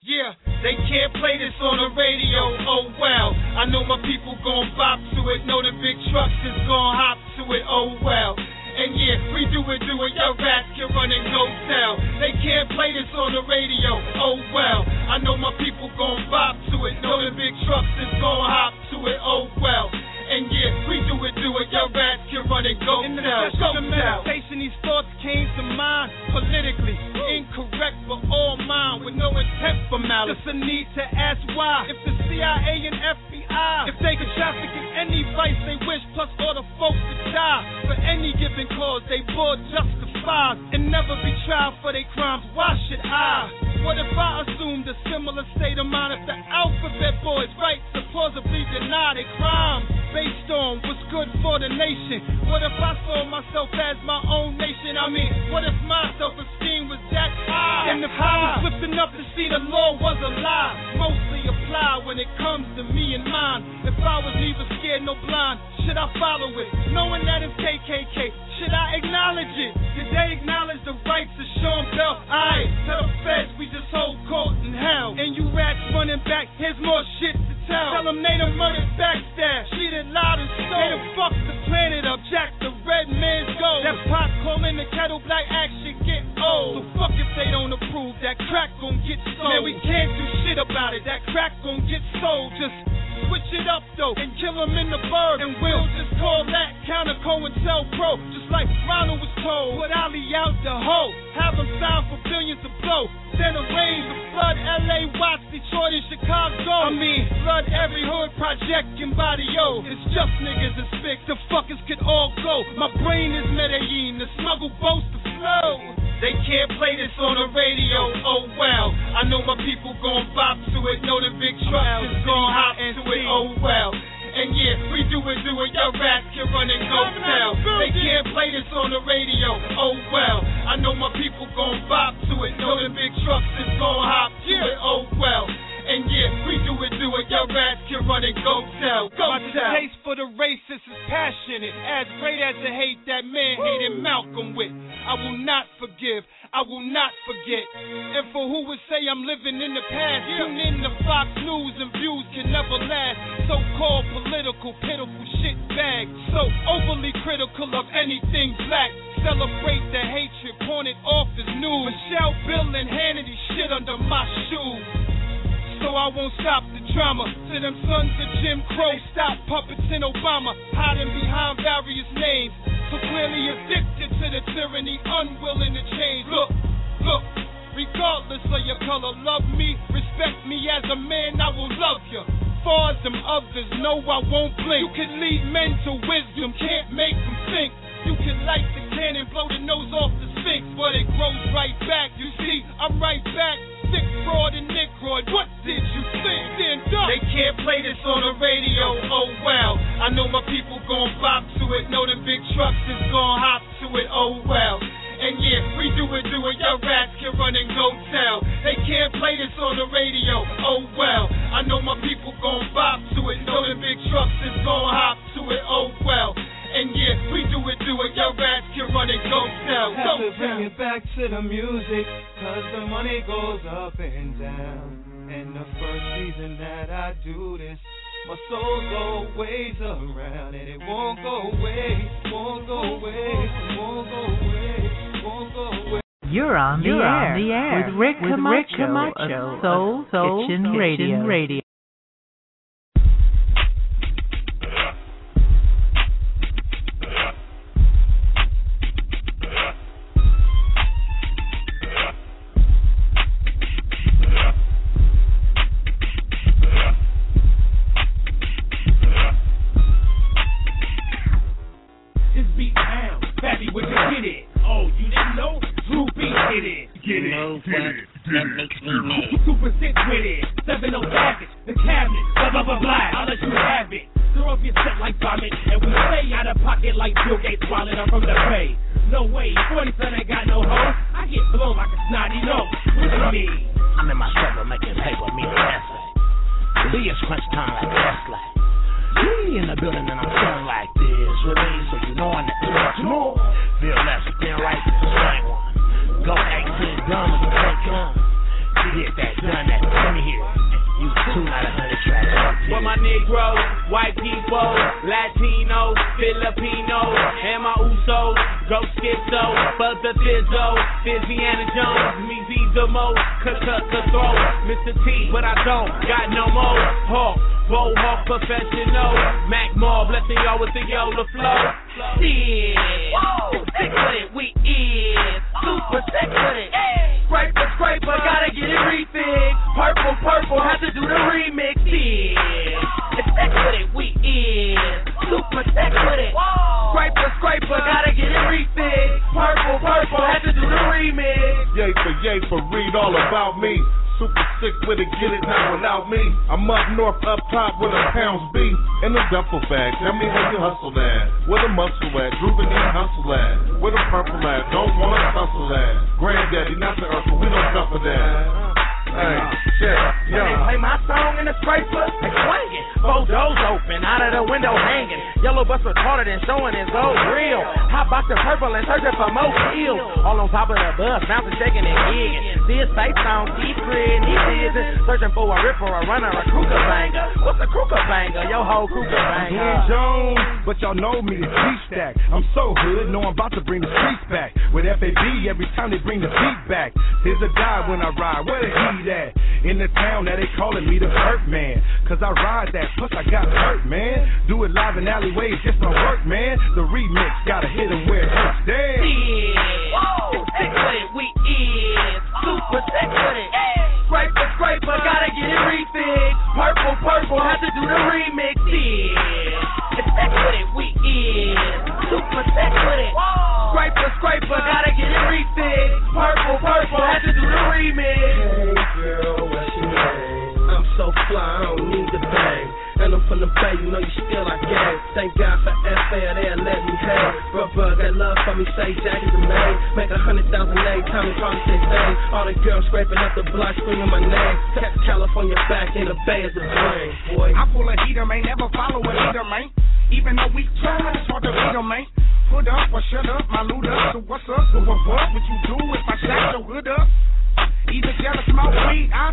Yeah, they can't play this on the radio, oh well. I know my people gon' bop to it, know the big trucks is gon' hop to it, oh well. And yeah, we do it, do it, your rats can run and go tell. They can't play this on the radio, oh well. I know my people gon' bop to it, know the big trucks is gon' hop to it, oh well. And yeah, we do it, do it, your rats can run and go In the session go of tell. meditation, these thoughts came to mind politically incorrect, but all mine with no intent for malice. Just a need to ask why. If the CIA and FBI, if they could traffic in any vice they wish, plus all the folks that die for any given cause, they board justified and never be tried for their crimes. Why should I? What if I assumed a similar state of mind if the alphabet boys right to plausibly deny their crimes based on what's good for the nation? What if I saw myself as my own nation? I mean, what if my self-esteem was that high? And if I was swift enough to see the law was a lie, mostly apply when it comes to me and mine. If I was neither scared nor blind, should I follow it? Knowing that it's KKK, should I acknowledge it? Did they acknowledge the rights of Sean Bell? I tell the feds we just whole court in hell. And you rats running back, here's more shit to tell. Tell them they done murdered backstab, cheated loud and stole. They done fucked the planet up, jacked the red man's gold. That pot calling the kettle black action get old. So fuck if they don't approve, that crack gon' get sold. Man, we can't do shit about it, that crack gon' get sold. Just switch it up though and kill him in the bird. And we'll just call that COINTELPRO, just like Ronald was told. Put Ali out the hole, have him sign for billions of blow. Then arrange to flood LA, Watts, Detroit, and Chicago. I mean, flood every hood project in Barrio. It's just niggas and spick, the fuckers could all go. My brain is Medellin, the smuggle boats the flow. They can't play this on the radio, oh well. I know my people gon' bop to it, know the big trucks is gon' hop to it, oh well. And yeah, we do it, do it, your rats can run and go tell. They can't play this on the radio, oh well. I know my people gon' bop to it, know the big trucks is gon' hop to it, oh well. And yeah, we do it, do it, your rats can run and go tell, go My tell. taste for the racist is passionate, as great as the hate that man hated Malcolm with. I will not forgive, I will not forget. And for who would say I'm living in the past, tune in to Fox News and views can never last. So called political, pitiful shit bag. So overly critical of anything black. Celebrate the hatred, pawn it off as news. Michelle, Bill, and Hannity shit under my shoes so I won't stop the drama. To them sons of Jim Crow, stop puppets in Obama, hiding behind various names. So clearly addicted to the tyranny, unwilling to change. Look, look, regardless of your color, love me, respect me as a man, I will love you. Far as them others know I won't blink. You can lead men to wisdom, can't make them think. You can light the cannon, blow the nose off the sphinx, but it grows right back. You see, I'm right back. Sick fraud and what did you think? Stand up. They can't play this on the radio, oh well. I know my people gon' bop to it, know the big trucks is gon' hop to it, oh well. And yeah, we do it, do it, your rats can run and go tell. They can't play this on the radio, oh well. I know my people gon' bop to it, know the big trucks is gon' hop to it, oh happening? And yeah, we do it, do it. Your rats can run it, go down, go down. Bring it back to the music, cause the money goes up and down. And the first reason that I do this. My soul's always around and it won't go away, won't go away, won't go away, won't go away. You're on the, You're air. On the air with Rick with Camacho, Rick Camacho of Soul, Soul Kitchen, Kitchen Radio. Radio.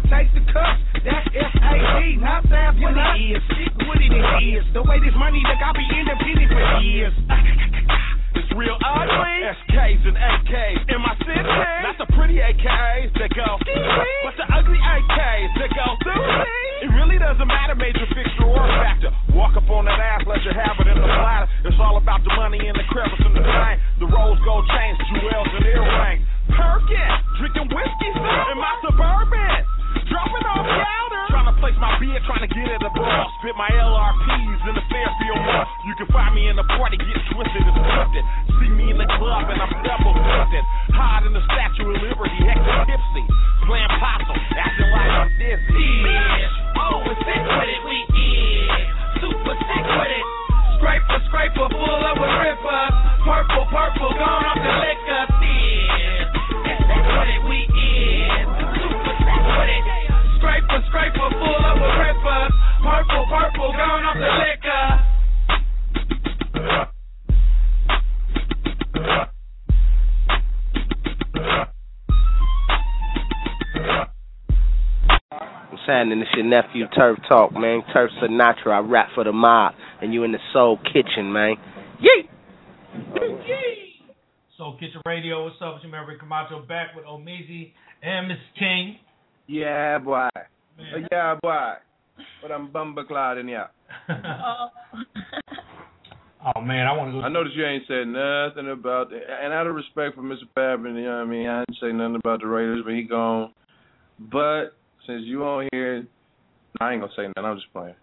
take the cuffs. That's S-A-E, not Fab, what it is. What it is. The way this money look, I'll be independent for years. It's your nephew Turf Talk, man. Turf Sinatra. I rap for the mob, and you in the Soul Kitchen, man. Yee. Soul Kitchen Radio. What's up? It's your man Rick Camacho back with O Meezy and Miss King. Yeah, boy. Oh, yeah, boy. But I'm bumbleclad in here. Oh man, I want to go. I noticed you ain't said nothing about it. And out of respect for Mr. Babin, you know what I mean? I didn't say nothing about the Raiders, but he gone. But since you on here, I ain't gonna say nothing. I'm just playing.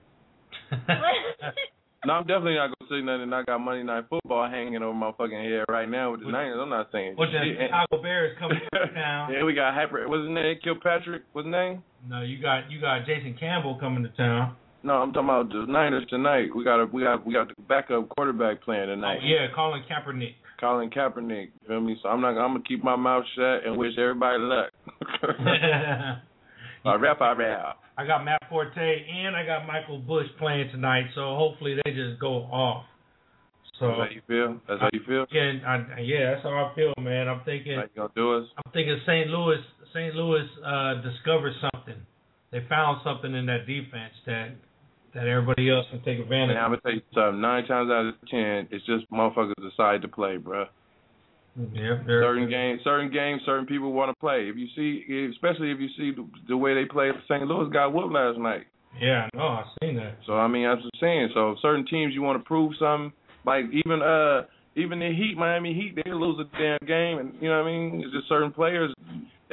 no, I'm definitely not gonna say nothing. I got Monday Night Football hanging over my fucking head right now with the Niners. I'm not saying What's that? shit. Chicago Bears coming to town. Yeah, we got Hyper. What's his name? Kilpatrick. What's his name? No, you got you got Jason Campbell coming to town. No, I'm talking about the Niners tonight. We got a, we got we got the backup quarterback playing tonight. Oh, yeah, Colin Kaepernick. Colin Kaepernick. You feel me? So I'm not. I'm gonna keep my mouth shut and wish everybody luck. I rap, I rap. I got Matt Forte and I got Michael Bush playing tonight, so hopefully they just go off. So That's how you feel? That's how you feel? Yeah, I, yeah, that's how I feel, man. I'm thinking. How you gonna do us? I'm thinking St. Louis. St. Louis uh, discovered something. They found something in that defense that that everybody else can take advantage. Man, I'm gonna tell you something. Nine times out of ten, it's just motherfuckers decide to play, bruh. Yeah, certain games, certain games, certain people want to play. If you see, especially if you see the, the way they played, St. Louis got whooped last night. Yeah, no, I seen that. So I mean, I'm just saying. So certain teams you want to prove something, like even uh even the Heat, Miami Heat, they lose a damn game, and you know what I mean. It's just certain players,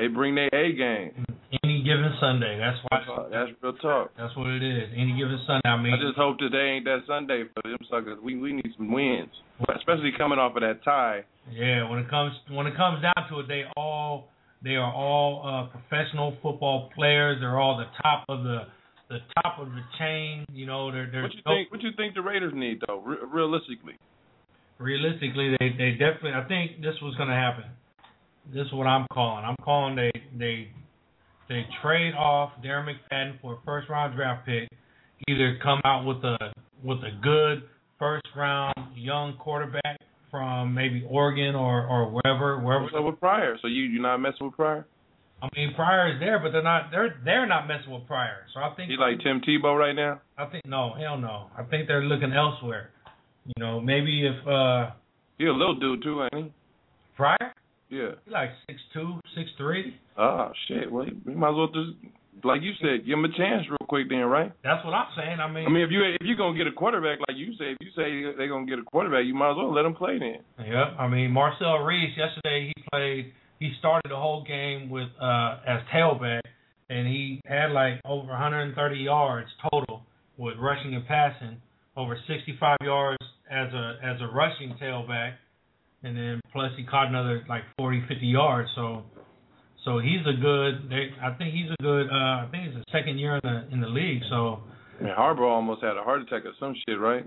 they bring their A game. Any given Sunday, that's why. That's real talk. That's what it is. Any given Sunday, I mean. I just hope today ain't that Sunday for them suckers. We we need some wins, especially coming off of that tie. Yeah, when it comes when it comes down to it, they all they are all uh, professional football players. They're all the top of the the top of the chain. You know, they're they're What you think? What you think the Raiders need though? Re- realistically, realistically, they they definitely. I think this was going to happen. This is what I'm calling. I'm calling they they they trade off Darren McFadden for a first round draft pick. Either come out with a with a good first round young quarterback from maybe Oregon or or wherever wherever. Up with Pryor? So you you not messing with Pryor? I mean, Pryor is there, but they're not they're they're not messing with Pryor. So I think He like Tim Tebow right now. I think no, hell no. I think they're looking elsewhere. You know, maybe if uh He a little dude too, ain't he? Pryor, Yeah. he like six two, six three. Oh shit. Well, you might as well just like you said, give him a chance real quick then, right? That's what I'm saying. I mean, I mean, if you if you're gonna get a quarterback like you say, if you say they're gonna get a quarterback, you might as well let him play then. Yeah, I mean Marcel Reese yesterday he played he started the whole game with uh as tailback and he had like over 130 yards total with rushing and passing, over 65 yards as a as a rushing tailback and then plus he caught another like 40 50 yards so so he's a good they I think he's a good uh I think it's the second year in the in the league so I mean, Harbaugh almost had a heart attack or some shit, right?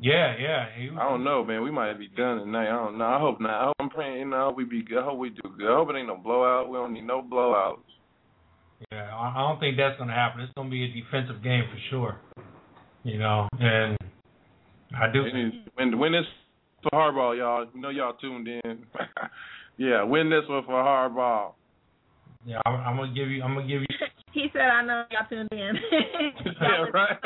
yeah yeah he, I don't know, man. We might be done tonight. I don't know. I hope not. I hope I'm praying. You know, I hope we be good. I hope we do good. I hope it ain't no blowout. We don't need no blowouts. Yeah, I don't think that's going to happen. It's going to be a defensive game for sure. You know, and I do. When win this for Harbaugh, y'all. You know y'all tuned in. yeah, win this one for Harbaugh. Yeah, I'm, I'm gonna give you. I'm gonna give you. He said, "I know y'all tuned in." yeah, right.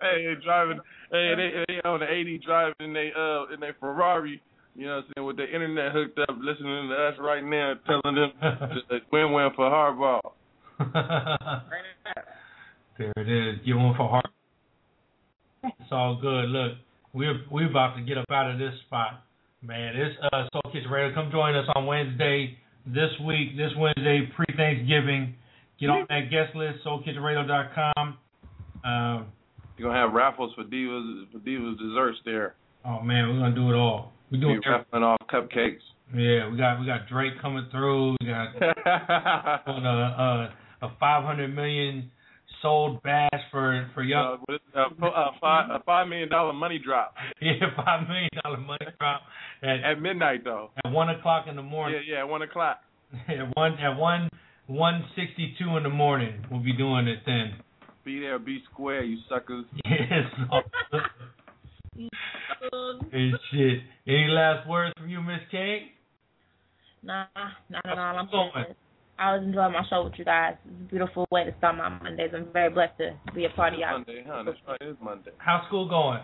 hey, they driving. Hey, they they on the 80 driving in they uh in their Ferrari. You know what I'm saying? With the internet hooked up, listening to us right now, telling them just win win for Harbaugh. there it is. Give one for heart. It's all good. Look, we're we're about to get up out of this spot, man. It's uh Soul Kitchen Radio. Come join us on Wednesday this week. This Wednesday, pre Thanksgiving. Get on that guest list, SoulKitchenRadio.com. Um, You're gonna have raffles for divas for divas desserts there. oh man, we're gonna do it all. We Be doing raffling off cupcakes. Yeah, we got we got Drake coming through. We got doing a, a a 500 million sold bash for for young. Uh, with a, a, a five a five million dollar money drop Yeah, five million dollar money drop at at midnight though. at one o'clock in the Yeah, morning. yeah, at one o'clock. At one at one one sixty two in the morning. We'll be doing it then. Be there, be square, you suckers. Yes. hey shit. Any last words from you, Miss King? Nah, not at all. I'm Going. Good. I was enjoying my show with you guys. It's a beautiful way to start my Mondays. I'm very blessed to be a part of y'all. Monday, huh? That's right. It is Monday. How's school going?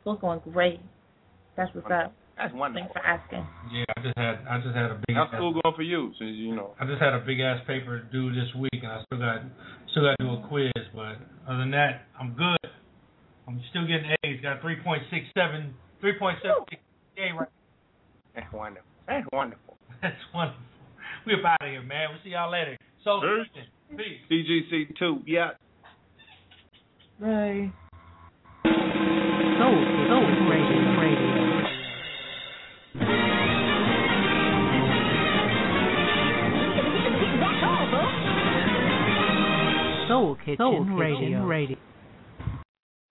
School's going great. That's what's up. That's wonderful. Thanks for asking. Yeah, I just had I just had a big. How's school going for you? Since you know. I just had a big ass paper due this week, and I still got still got to do a quiz. But other than that, I'm good. I'm still getting A's. Got 3.67, 3.76 A right. That's wonderful. That's wonderful. That's wonderful. We up out of here, man. We'll see y'all later. So, peace. DGC two. Yeah. Bye. Soul, Soul Radio. Radio. Soul Kitchen, Soul Kitchen Radio. Radio.